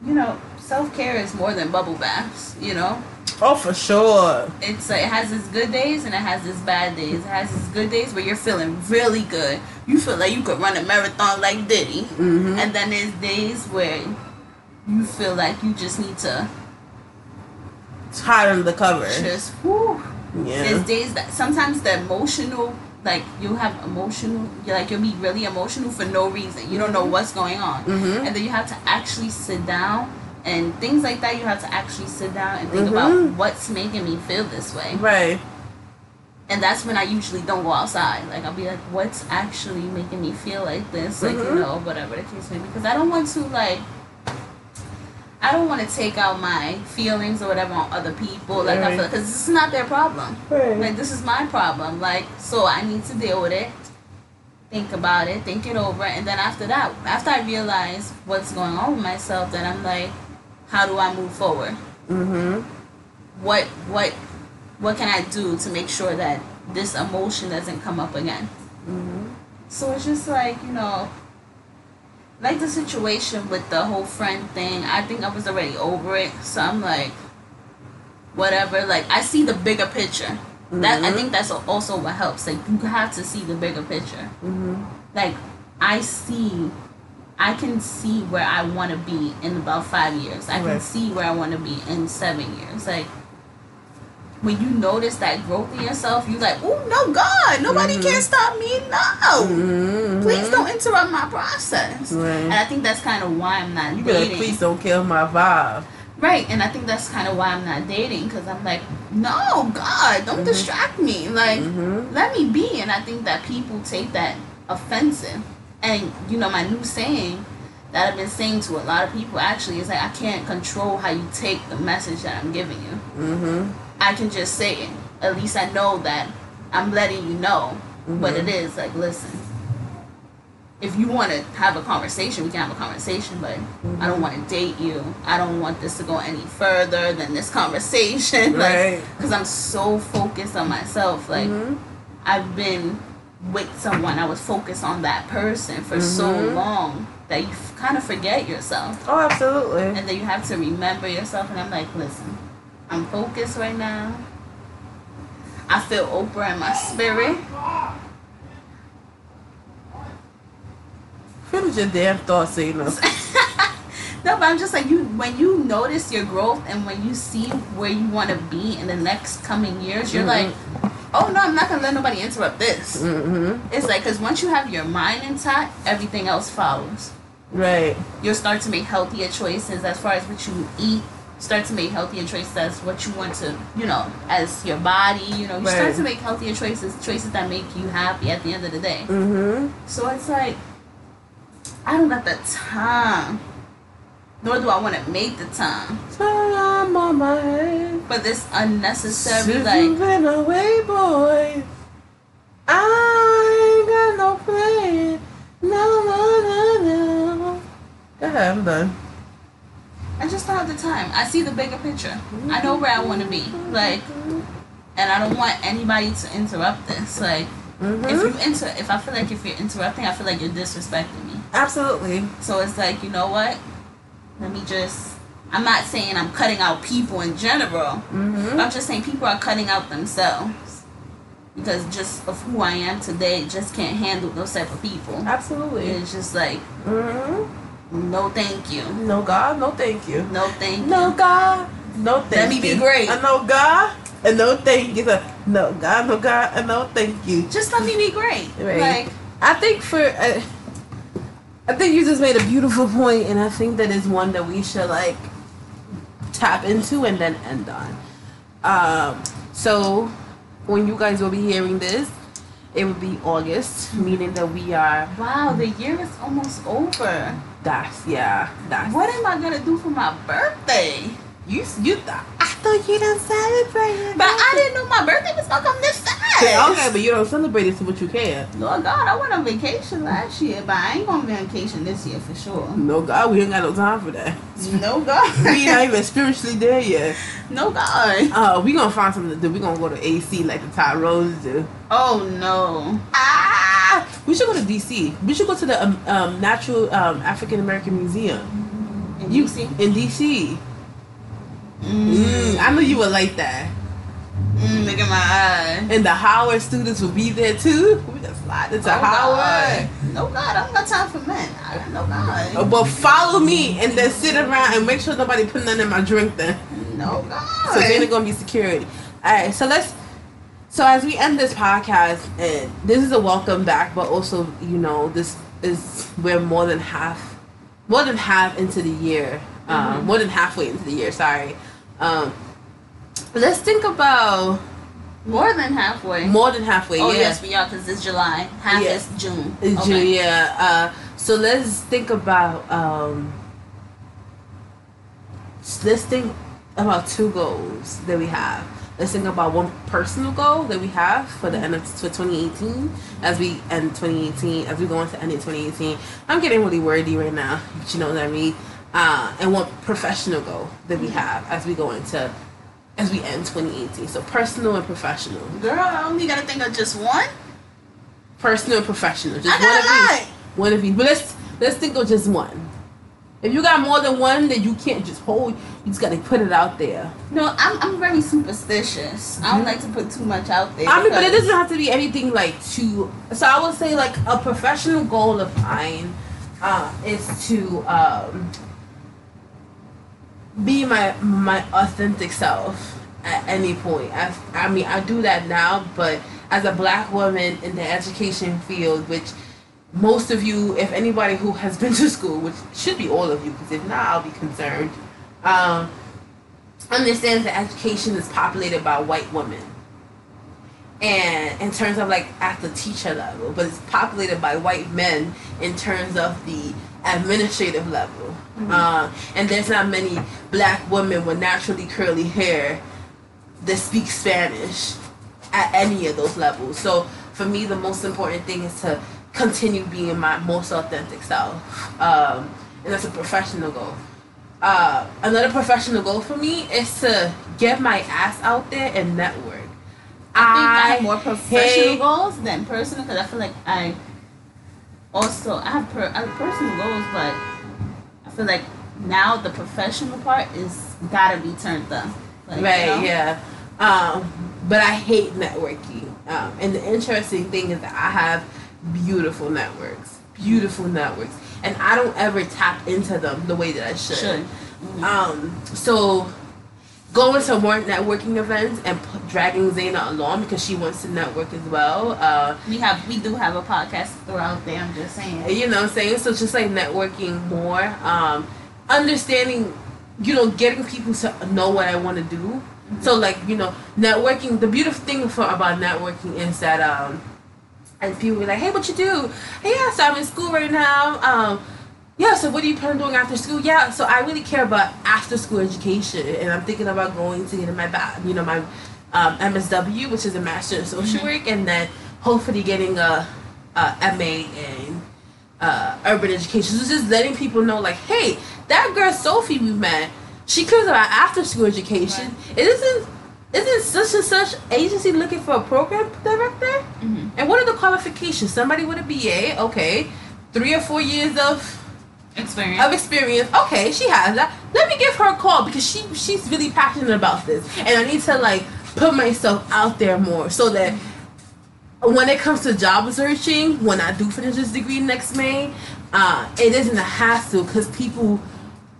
[SPEAKER 2] you know, self care is more than bubble baths. You know,
[SPEAKER 1] Oh, for sure.
[SPEAKER 2] it's uh, it has its good days and it has its bad days. It has its good days where you're feeling really good. You feel like you could run a marathon like Diddy,
[SPEAKER 1] Mm-hmm.
[SPEAKER 2] and then there's days where you feel like you just need to
[SPEAKER 1] It's hot under the cover.
[SPEAKER 2] just whoo.
[SPEAKER 1] Yeah.
[SPEAKER 2] There's days that sometimes the emotional, like you have emotional, you're like you'll be really emotional for no reason. You don't know what's going on,
[SPEAKER 1] Mhm.
[SPEAKER 2] and then you have to actually sit down and things like that. You have to actually sit down and think
[SPEAKER 1] Mhm.
[SPEAKER 2] about what's making me feel this way,
[SPEAKER 1] Right.
[SPEAKER 2] and that's when I usually don't go outside. Like I'll be like, what's actually making me feel like this, like you
[SPEAKER 1] Mhm.
[SPEAKER 2] know, whatever the case may be, because I don't want to like. I don't want to take out my feelings or whatever on other people. Like I
[SPEAKER 1] Right.
[SPEAKER 2] feel because this is not their problem.
[SPEAKER 1] Right.
[SPEAKER 2] Like this is my problem. Like so I need to deal with it. Think about it, think it over, and then after that, after I realize what's going on with myself, then I'm like, how do I move forward?
[SPEAKER 1] Mm-hmm.
[SPEAKER 2] What what what can I do to make sure that this emotion doesn't come up again?
[SPEAKER 1] Mm-hmm.
[SPEAKER 2] So it's just like, you know, like the situation with the whole friend thing, I think I was already over it. So I'm like, whatever. Like, I see the bigger picture. That I
[SPEAKER 1] Mhm.
[SPEAKER 2] think that's also what helps. Like, you have to see the bigger picture.
[SPEAKER 1] Mm-hmm.
[SPEAKER 2] Like, I see, I can see where I want to be in about five years. I can
[SPEAKER 1] Right.
[SPEAKER 2] see where I want to be in seven years. Like, when you notice that growth in yourself, you're like, oh no, God, nobody
[SPEAKER 1] Mhm.
[SPEAKER 2] can stop me. No,
[SPEAKER 1] Mm-hmm.
[SPEAKER 2] please don't interrupt my process.
[SPEAKER 1] Right.
[SPEAKER 2] And I think that's kind of why I'm not
[SPEAKER 1] You better
[SPEAKER 2] dating.
[SPEAKER 1] please don't kill my vibe.
[SPEAKER 2] Right, and I think that's kind of why I'm not dating because I'm like, no, God, don't
[SPEAKER 1] Mhm.
[SPEAKER 2] distract me. Like,
[SPEAKER 1] Mm-hmm.
[SPEAKER 2] let me be. And I think that people take that offensive. And you know, my new saying that I've been saying to a lot of people actually is like, I can't control how you take the message that I'm giving you.
[SPEAKER 1] Mm-hmm.
[SPEAKER 2] I can just say it. At least I know that I'm letting you know what it
[SPEAKER 1] Mhm.
[SPEAKER 2] is. Like, listen, if you want to have a conversation, we can have a conversation, but I don't want to date you. I don't want this to go any further than this conversation. like,
[SPEAKER 1] Right.
[SPEAKER 2] because I'm so focused on myself. Like,
[SPEAKER 1] Mhm.
[SPEAKER 2] I've been with someone, I was focused on that person for so
[SPEAKER 1] Mhm.
[SPEAKER 2] long that you f- kind of forget yourself.
[SPEAKER 1] Oh, absolutely.
[SPEAKER 2] And then you have to remember yourself. And I'm like, listen, I'm focused right now. I feel Oprah in my spirit.
[SPEAKER 1] Finish your damn thoughts.
[SPEAKER 2] No, but I'm just like you. When you notice your growth and when you see where you want to be in the next coming years, you're
[SPEAKER 1] Mhm.
[SPEAKER 2] like, oh no, I'm not gonna let nobody interrupt this.
[SPEAKER 1] Mm-hmm.
[SPEAKER 2] It's like because once you have your mind intact, everything else follows.
[SPEAKER 1] Right.
[SPEAKER 2] You'll start to make healthier choices as far as what you eat. Start to make healthier choices as what you want to, you know, as your body. You know, you start to make healthier choices, choices that make you happy at the end of the day.
[SPEAKER 1] Mm-hmm.
[SPEAKER 2] So it's like, I don't got the time, nor do I want to make the time
[SPEAKER 1] Time on my head.
[SPEAKER 2] for this unnecessary,
[SPEAKER 1] Since
[SPEAKER 2] like,
[SPEAKER 1] been away, boy. I ain't got no plan. No, no, no, no. Go ahead, I'm done.
[SPEAKER 2] I just don't have the time. I see the bigger picture. I know where I want to be, like, and I don't want anybody to interrupt this. Like,
[SPEAKER 1] Mm-hmm.
[SPEAKER 2] if you inter, if I feel like if you're interrupting, I feel like you're disrespecting me.
[SPEAKER 1] Absolutely.
[SPEAKER 2] So it's like, you know what? Let me just. I'm not saying I'm cutting out people in general.
[SPEAKER 1] Mm-hmm.
[SPEAKER 2] I'm just saying people are cutting out themselves because just of who I am today, just can't handle those type of people.
[SPEAKER 1] Absolutely.
[SPEAKER 2] It's just like
[SPEAKER 1] Mm-hmm.
[SPEAKER 2] no, thank you,
[SPEAKER 1] No God, no thank you.
[SPEAKER 2] no, thank you.
[SPEAKER 1] No God, no thank
[SPEAKER 2] Let me
[SPEAKER 1] you.
[SPEAKER 2] be great.
[SPEAKER 1] I know God, and no thank you. No God, no God, and no thank you.
[SPEAKER 2] Just let me be great.
[SPEAKER 1] Right.
[SPEAKER 2] Like
[SPEAKER 1] I think for uh, I think you just made a beautiful point, and I think that is one that we should like tap into and then end on. Um, so when you guys will be hearing this, it will be August, meaning that we are.
[SPEAKER 2] wow, the year is almost over.
[SPEAKER 1] That's yeah. That's
[SPEAKER 2] What am I gonna do for my birthday?
[SPEAKER 1] You. You thought I thought you didn't celebrate.
[SPEAKER 2] But I didn't know my birthday was gonna come this fast.
[SPEAKER 1] okay, but you don't celebrate it, so what you care?
[SPEAKER 2] Lord God, I went on vacation last year, but I ain't going on vacation this year for sure.
[SPEAKER 1] No God, we ain't got no time for that.
[SPEAKER 2] No God.
[SPEAKER 1] we not even spiritually there yet.
[SPEAKER 2] No God.
[SPEAKER 1] Uh, we gonna find something to do. We gonna go to AC like the Tyrone do.
[SPEAKER 2] Oh no.
[SPEAKER 1] Ah, we should go to DC. We should go to the um, um, Natural um, African American Museum.
[SPEAKER 2] In
[SPEAKER 1] You
[SPEAKER 2] DC?
[SPEAKER 1] in DC?
[SPEAKER 2] Mm.
[SPEAKER 1] I know you would like that.
[SPEAKER 2] Mm, look at my eye.
[SPEAKER 1] And the Howard students will be there too. We just slide into
[SPEAKER 2] Oh,
[SPEAKER 1] Howard.
[SPEAKER 2] God. No God, I don't got time for men. I got no God.
[SPEAKER 1] But follow me and then sit around and make sure nobody put nothing in my drink then.
[SPEAKER 2] No God.
[SPEAKER 1] So then it's gonna be security. Alright, so let's so as we end this podcast and this is a welcome back, but also, you know, this is we're more than half more than half into the year. Um,
[SPEAKER 2] Mhm.
[SPEAKER 1] more than halfway into the year, sorry. Um let's think about
[SPEAKER 2] More than halfway.
[SPEAKER 1] more than halfway,
[SPEAKER 2] oh
[SPEAKER 1] yeah.
[SPEAKER 2] yes, we are because it's July. Half
[SPEAKER 1] Yeah.
[SPEAKER 2] is June. Okay.
[SPEAKER 1] June, yeah. Uh, so let's think about um, let's think about two goals that we have. Let's think about one personal goal that we have for the end of for 2018 as we end 2018 as we go into end of 2018. I'm getting really wordy right now, but you know what I mean. Uh, and what professional goal that we have as we go into as we end 2018. So personal and professional,
[SPEAKER 2] Girl, I only gotta think of just one.
[SPEAKER 1] personal and professional. Just one of
[SPEAKER 2] lie.
[SPEAKER 1] each. One of each. But let's let's think of just one. If you got more than one, then you can't just hold. You just gotta put it out there.
[SPEAKER 2] No, I'm I'm very superstitious. I don't like to put too much out there.
[SPEAKER 1] I mean, but it doesn't have to be anything like too. So I would say like a professional goal of mine uh, is to um, be my my authentic self at any point. I, I mean, I do that now, but as a black woman in the education field, which most of you, if anybody who has been to school, which should be all of you, because if not, I'll be concerned. Um, understands that education is populated by white women and in terms of like at the teacher level, but it's populated by white men in terms of the administrative level. Uh, and there's not many black women with naturally curly hair that speak Spanish at any of those levels. So for me, the most important thing is to continue being my most authentic self, um, and that's a professional goal. Uh, another professional goal for me is to get my ass out there and network.
[SPEAKER 2] I think I have more professional
[SPEAKER 1] hate-
[SPEAKER 2] goals than personal because I feel like I also I have per, I have personal goals, but I feel like now the professional part is gotta be turned up. Like, you
[SPEAKER 1] right,
[SPEAKER 2] know?
[SPEAKER 1] yeah. Um, but I hate networking. Um, and the interesting thing is that I have beautiful networks, beautiful networks, and I don't ever tap into them the way that I should.
[SPEAKER 2] Should. Mhm.
[SPEAKER 1] Um, so going to more networking events and p- dragging Zaina along because she wants to network as well. Uh,
[SPEAKER 2] We have we do have a podcast throughout there. I'm just saying.
[SPEAKER 1] you know what I'm saying? So it's just like networking more, um, understanding, you know, getting people to know what I want to do. So like, you know, networking, the beautiful thing for about networking is that um and people be like, Hey, what you do? Hey, yeah, so I'm in school right now. Um yeah, so what do you plan on doing after school? Yeah, so I really care about after school education and I'm thinking about going to get my ba- you know, my um, MSW, which is a Master in Social
[SPEAKER 2] Mhm.
[SPEAKER 1] Work, and then hopefully getting a, a MA in uh, urban education. So just letting people know, like, hey, that girl Sophie we met, she cares about after school education. It isn't isn't such and such agency looking for a program director?
[SPEAKER 2] Mhm.
[SPEAKER 1] And what are the qualifications? Somebody with a BA, okay, three or four years of
[SPEAKER 2] Experience.
[SPEAKER 1] of experience. Okay, she has that. Let me give her a call because she she's really passionate about this, and I need to like put myself out there more so that when it comes to job searching, when I do finish this degree next May, uh, it isn't a hassle because people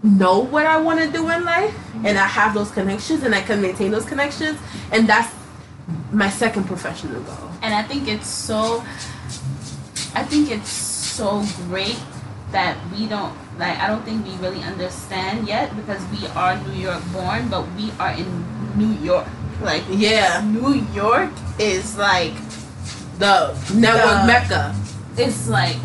[SPEAKER 1] know what I want to do in life, and I have those connections, and I can maintain those connections, and that's my second professional goal.
[SPEAKER 2] and I think it's so I think it's so great that we don't like I don't think we really understand yet because we are New York born but we are in New York like
[SPEAKER 1] Yeah,
[SPEAKER 2] New York is like
[SPEAKER 1] the network
[SPEAKER 2] The-
[SPEAKER 1] mecca.
[SPEAKER 2] it's like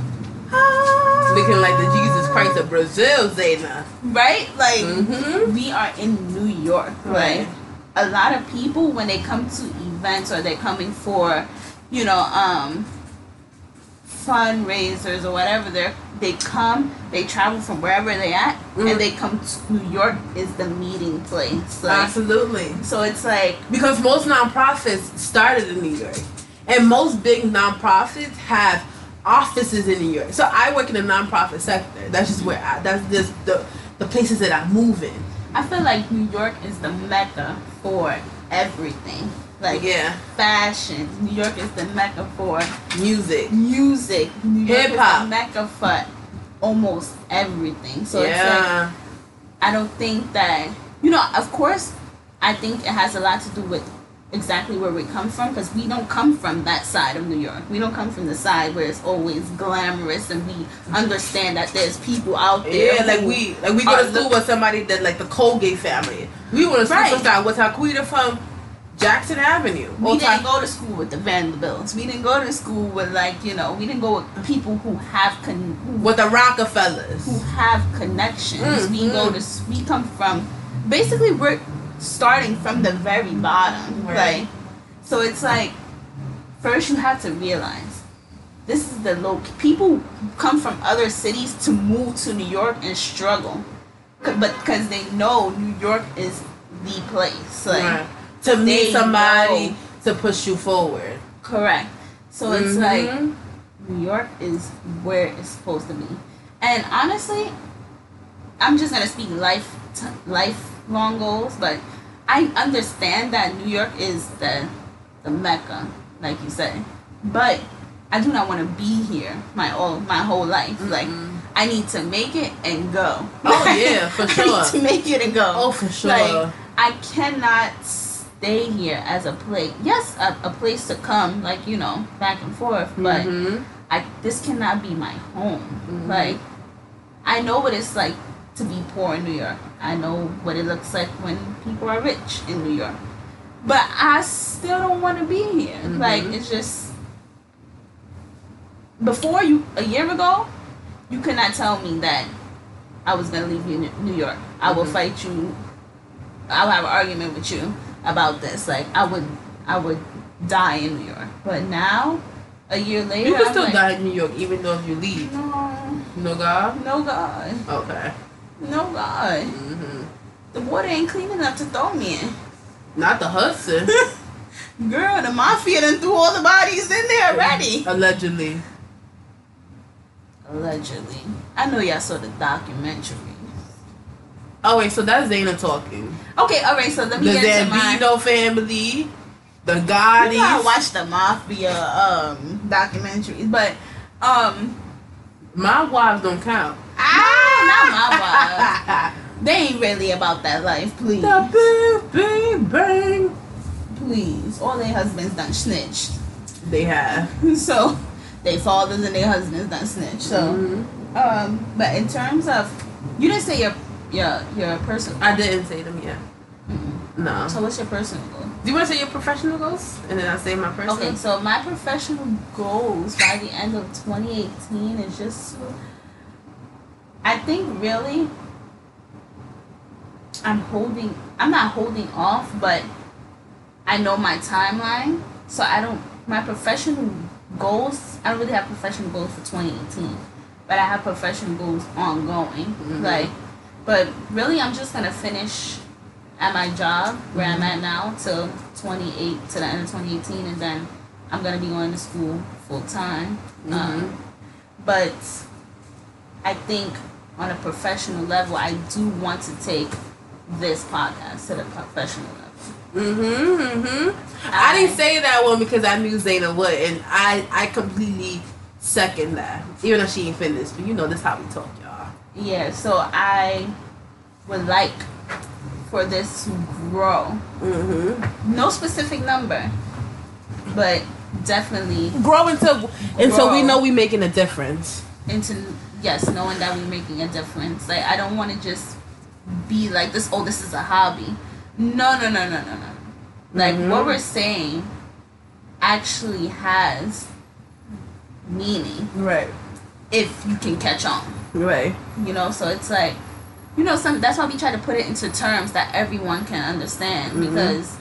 [SPEAKER 1] Looking like the Jesus Christ of Brazil, Zayna.
[SPEAKER 2] right like
[SPEAKER 1] Mm-hmm.
[SPEAKER 2] we are in New York
[SPEAKER 1] Right.
[SPEAKER 2] like a lot of people when they come to events or they're coming for, you know, um, fundraisers or whatever. They they come, they travel from wherever they at,
[SPEAKER 1] Mhm.
[SPEAKER 2] and they come to New York is the meeting place. Like,
[SPEAKER 1] Absolutely.
[SPEAKER 2] so it's like
[SPEAKER 1] Because most nonprofits started in New York, and most big nonprofits have offices in New York. So I work in the nonprofit sector. That's just where I, that's just the the places that I move in.
[SPEAKER 2] I feel like New York is the mecca for everything. Like
[SPEAKER 1] yeah,
[SPEAKER 2] fashion, New York is the mecca for
[SPEAKER 1] music.
[SPEAKER 2] music. Is
[SPEAKER 1] Hip-hop.
[SPEAKER 2] mecca for almost everything. So it's like
[SPEAKER 1] yeah,
[SPEAKER 2] I don't think that you know. Of course, I think it has a lot to do with exactly where we come from because we don't come from that side of New York. We don't come from the side where it's always glamorous and we understand that there's people out there.
[SPEAKER 1] yeah. Like we like we go to school with somebody that like the Colgate family. We went to school
[SPEAKER 2] Right.
[SPEAKER 1] with some guy with Hakuita from Jackson Avenue.
[SPEAKER 2] We
[SPEAKER 1] Old
[SPEAKER 2] didn't
[SPEAKER 1] time-
[SPEAKER 2] go to school with the Vanderbilts. We didn't go to school with like you know. We didn't go with people who have con- who
[SPEAKER 1] with the Rockefellers.
[SPEAKER 2] who have connections.
[SPEAKER 1] Mm,
[SPEAKER 2] we go
[SPEAKER 1] mm.
[SPEAKER 2] to we come from basically we're starting from the very bottom.
[SPEAKER 1] Right.
[SPEAKER 2] Like so it's like first you have to realize this is the low people come from other cities to move to New York and struggle. But because they know New York is the place. Like
[SPEAKER 1] Right. To meet somebody to push you forward.
[SPEAKER 2] correct. So it's mm-hmm.
[SPEAKER 1] like.
[SPEAKER 2] New York is where it's supposed to be. And honestly, I'm just gonna speak life t- lifelong goals, but I understand that New York is the the mecca, like you said. But I do not want to be here my all my whole life. Like I need to make it and go.
[SPEAKER 1] Oh, yeah, for
[SPEAKER 2] I
[SPEAKER 1] sure.
[SPEAKER 2] need to make it and go.
[SPEAKER 1] Oh, for sure.
[SPEAKER 2] Like I cannot stay here as a place. Yes, a, a place to come, like you know, back and forth. But
[SPEAKER 1] Mhm.
[SPEAKER 2] I this cannot be my home.
[SPEAKER 1] Mhm.
[SPEAKER 2] Like I know what it's like to be poor in New York. I know what it looks like when people are rich in New York. But I still don't want to be here.
[SPEAKER 1] Mhm.
[SPEAKER 2] Like it's just before you a year ago, you could not tell me that I was gonna leave you New York. I will
[SPEAKER 1] Mhm.
[SPEAKER 2] fight you. I'll have an argument with you about this. Like I would, I would die in New York. But now, a year later,
[SPEAKER 1] You can
[SPEAKER 2] I'm
[SPEAKER 1] still
[SPEAKER 2] like,
[SPEAKER 1] die in New York even though if you leave.
[SPEAKER 2] No,
[SPEAKER 1] No God.
[SPEAKER 2] no God,
[SPEAKER 1] Okay.
[SPEAKER 2] no God.
[SPEAKER 1] hmm
[SPEAKER 2] The water ain't clean enough to throw me in.
[SPEAKER 1] Not the Hudson.
[SPEAKER 2] Girl, the mafia done threw all the bodies in there already.
[SPEAKER 1] Allegedly.
[SPEAKER 2] Allegedly. I know y'all saw the documentary.
[SPEAKER 1] Oh wait, so that's Zayna talking.
[SPEAKER 2] Okay, all right. So let me
[SPEAKER 1] The
[SPEAKER 2] get into my.
[SPEAKER 1] Zambino family, the
[SPEAKER 2] You know, I watched the mafia um documentaries, but um,
[SPEAKER 1] my wives don't count.
[SPEAKER 2] ah, not my wife. They ain't really about that life, please.
[SPEAKER 1] the bing bang bang.
[SPEAKER 2] Please, all their husbands done snitched.
[SPEAKER 1] They have.
[SPEAKER 2] So, their fathers and their husbands done snitched. So,
[SPEAKER 1] Mhm.
[SPEAKER 2] um, but in terms of, you didn't say your your your personal.
[SPEAKER 1] I didn't say them yet.
[SPEAKER 2] Mm-mm.
[SPEAKER 1] No.
[SPEAKER 2] So what's your personal goal?
[SPEAKER 1] Do you want to say your professional goals, and then I say my personal?
[SPEAKER 2] Okay, so my professional goals by the end of 2018 is just to, I think really I'm holding I'm not holding off, but I know my timeline. So I don't my professional goals I don't really have professional goals for 2018. But I have professional goals ongoing.
[SPEAKER 1] Mhm.
[SPEAKER 2] Like but really I'm just gonna finish at my job where I'm at now till 28 to the end of 2018 and then I'm gonna be going to school full time.
[SPEAKER 1] Mhm.
[SPEAKER 2] Um, but I think on a professional level, I do want to take this podcast to the professional level.
[SPEAKER 1] Mm-hmm. Mm-hmm. I,
[SPEAKER 2] I-
[SPEAKER 1] didn't say that one because I knew Zayna would, and I I completely second that. Even though she ain't finished, but you know this how we talk, y'all.
[SPEAKER 2] Yeah, so I would like for this to grow.
[SPEAKER 1] Mm-hmm.
[SPEAKER 2] No specific number, but definitely
[SPEAKER 1] Grow until until we know we're making a difference.
[SPEAKER 2] into yes, knowing that we're making a difference. Like I don't want to just be like this. Oh, this is a hobby. No, no, no, no, no, no. Like
[SPEAKER 1] Mhm.
[SPEAKER 2] what we're saying actually has meaning
[SPEAKER 1] Right.
[SPEAKER 2] If you can catch on.
[SPEAKER 1] Right.
[SPEAKER 2] You know, so it's like, you know, some that's why we try to put it into terms that everyone can understand
[SPEAKER 1] Mhm.
[SPEAKER 2] because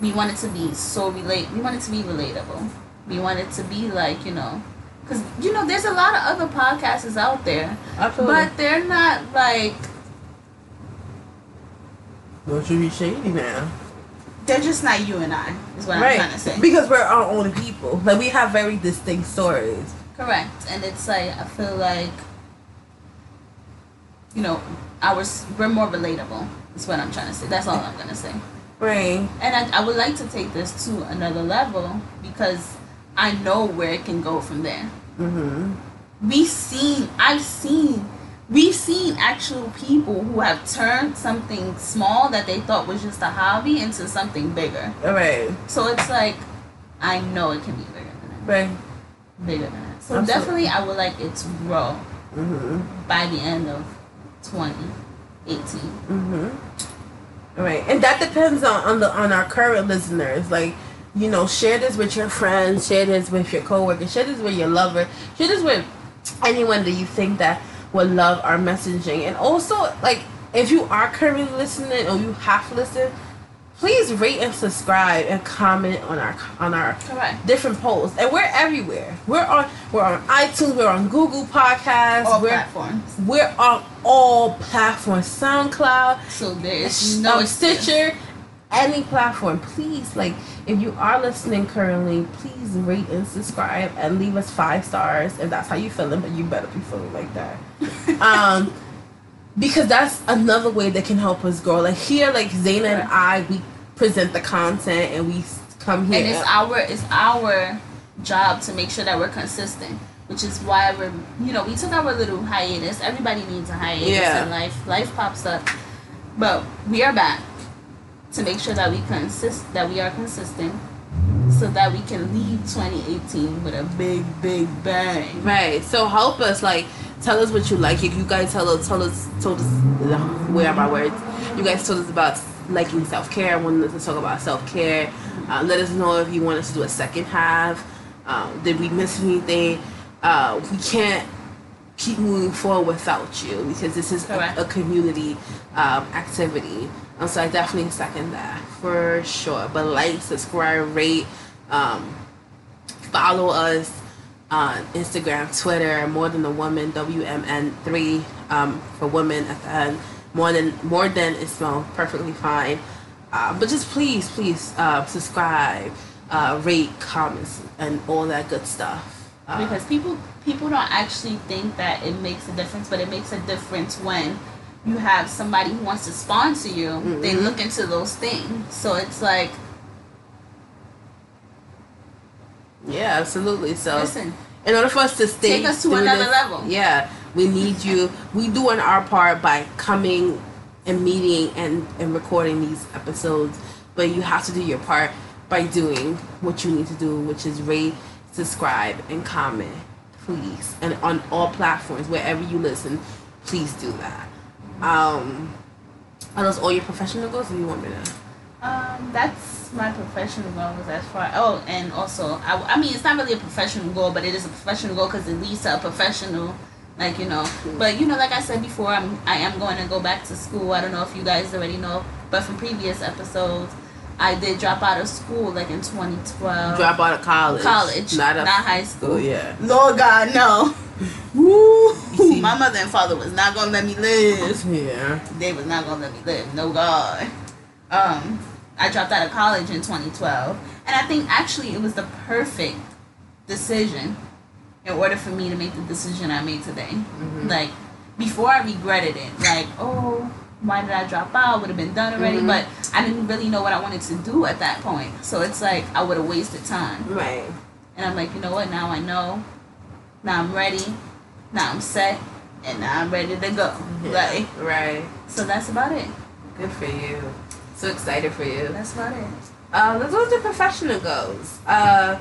[SPEAKER 2] we want it to be so relate. We want it to be relatable. We want it to be like you know, because you know, there's a lot of other podcasts out there,
[SPEAKER 1] Absolutely.
[SPEAKER 2] but they're not like
[SPEAKER 1] Don't you be shady now.
[SPEAKER 2] they're just not you and I. Is what I'm trying to say.
[SPEAKER 1] Because we're our own people. Like we have very distinct stories.
[SPEAKER 2] Correct, and it's like I feel like you know, ours we're more relatable. Is what I'm trying to say. That's all I'm gonna say.
[SPEAKER 1] Right.
[SPEAKER 2] And I, I would like to take this to another level because I know where it can go from there.
[SPEAKER 1] Mm-hmm.
[SPEAKER 2] We've seen, I've seen, we've seen actual people who have turned something small that they thought was just a hobby into something bigger.
[SPEAKER 1] All right.
[SPEAKER 2] So it's like, I know it can be bigger than that.
[SPEAKER 1] Right.
[SPEAKER 2] Bigger than that. So
[SPEAKER 1] Absolutely.
[SPEAKER 2] definitely, I would like it to grow
[SPEAKER 1] Mm-hmm.
[SPEAKER 2] by the end of 2018.
[SPEAKER 1] Mm-hmm. Right, and that depends on on the on our current listeners. Like, you know, share this with your friends, share this with your coworkers, share this with your lover, share this with anyone that you think that would love our messaging. And also, like, if you are currently listening or you have listened, please rate and subscribe and comment on our on our
[SPEAKER 2] Correct.
[SPEAKER 1] different posts. And we're everywhere. We're on we're on iTunes. We're on Google Podcasts.
[SPEAKER 2] All
[SPEAKER 1] we're
[SPEAKER 2] platforms.
[SPEAKER 1] we're on all platforms. SoundCloud.
[SPEAKER 2] So there is no
[SPEAKER 1] um. Stitcher, any platform. Please, like, if you are listening currently, please rate and subscribe and leave us five stars if that's how you feeling. But you better be feeling like that, um, because that's another way that can help us grow. Like here, like Zaina and I, we present the content and we come here.
[SPEAKER 2] and it's our it's our job to make sure that we're consistent which is why we're you know we took our little hiatus everybody needs a hiatus
[SPEAKER 1] Yeah.
[SPEAKER 2] in life life pops up but we are back to make sure that we consist that we are consistent so that we can leave 2018 with a big big bang
[SPEAKER 1] Right. So help us, like, tell us what you like. You, you guys tell us, tell us, told us. Where are my words? You guys told us about liking self care. Wanted us to talk about self care. Uh, let us know if you want us to do a second half. Um, did we miss anything? Uh, we can't keep moving forward without you because this is a, a community um, activity. Um, so I definitely second that for sure. But like, subscribe, rate. Um, follow us on Instagram, Twitter, more than a woman, WMN three um, for women at the end. More than more than is spelled perfectly fine. Uh, but just please, please uh, subscribe, uh, rate, comments, and all that good stuff. Uh,
[SPEAKER 2] because people people don't actually think that it makes a difference but it makes a difference when you have somebody who wants to sponsor you they
[SPEAKER 1] Mhm.
[SPEAKER 2] look into those things so it's like
[SPEAKER 1] yeah, absolutely. So
[SPEAKER 2] listen
[SPEAKER 1] in order for us to stay
[SPEAKER 2] Take us to another
[SPEAKER 1] this,
[SPEAKER 2] level.
[SPEAKER 1] yeah we need you we doing our part by coming and meeting and and recording these episodes but you have to do your part by doing what you need to do which is rate subscribe and comment please and on all platforms wherever you listen please do that um are those all your professional goals or you want me to?
[SPEAKER 2] Um that's my professional goals as far oh and also I, I mean it's not really a professional goal but it is a professional goal because it leads to a professional like you know. But you know like i said before i'm i am going to go back to school. I don't know if you guys already know but from previous episodes i did drop out of school like in 2012
[SPEAKER 1] drop out of college
[SPEAKER 2] college
[SPEAKER 1] not
[SPEAKER 2] not, high school
[SPEAKER 1] oh yeah
[SPEAKER 2] lord god no Woo! my mother and father was not gonna let me live
[SPEAKER 1] yeah
[SPEAKER 2] they was not gonna let me live. No God. Um, I dropped out of college in 2012, and I think actually it was the perfect decision in order for me to make the decision I made today.
[SPEAKER 1] Mhm.
[SPEAKER 2] Like before, I regretted it. Like, oh, why did I drop out? Would have been done already,
[SPEAKER 1] Mhm.
[SPEAKER 2] but I didn't really know what I wanted to do at that point. So it's like I would have wasted time.
[SPEAKER 1] right
[SPEAKER 2] And I'm like, you know what? Now I know. Now I'm ready. Now I'm set. And now I'm ready to go.
[SPEAKER 1] Yeah.
[SPEAKER 2] Like,
[SPEAKER 1] right
[SPEAKER 2] so that's about it.
[SPEAKER 1] Good for you. So excited for you.
[SPEAKER 2] That's about it.
[SPEAKER 1] Uh, let's go to professional goals. Uh,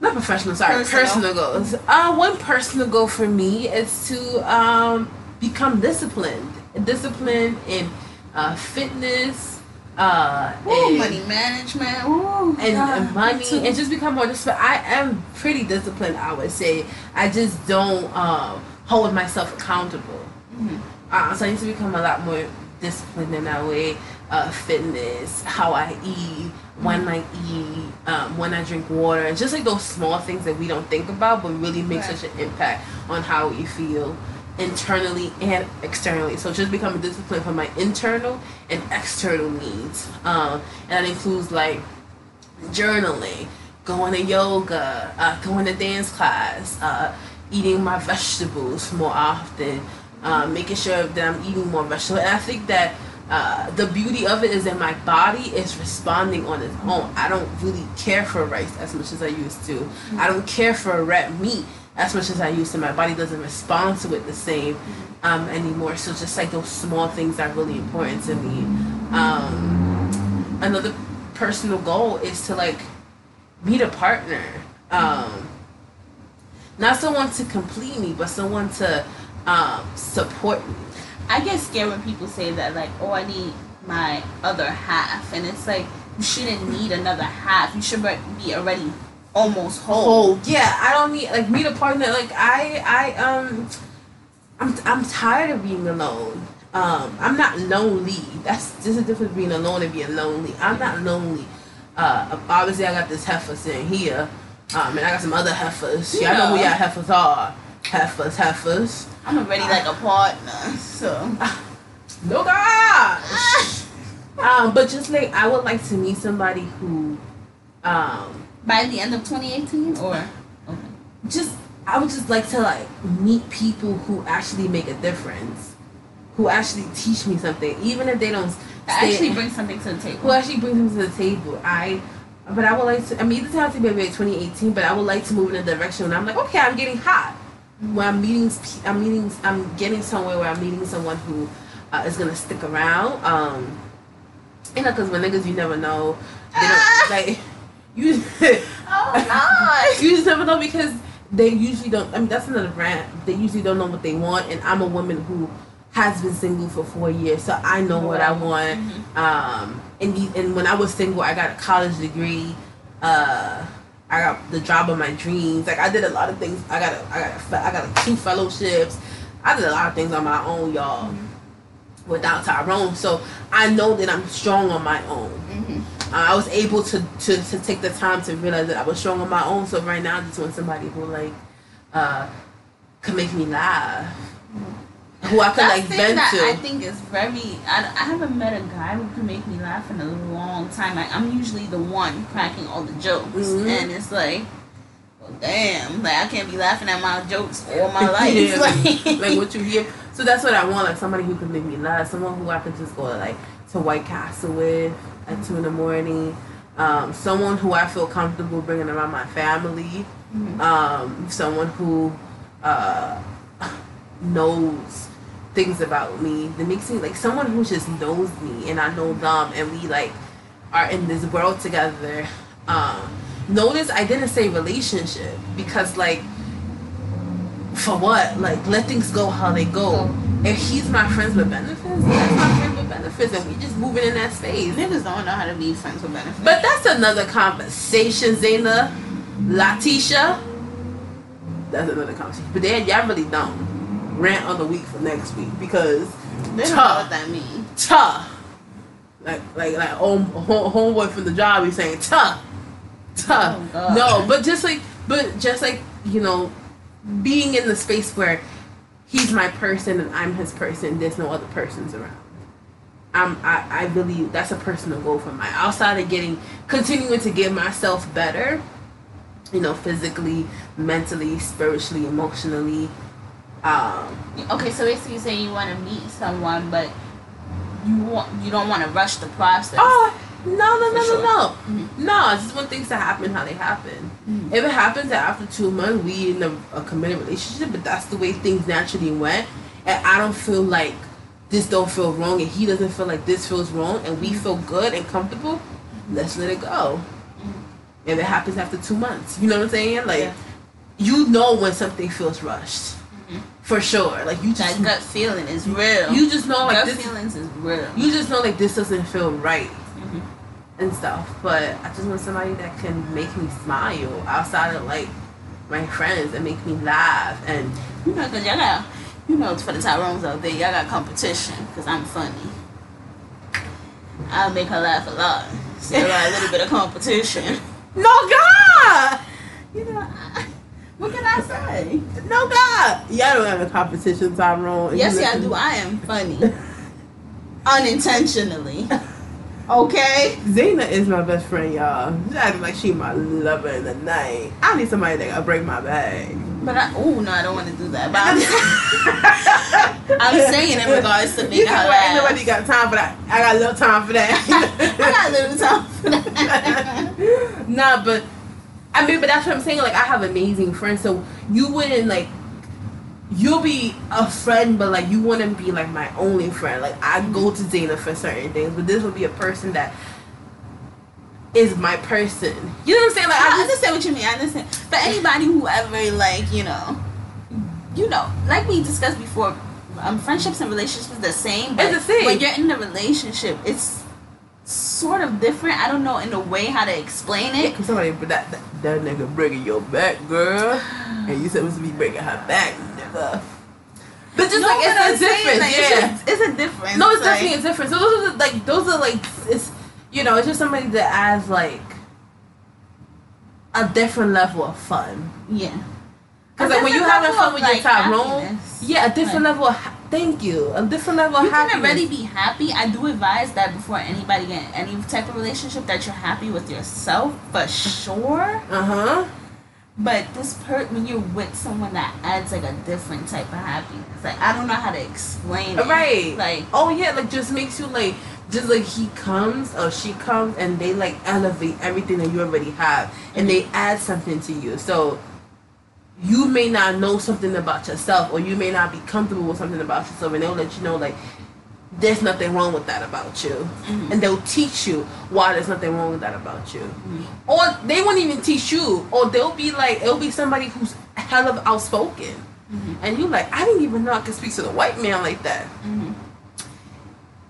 [SPEAKER 1] not professional, sorry,
[SPEAKER 2] Personal.
[SPEAKER 1] personal, goals. Uh, one personal goal for me is to um, become disciplined. Disciplined in uh, fitness, uh,
[SPEAKER 2] Ooh,
[SPEAKER 1] and,
[SPEAKER 2] money management. Ooh,
[SPEAKER 1] and, and money, and just become more disciplined. I am pretty disciplined, I would say. I just don't um, hold myself accountable.
[SPEAKER 2] Mhm.
[SPEAKER 1] Uh, so I need to become a lot more disciplined in that way. uh, fitness, how I eat, when I eat, um, when I drink water, and just like those small things that we don't think about, but really make
[SPEAKER 2] Right.
[SPEAKER 1] such an impact on how we feel internally and externally. So just become a discipline for my internal and external needs, um, and that includes like journaling, going to yoga, uh, going to dance class, uh, eating my vegetables more often, uh, making sure that I'm eating more vegetables. And I think that uh, the beauty of it is that my body is responding on its own. I don't really care for rice as much as I used to. I don't care for red meat as much as I used to. My body doesn't respond to it the same um, anymore. So just like those small things are really important to me. Um, another personal goal is to like meet a partner. Um, not someone to complete me, but someone to um, support me.
[SPEAKER 2] I get scared when people say that, like, oh, I need my other half. And it's like, you shouldn't need another half. You should be already almost whole.
[SPEAKER 1] Oh yeah, I don't need like meet a partner. Like I, I um, I'm I'm tired of being alone. Um, I'm not lonely. That's there's a difference between alone and being lonely. I'm not lonely. Uh, obviously I got this heifer sitting here, um, and I got some other heifers. Y'all know who y'all heifers are. Heifers, heifers.
[SPEAKER 2] I'm already like a partner. So.
[SPEAKER 1] No gosh. um, but just like I would like to meet somebody who, um,
[SPEAKER 2] By the end of 2018? Or. Okay.
[SPEAKER 1] just I would just like to like meet people who actually make a difference, who actually teach me something, even if they don't
[SPEAKER 2] That
[SPEAKER 1] stay-
[SPEAKER 2] actually brings something to the table.
[SPEAKER 1] who actually brings them to the table. I, but I would like to. I mean, it doesn't have to be maybe 2018, but I would like to move in a direction when I'm like, okay, I'm getting hot. Where I'm meeting, I'm meeting, I'm getting somewhere where I'm meeting someone who uh, is gonna stick around. Um, you know, because when niggas, you never know. They don't like you.
[SPEAKER 2] Oh,
[SPEAKER 1] you just never know because they usually don't. I mean, that's another brand. They usually don't know what they want, and I'm a woman who has been single for four years, so I know what I want. Um, and the, and when I was single, I got a college degree. Uh, I got the job of my dreams. Like I did a lot of things. I got a, I got a, I got a two fellowships. I did a lot of things on my own, y'all, without Tyrone. So I know that I'm strong on my own.
[SPEAKER 2] Mm-hmm.
[SPEAKER 1] I was able to, to to take the time to realize that I was strong on my own. So right now, I just want somebody who like uh can make me laugh, who I
[SPEAKER 2] can
[SPEAKER 1] like vent
[SPEAKER 2] that
[SPEAKER 1] to.
[SPEAKER 2] I think is very. I, I haven't met a guy who can make me laugh in a long time. Like, I'm usually the one cracking all the jokes,
[SPEAKER 1] Mhm.
[SPEAKER 2] and it's like, well, damn, like I can't be laughing at my jokes all my life.
[SPEAKER 1] Yeah,
[SPEAKER 2] like,
[SPEAKER 1] like what you hear. So that's what I want, like somebody who can make me laugh, someone who I can just go like to White Castle with at two in the morning, um, someone who I feel comfortable bringing around my family,
[SPEAKER 2] Mhm.
[SPEAKER 1] um, someone who uh, knows things about me that makes me like someone who just knows me and I know them and we like are in this world together. Um, notice I didn't say relationship because like for what? Like let things go how they go.
[SPEAKER 2] Oh.
[SPEAKER 1] If he's my friends with benefits, that's my friend with benefits and we just moving in that space.
[SPEAKER 2] niggas don't know how to be friends with benefits.
[SPEAKER 1] But that's another conversation, Zayna. Latisha. That's another conversation. But then y'all really don't. Rant on the week for next week because
[SPEAKER 2] they don't know what that means.
[SPEAKER 1] tough. Like like like home, home homeboy from the job he's saying tough. Tough.
[SPEAKER 2] Oh,
[SPEAKER 1] no, but just like but just like, you know, being in the space where he's my person and I'm his person, there's no other persons around. I'm I, I believe that's a personal goal for my Outside of getting continuing to get myself better, you know, physically, mentally, spiritually, emotionally. Um
[SPEAKER 2] Okay, so basically, you're saying you want to meet someone, but you want you don't want to rush the process.
[SPEAKER 1] Oh no no no
[SPEAKER 2] sure.
[SPEAKER 1] no no
[SPEAKER 2] Mhm.
[SPEAKER 1] no! I just want things to happen how they happen.
[SPEAKER 2] Mhm.
[SPEAKER 1] If it happens that after two months we in a, a committed relationship, but that's the way things naturally went, and I don't feel like this don't feel wrong, and he doesn't feel like this feels wrong, and we feel good and comfortable, let's let it go. If it happens after two months, you know what I'm saying? Like
[SPEAKER 2] Yeah.
[SPEAKER 1] you know when something feels rushed,
[SPEAKER 2] Mhm.
[SPEAKER 1] for sure. Like you just
[SPEAKER 2] That gut feeling is real.
[SPEAKER 1] you just know like
[SPEAKER 2] gut
[SPEAKER 1] this.
[SPEAKER 2] feelings is real.
[SPEAKER 1] You just know like this doesn't feel right.
[SPEAKER 2] Mhm.
[SPEAKER 1] And stuff. But I just want somebody that can make me smile outside of like my friends and make me laugh and
[SPEAKER 2] You know, cause y'all got, you know, for the Tyrones out there, y'all got competition. Cause I'm funny. I make her laugh a lot. So got a little bit of competition.
[SPEAKER 1] No God.
[SPEAKER 2] You know, I, what can I say?
[SPEAKER 1] No God. Y'all don't have a competition, Tyrone.
[SPEAKER 2] Yes, yeah, I do. I am funny. Unintentionally. Okay?
[SPEAKER 1] Zena is my best friend, y'all. She acting like she my lover in the night. I need somebody that can break my bag.
[SPEAKER 2] But I, oh no, I don't want to do that. But I'm, I'm saying in regards to
[SPEAKER 1] You
[SPEAKER 2] making
[SPEAKER 1] know
[SPEAKER 2] her
[SPEAKER 1] what? Ain't nobody got time for that. I got a little time for that.
[SPEAKER 2] I got a little time for that.
[SPEAKER 1] nah, but I mean, but that's what I'm saying. Like, I have amazing friends, so you wouldn't like. You'll be a friend, but like you wouldn't be like my only friend. Like I go to Dana for certain things, but this would be a person that is my person. You know what I'm saying? Like
[SPEAKER 2] I
[SPEAKER 1] I just
[SPEAKER 2] understand what you mean. I understand. For anybody who ever like, you know, you know, like we discussed before, um, friendships and relationships is the same. But
[SPEAKER 1] It's the same.
[SPEAKER 2] When you're in a relationship, it's sort of different. I don't know in a way how to explain it.
[SPEAKER 1] Cause somebody but that, that that nigga breaking your back, girl, and you supposed to be breaking her back, But just
[SPEAKER 2] No,
[SPEAKER 1] like
[SPEAKER 2] but I'm
[SPEAKER 1] it's a difference,
[SPEAKER 2] like,
[SPEAKER 1] yeah.
[SPEAKER 2] It's, a, it's a difference.
[SPEAKER 1] No, it's
[SPEAKER 2] like,
[SPEAKER 1] definitely a difference. So those are the, like those are like it's you know it's just somebody that adds like a different level of fun.
[SPEAKER 2] Yeah.
[SPEAKER 1] Because like when you having fun with
[SPEAKER 2] like,
[SPEAKER 1] your Tyrone,
[SPEAKER 2] happiness.
[SPEAKER 1] yeah, a different level. Of ha- thank you, a different level of
[SPEAKER 2] You can already be happy. I do advise that before anybody get any type of relationship that you're happy with yourself for sure.
[SPEAKER 1] Uh huh.
[SPEAKER 2] But this per when you're with someone that adds like a different type of happiness. Like I don't know how to explain it.
[SPEAKER 1] Right.
[SPEAKER 2] Like
[SPEAKER 1] Oh yeah, like just makes you like just like he comes or she comes and they like elevate everything that you already have and they add something to you. So you may not know something about yourself or you may not be comfortable with something about yourself and they'll let you know like there's nothing wrong with that about you.
[SPEAKER 2] Mhm.
[SPEAKER 1] And they'll teach you why there's nothing wrong with that about you.
[SPEAKER 2] Mhm.
[SPEAKER 1] Or they won't even teach you. Or they'll be like it'll be somebody who's hell of outspoken.
[SPEAKER 2] Mhm.
[SPEAKER 1] And you're like, I didn't even know I could speak to the white man like that
[SPEAKER 2] Mhm.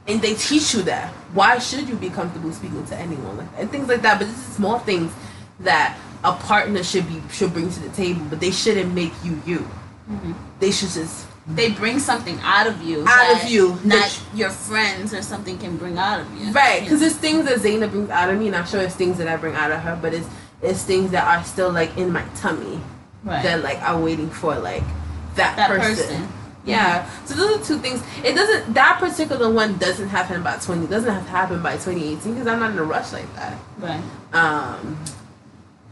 [SPEAKER 1] and they teach you that. Why should you be comfortable speaking to anyone like that? And things like that. But this is small things that a partner should be should bring to the table, but they shouldn't make you you.
[SPEAKER 2] Mhm.
[SPEAKER 1] They should just
[SPEAKER 2] they bring something out of you.
[SPEAKER 1] Out of you,
[SPEAKER 2] Not your friends or something can bring out of you.
[SPEAKER 1] right because it's things that Zaina brings out of me, and I'm sure it's things that I bring out of her. But it's it's things that are still like in my tummy
[SPEAKER 2] right.
[SPEAKER 1] that like I'm waiting for like that,
[SPEAKER 2] that
[SPEAKER 1] person.
[SPEAKER 2] person.
[SPEAKER 1] Yeah. So those are two things. It doesn't. That particular one doesn't happen by twenty. Doesn't have to happen by twenty eighteen because I'm not in a rush like that.
[SPEAKER 2] Right.
[SPEAKER 1] Um,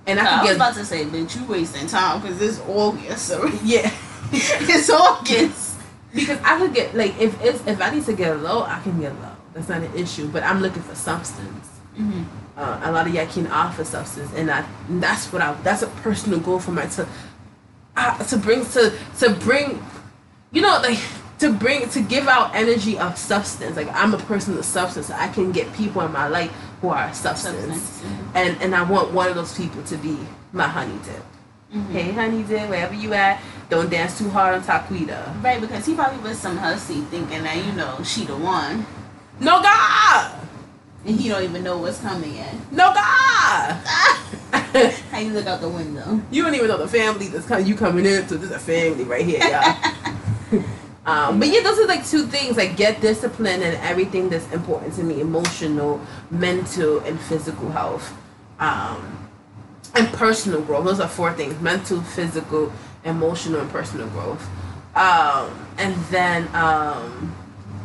[SPEAKER 1] and I
[SPEAKER 2] I,
[SPEAKER 1] can
[SPEAKER 2] was
[SPEAKER 1] get
[SPEAKER 2] about to say, bitch, you wasting time because it's August. So
[SPEAKER 1] yeah,
[SPEAKER 2] it's August.
[SPEAKER 1] because I could get like if it's, if I need to get low, I can get low. That's not an issue. But I'm looking for substance.
[SPEAKER 2] Mm-hmm.
[SPEAKER 1] Uh, a lot of y'all can offer substance, and I and that's what I that's a personal goal for my to uh, to bring to to bring, you know, like to bring to give out energy of substance. Like I'm a person of substance. I can get people in my life who are substance,
[SPEAKER 2] Substance.
[SPEAKER 1] and and I want one of those people to be my honey dip.
[SPEAKER 2] Mhm.
[SPEAKER 1] Hey, honey dip, wherever you at, don't dance too hard on Taquita.
[SPEAKER 2] Right, because he probably was some hussy thinking that you know she the one,
[SPEAKER 1] No God,
[SPEAKER 2] and he don't even know what's coming yet.
[SPEAKER 1] no God.
[SPEAKER 2] How you look out the window?
[SPEAKER 1] You don't even know the family that's coming. You coming into this is a family right here, y'all. um, but yeah, those are like two things. Like get discipline and everything that's important to me: emotional, mental, and physical health, um, and personal growth. Those are four things: mental, physical, emotional, and personal growth. Um, and then um,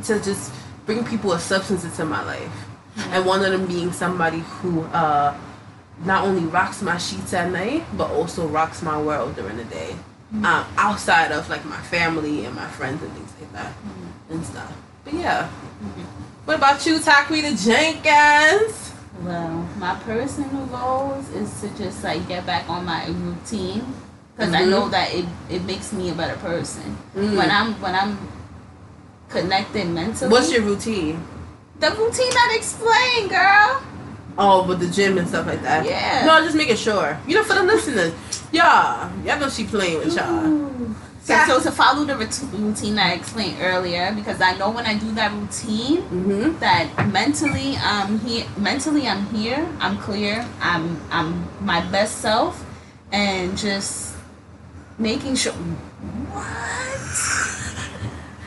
[SPEAKER 1] to just bring people a substance into my life, and one of them being somebody who. Uh, not only rocks my sheets at night, but also rocks my world during the day. Um, outside of like my family and my friends and things like that and stuff. But yeah. What about you, Taquita Jenkins?
[SPEAKER 2] Well, my personal goals is to just like get back on my routine because I
[SPEAKER 1] Mhm.
[SPEAKER 2] know that it, it makes me a better person
[SPEAKER 1] Mm.
[SPEAKER 2] when I'm when I'm connected mentally.
[SPEAKER 1] What's your routine?
[SPEAKER 2] the routine I explained, girl?
[SPEAKER 1] Oh, with the gym and stuff like that.
[SPEAKER 2] Yeah.
[SPEAKER 1] No, just making sure. You know, for the listeners, y'all, y'all know she playing with y'all.
[SPEAKER 2] So, so to follow the routine I explained earlier, because I know when I do that routine,
[SPEAKER 1] Mm-hmm.
[SPEAKER 2] that mentally I'm here mentally I'm here I'm clear I'm I'm my best self and just making sure what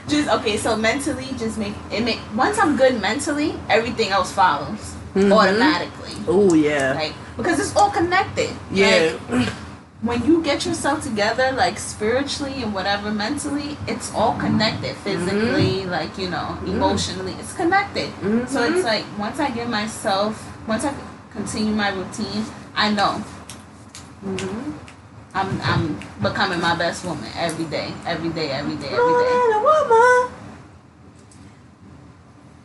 [SPEAKER 2] just okay. So mentally, just make it. Make once I'm good mentally, everything else follows
[SPEAKER 1] Mhm.
[SPEAKER 2] automatically.
[SPEAKER 1] Oh yeah.
[SPEAKER 2] Like because it's all connected.
[SPEAKER 1] yeah.
[SPEAKER 2] Like, when you get yourself together, like spiritually and whatever, mentally, it's all connected. Physically, like you know,
[SPEAKER 1] Mhm.
[SPEAKER 2] emotionally, it's connected. So
[SPEAKER 1] Mhm.
[SPEAKER 2] it's like once I give myself, once I continue my routine, I know
[SPEAKER 1] Mhm.
[SPEAKER 2] I'm I'm becoming my best woman every day, every day, every day, every
[SPEAKER 1] More than a woman.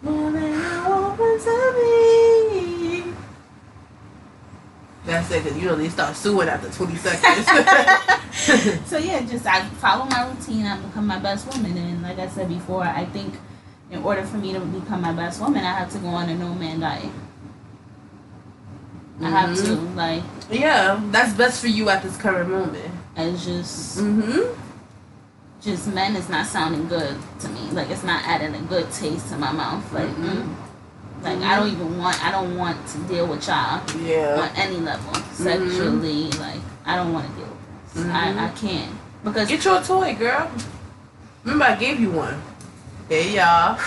[SPEAKER 1] More than a woman to me. That's it, because you know they start suing after 20 seconds.
[SPEAKER 2] so yeah, just I follow my routine. I become my best woman, and like I said before, I think in order for me to become my best woman, I have to go on a no man diet. I have to like
[SPEAKER 1] yeah, that's best for you at this current moment.
[SPEAKER 2] it's just
[SPEAKER 1] Mm-hmm.
[SPEAKER 2] just men is not sounding good to me. Like it's not adding a good taste to my mouth. Like
[SPEAKER 1] Mhm.
[SPEAKER 2] Like I don't even want I don't want to deal with y'all on any level sexually. Like I don't want to deal with this.
[SPEAKER 1] Mhm.
[SPEAKER 2] I I can't because
[SPEAKER 1] Get your toy, girl. Remember, I gave you one. Hey, y'all.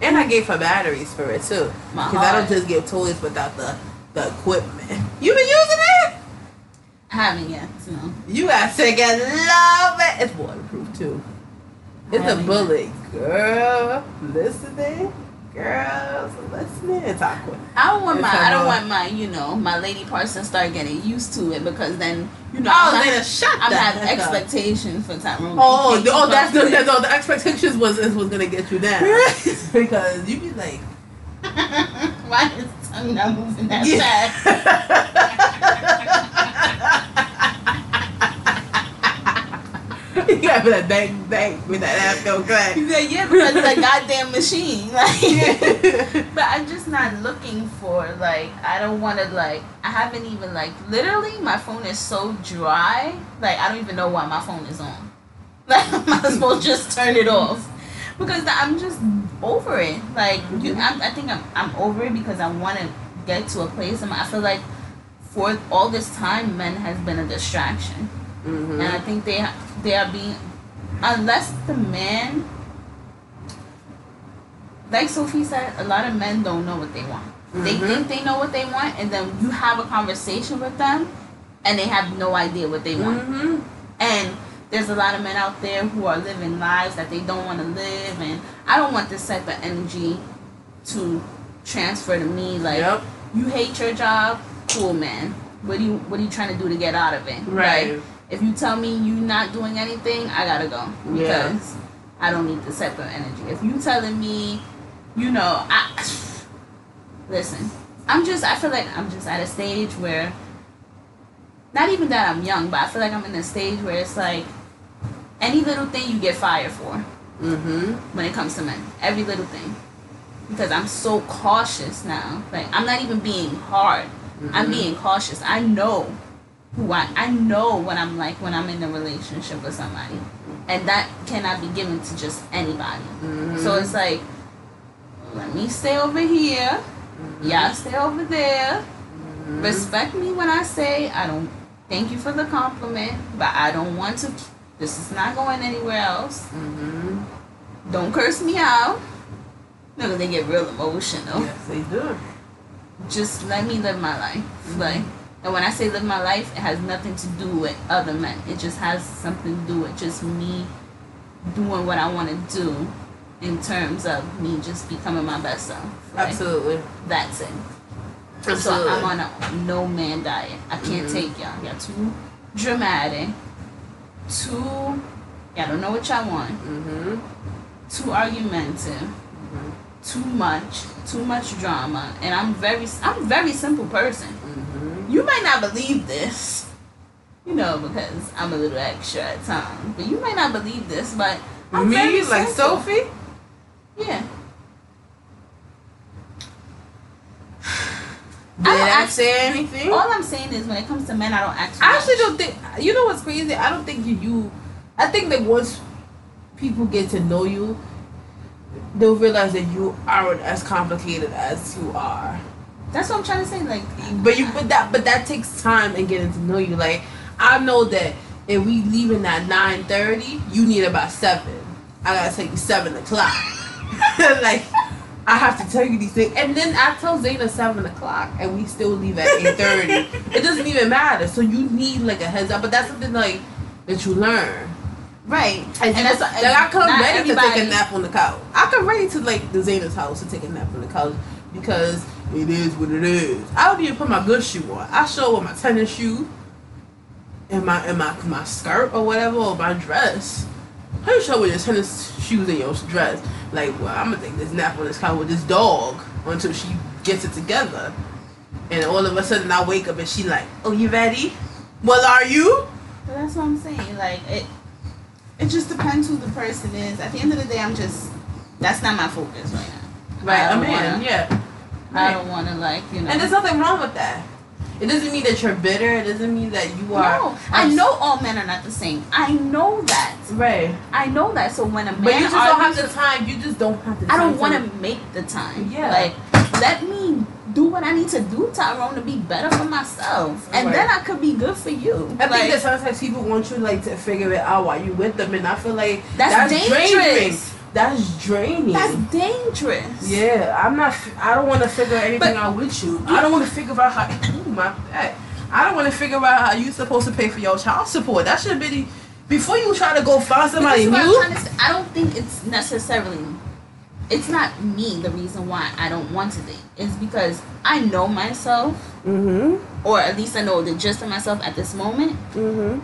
[SPEAKER 1] And I gave her batteries for it too. Because I don't just give toys without the the equipment. You been using it?
[SPEAKER 2] I haven't yet. So.
[SPEAKER 1] You got sick and love it. It's waterproof too. It's a bullet, girl. Listening, girls, listening. It's awkward.
[SPEAKER 2] I don't want
[SPEAKER 1] It's
[SPEAKER 2] my I don't want my you know my lady person start getting used to it because then you know
[SPEAKER 1] Oh,
[SPEAKER 2] I'm, not,
[SPEAKER 1] shut
[SPEAKER 2] I'm
[SPEAKER 1] the
[SPEAKER 2] having
[SPEAKER 1] heck
[SPEAKER 2] expectations for Tyrone.
[SPEAKER 1] Oh, the, oh, that's the,
[SPEAKER 2] it.
[SPEAKER 1] the expectations was was gonna get you down because you be like,
[SPEAKER 2] Why is tongue not moving that
[SPEAKER 1] you gotta be like bang bang with that ass go
[SPEAKER 2] fast?
[SPEAKER 1] crack.
[SPEAKER 2] Yeah, because it's a goddamn machine. Like, but I'm just not looking for like I don't want to like I haven't even like literally my phone is so dry like I don't even know why my phone is on. Like I might as well just turn it off because I'm just over it. Like you,
[SPEAKER 1] Mhm.
[SPEAKER 2] I'm, I think I'm I'm over it because I want to get to a place. And I feel like for all this time, men has been a distraction,
[SPEAKER 1] Mhm.
[SPEAKER 2] and I think they they are being unless the man. Like Sophie said, a lot of men don't know what they want. They
[SPEAKER 1] Mhm.
[SPEAKER 2] think they know what they want, and then you have a conversation with them, and they have no idea what they want.
[SPEAKER 1] Mhm.
[SPEAKER 2] And there's a lot of men out there who are living lives that they don't want to live, and I don't want this type of energy to transfer to me. Like,
[SPEAKER 1] Yep.
[SPEAKER 2] you hate your job, cool, man. What do you What are you trying to do to get out of it?
[SPEAKER 1] Right.
[SPEAKER 2] Like, if you tell me you're not doing anything, I gotta go
[SPEAKER 1] Yeah.
[SPEAKER 2] because I don't need this type of energy. If you telling me, you know, I listen. I'm just. I feel like I'm just at a stage where. Not even that I'm young, but I feel like I'm in a stage where it's like any little thing you get fired for
[SPEAKER 1] Mm-hmm.
[SPEAKER 2] when it comes to men. Every little thing. Because I'm so cautious now. Like I'm not even being hard. I'm
[SPEAKER 1] Mhm.
[SPEAKER 2] being cautious. I know who I I know what I'm like when I'm in a relationship with somebody. And that cannot be given to just anybody.
[SPEAKER 1] Mhm.
[SPEAKER 2] So it's like let me stay over here. Y'all stay over there.
[SPEAKER 1] Mhm.
[SPEAKER 2] Respect me when I say I don't thank you for the compliment, but I don't want to this is not going anywhere else.
[SPEAKER 1] Mhm.
[SPEAKER 2] Don't curse me out. No, they get real emotional.
[SPEAKER 1] Yes, they do.
[SPEAKER 2] Just let me live my life. Like, and when I say live my life, it has nothing to do with other men. It just has something to do with just me doing what I want to do in terms of me just becoming my best self. Like,
[SPEAKER 1] Absolutely.
[SPEAKER 2] That's it.
[SPEAKER 1] Absolutely.
[SPEAKER 2] So I'm on a no man diet. I can't
[SPEAKER 1] Mhm.
[SPEAKER 2] take y'all. Y'all too dramatic. Too. Y'all don't know what y'all want.
[SPEAKER 1] Mhm.
[SPEAKER 2] Too argumentative. Mhm. too much, too much drama, and I'm very, I'm a very simple person. You might not believe this, you know, because I'm a little extra at times. But you might not believe this, but I'm
[SPEAKER 1] Me, like. Sophie.
[SPEAKER 2] Yeah,
[SPEAKER 1] Did
[SPEAKER 2] don't
[SPEAKER 1] I
[SPEAKER 2] ask-
[SPEAKER 1] say anything?
[SPEAKER 2] all I'm saying is when it comes to men, I don't ask. for
[SPEAKER 1] I actually don't think. You know what's crazy? I don't think you. you I think that once people get to know you, they'll realize that you aren't as complicated as you are.
[SPEAKER 2] That's what I'm trying to say. Like,
[SPEAKER 1] But you, but that, but that takes time and getting to know you. Like I know that If we leaving at nine thirty, you need about seven. I gotta tell you seven o'clock. like I have to tell you these things, and then I tell Zayna seven o'clock, and we still leave at eight thirty. it doesn't even matter. So you need like a heads up, but that's something like that you learn.
[SPEAKER 2] Right.
[SPEAKER 1] And,
[SPEAKER 2] And
[SPEAKER 1] that's like I come ready to take a nap on the couch. I come ready to like the Zayna's house to take a nap on the couch because it is what it is. I don't even put my good shoe on. I show with my tennis shoe and my and my my skirt or whatever or my dress. How you show with your tennis shoes and your dress? Like, well, I'm gonna take this nap on this couch with this dog until she gets it together. And all of a sudden, I wake up and she like, "Oh, you ready? Well, are you?"
[SPEAKER 2] But that's what I'm saying. Like it, it just depends who the person is. At the end of the day, I'm just that's not my focus right now.
[SPEAKER 1] Right,
[SPEAKER 2] I
[SPEAKER 1] a man,
[SPEAKER 2] wanna-
[SPEAKER 1] yeah.
[SPEAKER 2] I don't want to like you know.
[SPEAKER 1] And there's nothing wrong with that. It doesn't mean that you're bitter. It doesn't mean that you are.
[SPEAKER 2] no, I know all men are not the same. I know that.
[SPEAKER 1] Right.
[SPEAKER 2] I know that. So when a man
[SPEAKER 1] But you just don't have the time. You just don't have the time.
[SPEAKER 2] I don't want to make the time.
[SPEAKER 1] Yeah.
[SPEAKER 2] Like, let me do what I need to do, Tyrone, to be better for myself, and
[SPEAKER 1] Right.
[SPEAKER 2] then I could be good for you.
[SPEAKER 1] I
[SPEAKER 2] like,
[SPEAKER 1] think that sometimes people want you like to figure it out while you with them, and I feel like
[SPEAKER 2] That's dangerous.
[SPEAKER 1] draining. That's draining.
[SPEAKER 2] that's dangerous.
[SPEAKER 1] yeah, I'm not. I don't want to figure anything
[SPEAKER 2] But-
[SPEAKER 1] out with you. I don't want to figure out how. Ooh, my back. I don't want to figure out how you're supposed to pay for your child support. That should be before you try to go find somebody
[SPEAKER 2] this is I'm
[SPEAKER 1] new.
[SPEAKER 2] trying to say. I don't think it's necessarily. It's not me the reason why I don't want to date. It's because I know myself,
[SPEAKER 1] Mm-hmm.
[SPEAKER 2] or at least I know the gist of myself at this moment,
[SPEAKER 1] Mm-hmm.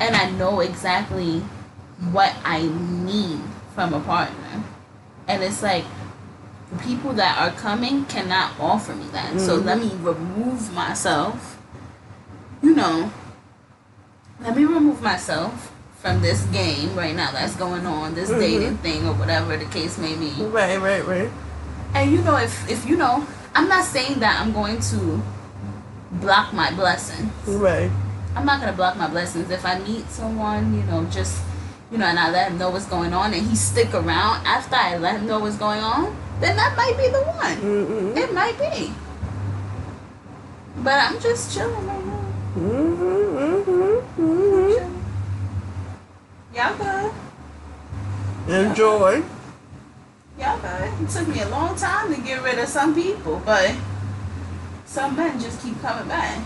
[SPEAKER 2] and I know exactly what I need from a partner. And it's like the people that are coming cannot offer me that. So
[SPEAKER 1] Mhm.
[SPEAKER 2] let me remove myself. You know, let me remove myself from this game right now that's going on, this
[SPEAKER 1] Mhm.
[SPEAKER 2] dating thing or whatever the case may be.
[SPEAKER 1] Right, right, right.
[SPEAKER 2] And you know, if if you know, I'm not saying that I'm going to block my blessings.
[SPEAKER 1] Right.
[SPEAKER 2] I'm not gonna block my blessings. If I meet someone, you know, just you know, and I let him know what's going on, and he stick around after I let him know what's going on, then that might be the one.
[SPEAKER 1] Mm-hmm.
[SPEAKER 2] It might be. But I'm just chilling right now.
[SPEAKER 1] Mm-hmm. Mm-hmm.
[SPEAKER 2] Chilling. Y'all good?
[SPEAKER 1] Enjoy.
[SPEAKER 2] Y'all good. It took me a long time to get rid of some people, but some men just keep coming back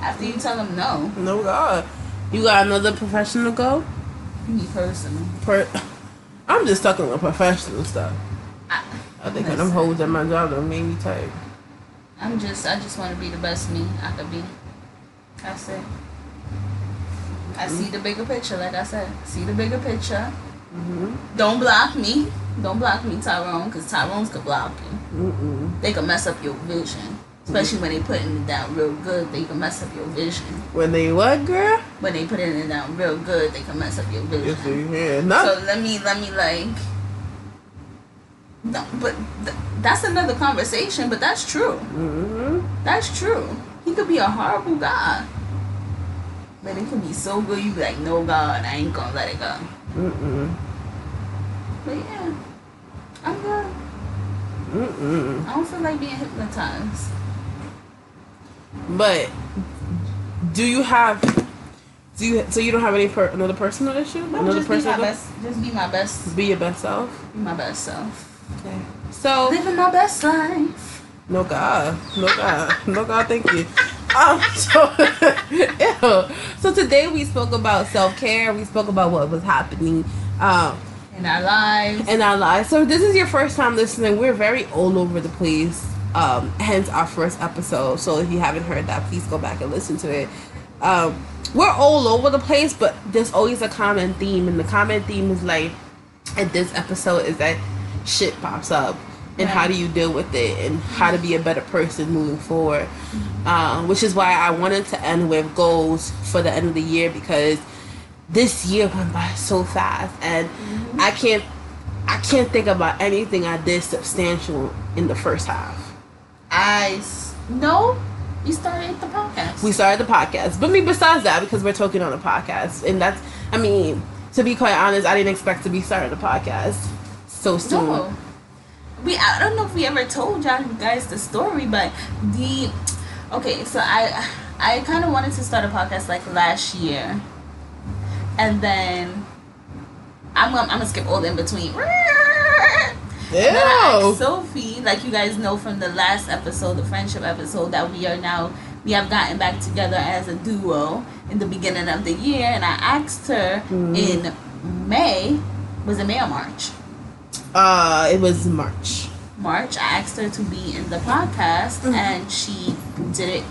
[SPEAKER 2] after you tell them no.
[SPEAKER 1] No God. You got another professional go?
[SPEAKER 2] Me personally.
[SPEAKER 1] Per- I'm just talking about professional stuff.
[SPEAKER 2] I,
[SPEAKER 1] I think when hoes at my job that made me tired.
[SPEAKER 2] I'm just I just want to be the best me I could be. That's it. I see the bigger picture, like I said. See the bigger picture.
[SPEAKER 1] Mm-hmm.
[SPEAKER 2] Don't block me. Don't block me, Tyrone, because Tyrone's could block you.
[SPEAKER 1] Mm-mm.
[SPEAKER 2] They can mess up your vision. Especially when they putting it down real good, they can mess up your vision.
[SPEAKER 1] When they what, girl?
[SPEAKER 2] When they putting it down real good, they can mess up your
[SPEAKER 1] Yes,
[SPEAKER 2] vision.
[SPEAKER 1] they yeah. Not
[SPEAKER 2] So let me let me like. No, but th- that's another conversation. But that's true.
[SPEAKER 1] mm-hmm.
[SPEAKER 2] That's true. He could be a horrible guy. But it could be so good you be like, no God, I ain't gonna let it go.
[SPEAKER 1] Mm-mm.
[SPEAKER 2] But yeah. I'm good.
[SPEAKER 1] Mm-mm.
[SPEAKER 2] I don't feel like being hypnotized.
[SPEAKER 1] But do you have do you so you don't have any per, another personal issue?
[SPEAKER 2] No,
[SPEAKER 1] another
[SPEAKER 2] just be my best just be my best
[SPEAKER 1] be your best self?
[SPEAKER 2] be my best self.
[SPEAKER 1] Okay. So
[SPEAKER 2] Living my best life.
[SPEAKER 1] No God, no God, no God. Thank you. Um, so, ew. so today we spoke about self care. We spoke about what was happening um,
[SPEAKER 2] In our lives.
[SPEAKER 1] in our lives. So this is your first time listening. We're very all over the place. Um, hence our first episode. So if you haven't heard that, please go back and listen to it. Um, we're all over the place, but there's always a common theme, and the common theme is like, in this episode, is that shit pops up, and how do you deal with it, and how to be a better person moving forward. Um, which is why I wanted to end with goals for the end of the year because this year went by so fast, and I can't, I can't think about anything I did substantial in the first half.
[SPEAKER 2] I no. You started the podcast.
[SPEAKER 1] we started the podcast. But I mean, besides that, because we're talking on a podcast, and that's, I mean, to be quite honest, I didn't expect to be starting a podcast so soon.
[SPEAKER 2] No. We I don't know if we ever told y'all guys the story, but the okay, so I I kind of wanted to start a podcast like last year, and then I'm gonna, I'm gonna skip all the in between.
[SPEAKER 1] Ew.
[SPEAKER 2] And I asked Sophie, like you guys know from the last episode, the friendship episode, that we are now we have gotten back together as a duo in the beginning of the year, and I asked her
[SPEAKER 1] Mhm.
[SPEAKER 2] in May, was it May or March?
[SPEAKER 1] Uh, it was March.
[SPEAKER 2] March. I asked her to be in the podcast,
[SPEAKER 1] Mhm.
[SPEAKER 2] and she did it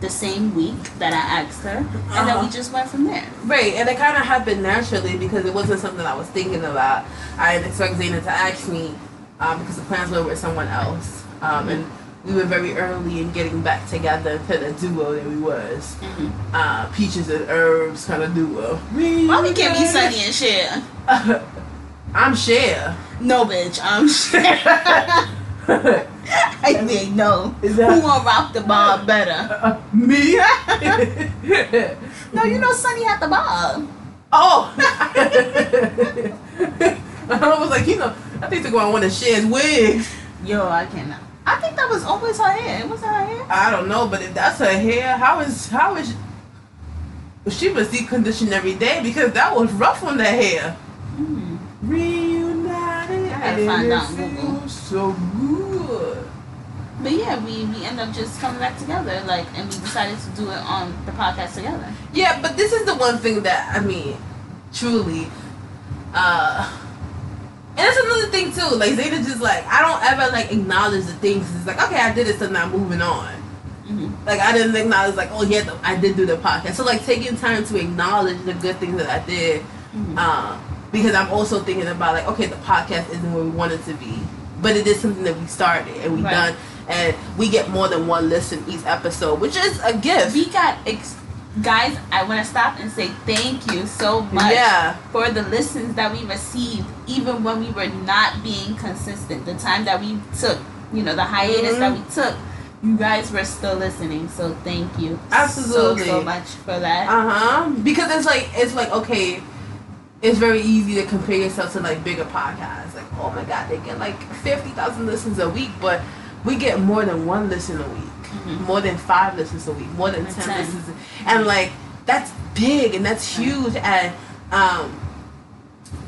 [SPEAKER 2] the same week that I asked her, and then
[SPEAKER 1] Uh-huh.
[SPEAKER 2] we just went from there.
[SPEAKER 1] Right, and it kind of happened naturally because it wasn't something I was thinking about. I didn't expect Zayna to ask me um, because the plans were with someone else, um, and we were very early in getting back together to the duo that we was. Uh, Peaches and Herbs kind of duo.
[SPEAKER 2] Why we can't be Sonny and Cher?
[SPEAKER 1] I'm Cher.
[SPEAKER 2] No, bitch, I'm Cher. I mean, no.
[SPEAKER 1] Is
[SPEAKER 2] Who
[SPEAKER 1] that
[SPEAKER 2] gonna rock the bob better?
[SPEAKER 1] uh, me?
[SPEAKER 2] No, you know Sonny had the bob.
[SPEAKER 1] oh. I was like, you know, I think they're going to want to share his wigs.
[SPEAKER 2] Yo, I cannot. I think that was always her hair. Was that her hair?
[SPEAKER 1] I don't know, but if that's her hair, how is how is she must deep condition every day because that was rough on the hair.
[SPEAKER 2] Hmm.
[SPEAKER 1] Reunited,
[SPEAKER 2] I gotta find out
[SPEAKER 1] so good.
[SPEAKER 2] But yeah, we we end up just coming back together, like, and we decided to do it on the podcast together.
[SPEAKER 1] Yeah, but this is the one thing that I mean, truly, uh, and that's another thing too. Like Zeta just like I don't ever like acknowledge the things. It's like okay, I did it, so now I'm moving on.
[SPEAKER 2] Mm-hmm.
[SPEAKER 1] like I didn't acknowledge like oh yeah the, I did do the podcast so like taking time to acknowledge the good things that I did
[SPEAKER 2] Mhm.
[SPEAKER 1] um, because I'm also thinking about like okay the podcast isn't where we want it to be but it is something that we started and we
[SPEAKER 2] Right.
[SPEAKER 1] done and we get more than one listen each episode which is a gift
[SPEAKER 2] We got ex- guys. I want to stop and say thank you so much
[SPEAKER 1] yeah
[SPEAKER 2] for the listens that we received, even when we were not being consistent. The time that we took, you know, the hiatus
[SPEAKER 1] Mhm.
[SPEAKER 2] that we took, you guys were still listening. So thank you,
[SPEAKER 1] Absolutely.
[SPEAKER 2] so, so much for that.
[SPEAKER 1] uh-huh because it's like it's like okay it's very easy to compare yourself to like bigger podcasts oh my god they get like 50,000 listens a week but we get more than one listen a week
[SPEAKER 2] Mhm.
[SPEAKER 1] more than five listens a week, more than
[SPEAKER 2] That's
[SPEAKER 1] ten
[SPEAKER 2] ten.
[SPEAKER 1] listens, and like that's big and that's huge. And um,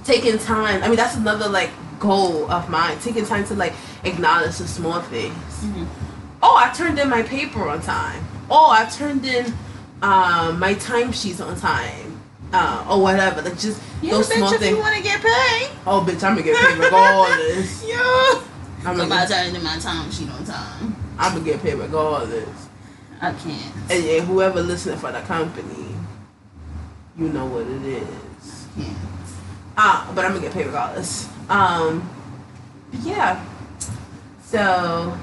[SPEAKER 1] taking time. I mean, that's another like goal of mine. Taking time to like acknowledge the small things.
[SPEAKER 2] Mhm.
[SPEAKER 1] Oh, I turned in my paper on time. Oh, I turned in um, my timesheets on time. Uh, or whatever, like just
[SPEAKER 2] Yeah,
[SPEAKER 1] those
[SPEAKER 2] bitch,
[SPEAKER 1] small
[SPEAKER 2] if you want to get paid.
[SPEAKER 1] Oh, bitch, I'm gonna get paid regardless.
[SPEAKER 2] Yeah.
[SPEAKER 1] I'm
[SPEAKER 2] So
[SPEAKER 1] gonna,
[SPEAKER 2] my
[SPEAKER 1] get,
[SPEAKER 2] turn in my time sheet on time.
[SPEAKER 1] I'm gonna get paid regardless.
[SPEAKER 2] I can't.
[SPEAKER 1] And yeah, whoever listening for the company, you know what it is.
[SPEAKER 2] can't.
[SPEAKER 1] Ah, but I'm gonna get paid regardless. Um, yeah. So,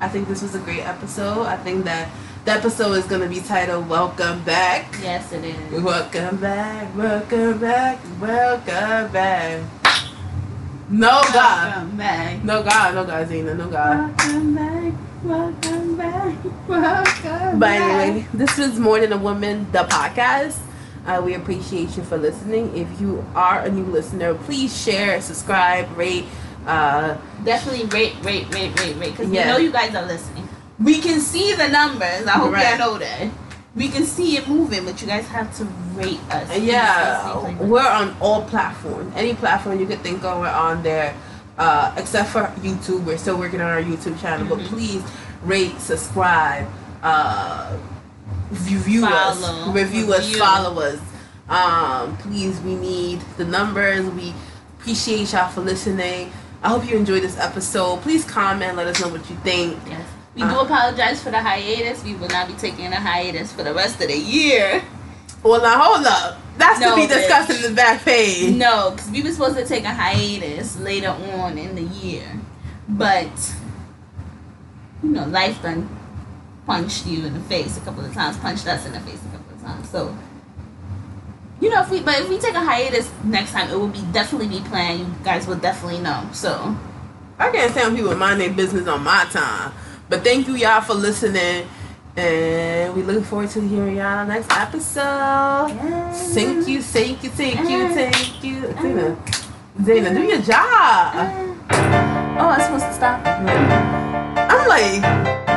[SPEAKER 1] I think this was a great episode. I think that the episode is gonna be titled "Welcome Back."
[SPEAKER 2] Yes, it is.
[SPEAKER 1] Welcome back, welcome back, welcome back. No God,
[SPEAKER 2] Welcome back.
[SPEAKER 1] no God, no God, Zena, no God.
[SPEAKER 2] Welcome back. Welcome back. Welcome back.
[SPEAKER 1] But
[SPEAKER 2] back.
[SPEAKER 1] anyway, this was More Than a Woman, the podcast. Uh, we appreciate you for listening. If you are a new listener, please share, subscribe, rate. Uh,
[SPEAKER 2] Definitely rate, rate, rate, rate, rate. Because
[SPEAKER 1] Yeah.
[SPEAKER 2] we know you guys are listening. We can see the numbers. I hope
[SPEAKER 1] Right.
[SPEAKER 2] y'all know that. We can see it moving, but you guys have to rate us.
[SPEAKER 1] Yeah, we're on all platforms. Any platform you could think of, we're on there. Uh, except for YouTube, we're still working on our YouTube channel. But
[SPEAKER 2] Mhm.
[SPEAKER 1] please rate, subscribe, uh, review us, review us, follow us. Um, please, we need the numbers. We appreciate y'all for listening. I hope you enjoyed this episode. Please comment, let us know what you think.
[SPEAKER 2] Yes. We do ah. apologize for the hiatus. We will not be taking a hiatus for the rest of the year.
[SPEAKER 1] Well, now hold up. That's
[SPEAKER 2] No,
[SPEAKER 1] to be
[SPEAKER 2] bitch.
[SPEAKER 1] discussed in the back page.
[SPEAKER 2] No, because we were supposed to take a hiatus later on in the year. But, you know, life done punched you in the face a couple of times, punched us in the face a couple of times. So, you know, if we, but if we take a hiatus next time, it will be definitely be planned. You guys will definitely know. So,
[SPEAKER 1] I can't stand people mind their business on my time. But thank you y'all for listening. And we look forward to hearing y'all next episode. Thank you, thank you, thank you, thank you. Zena, Zena, do your job. Mm.
[SPEAKER 2] Oh, I'm supposed to stop.
[SPEAKER 1] I'm like,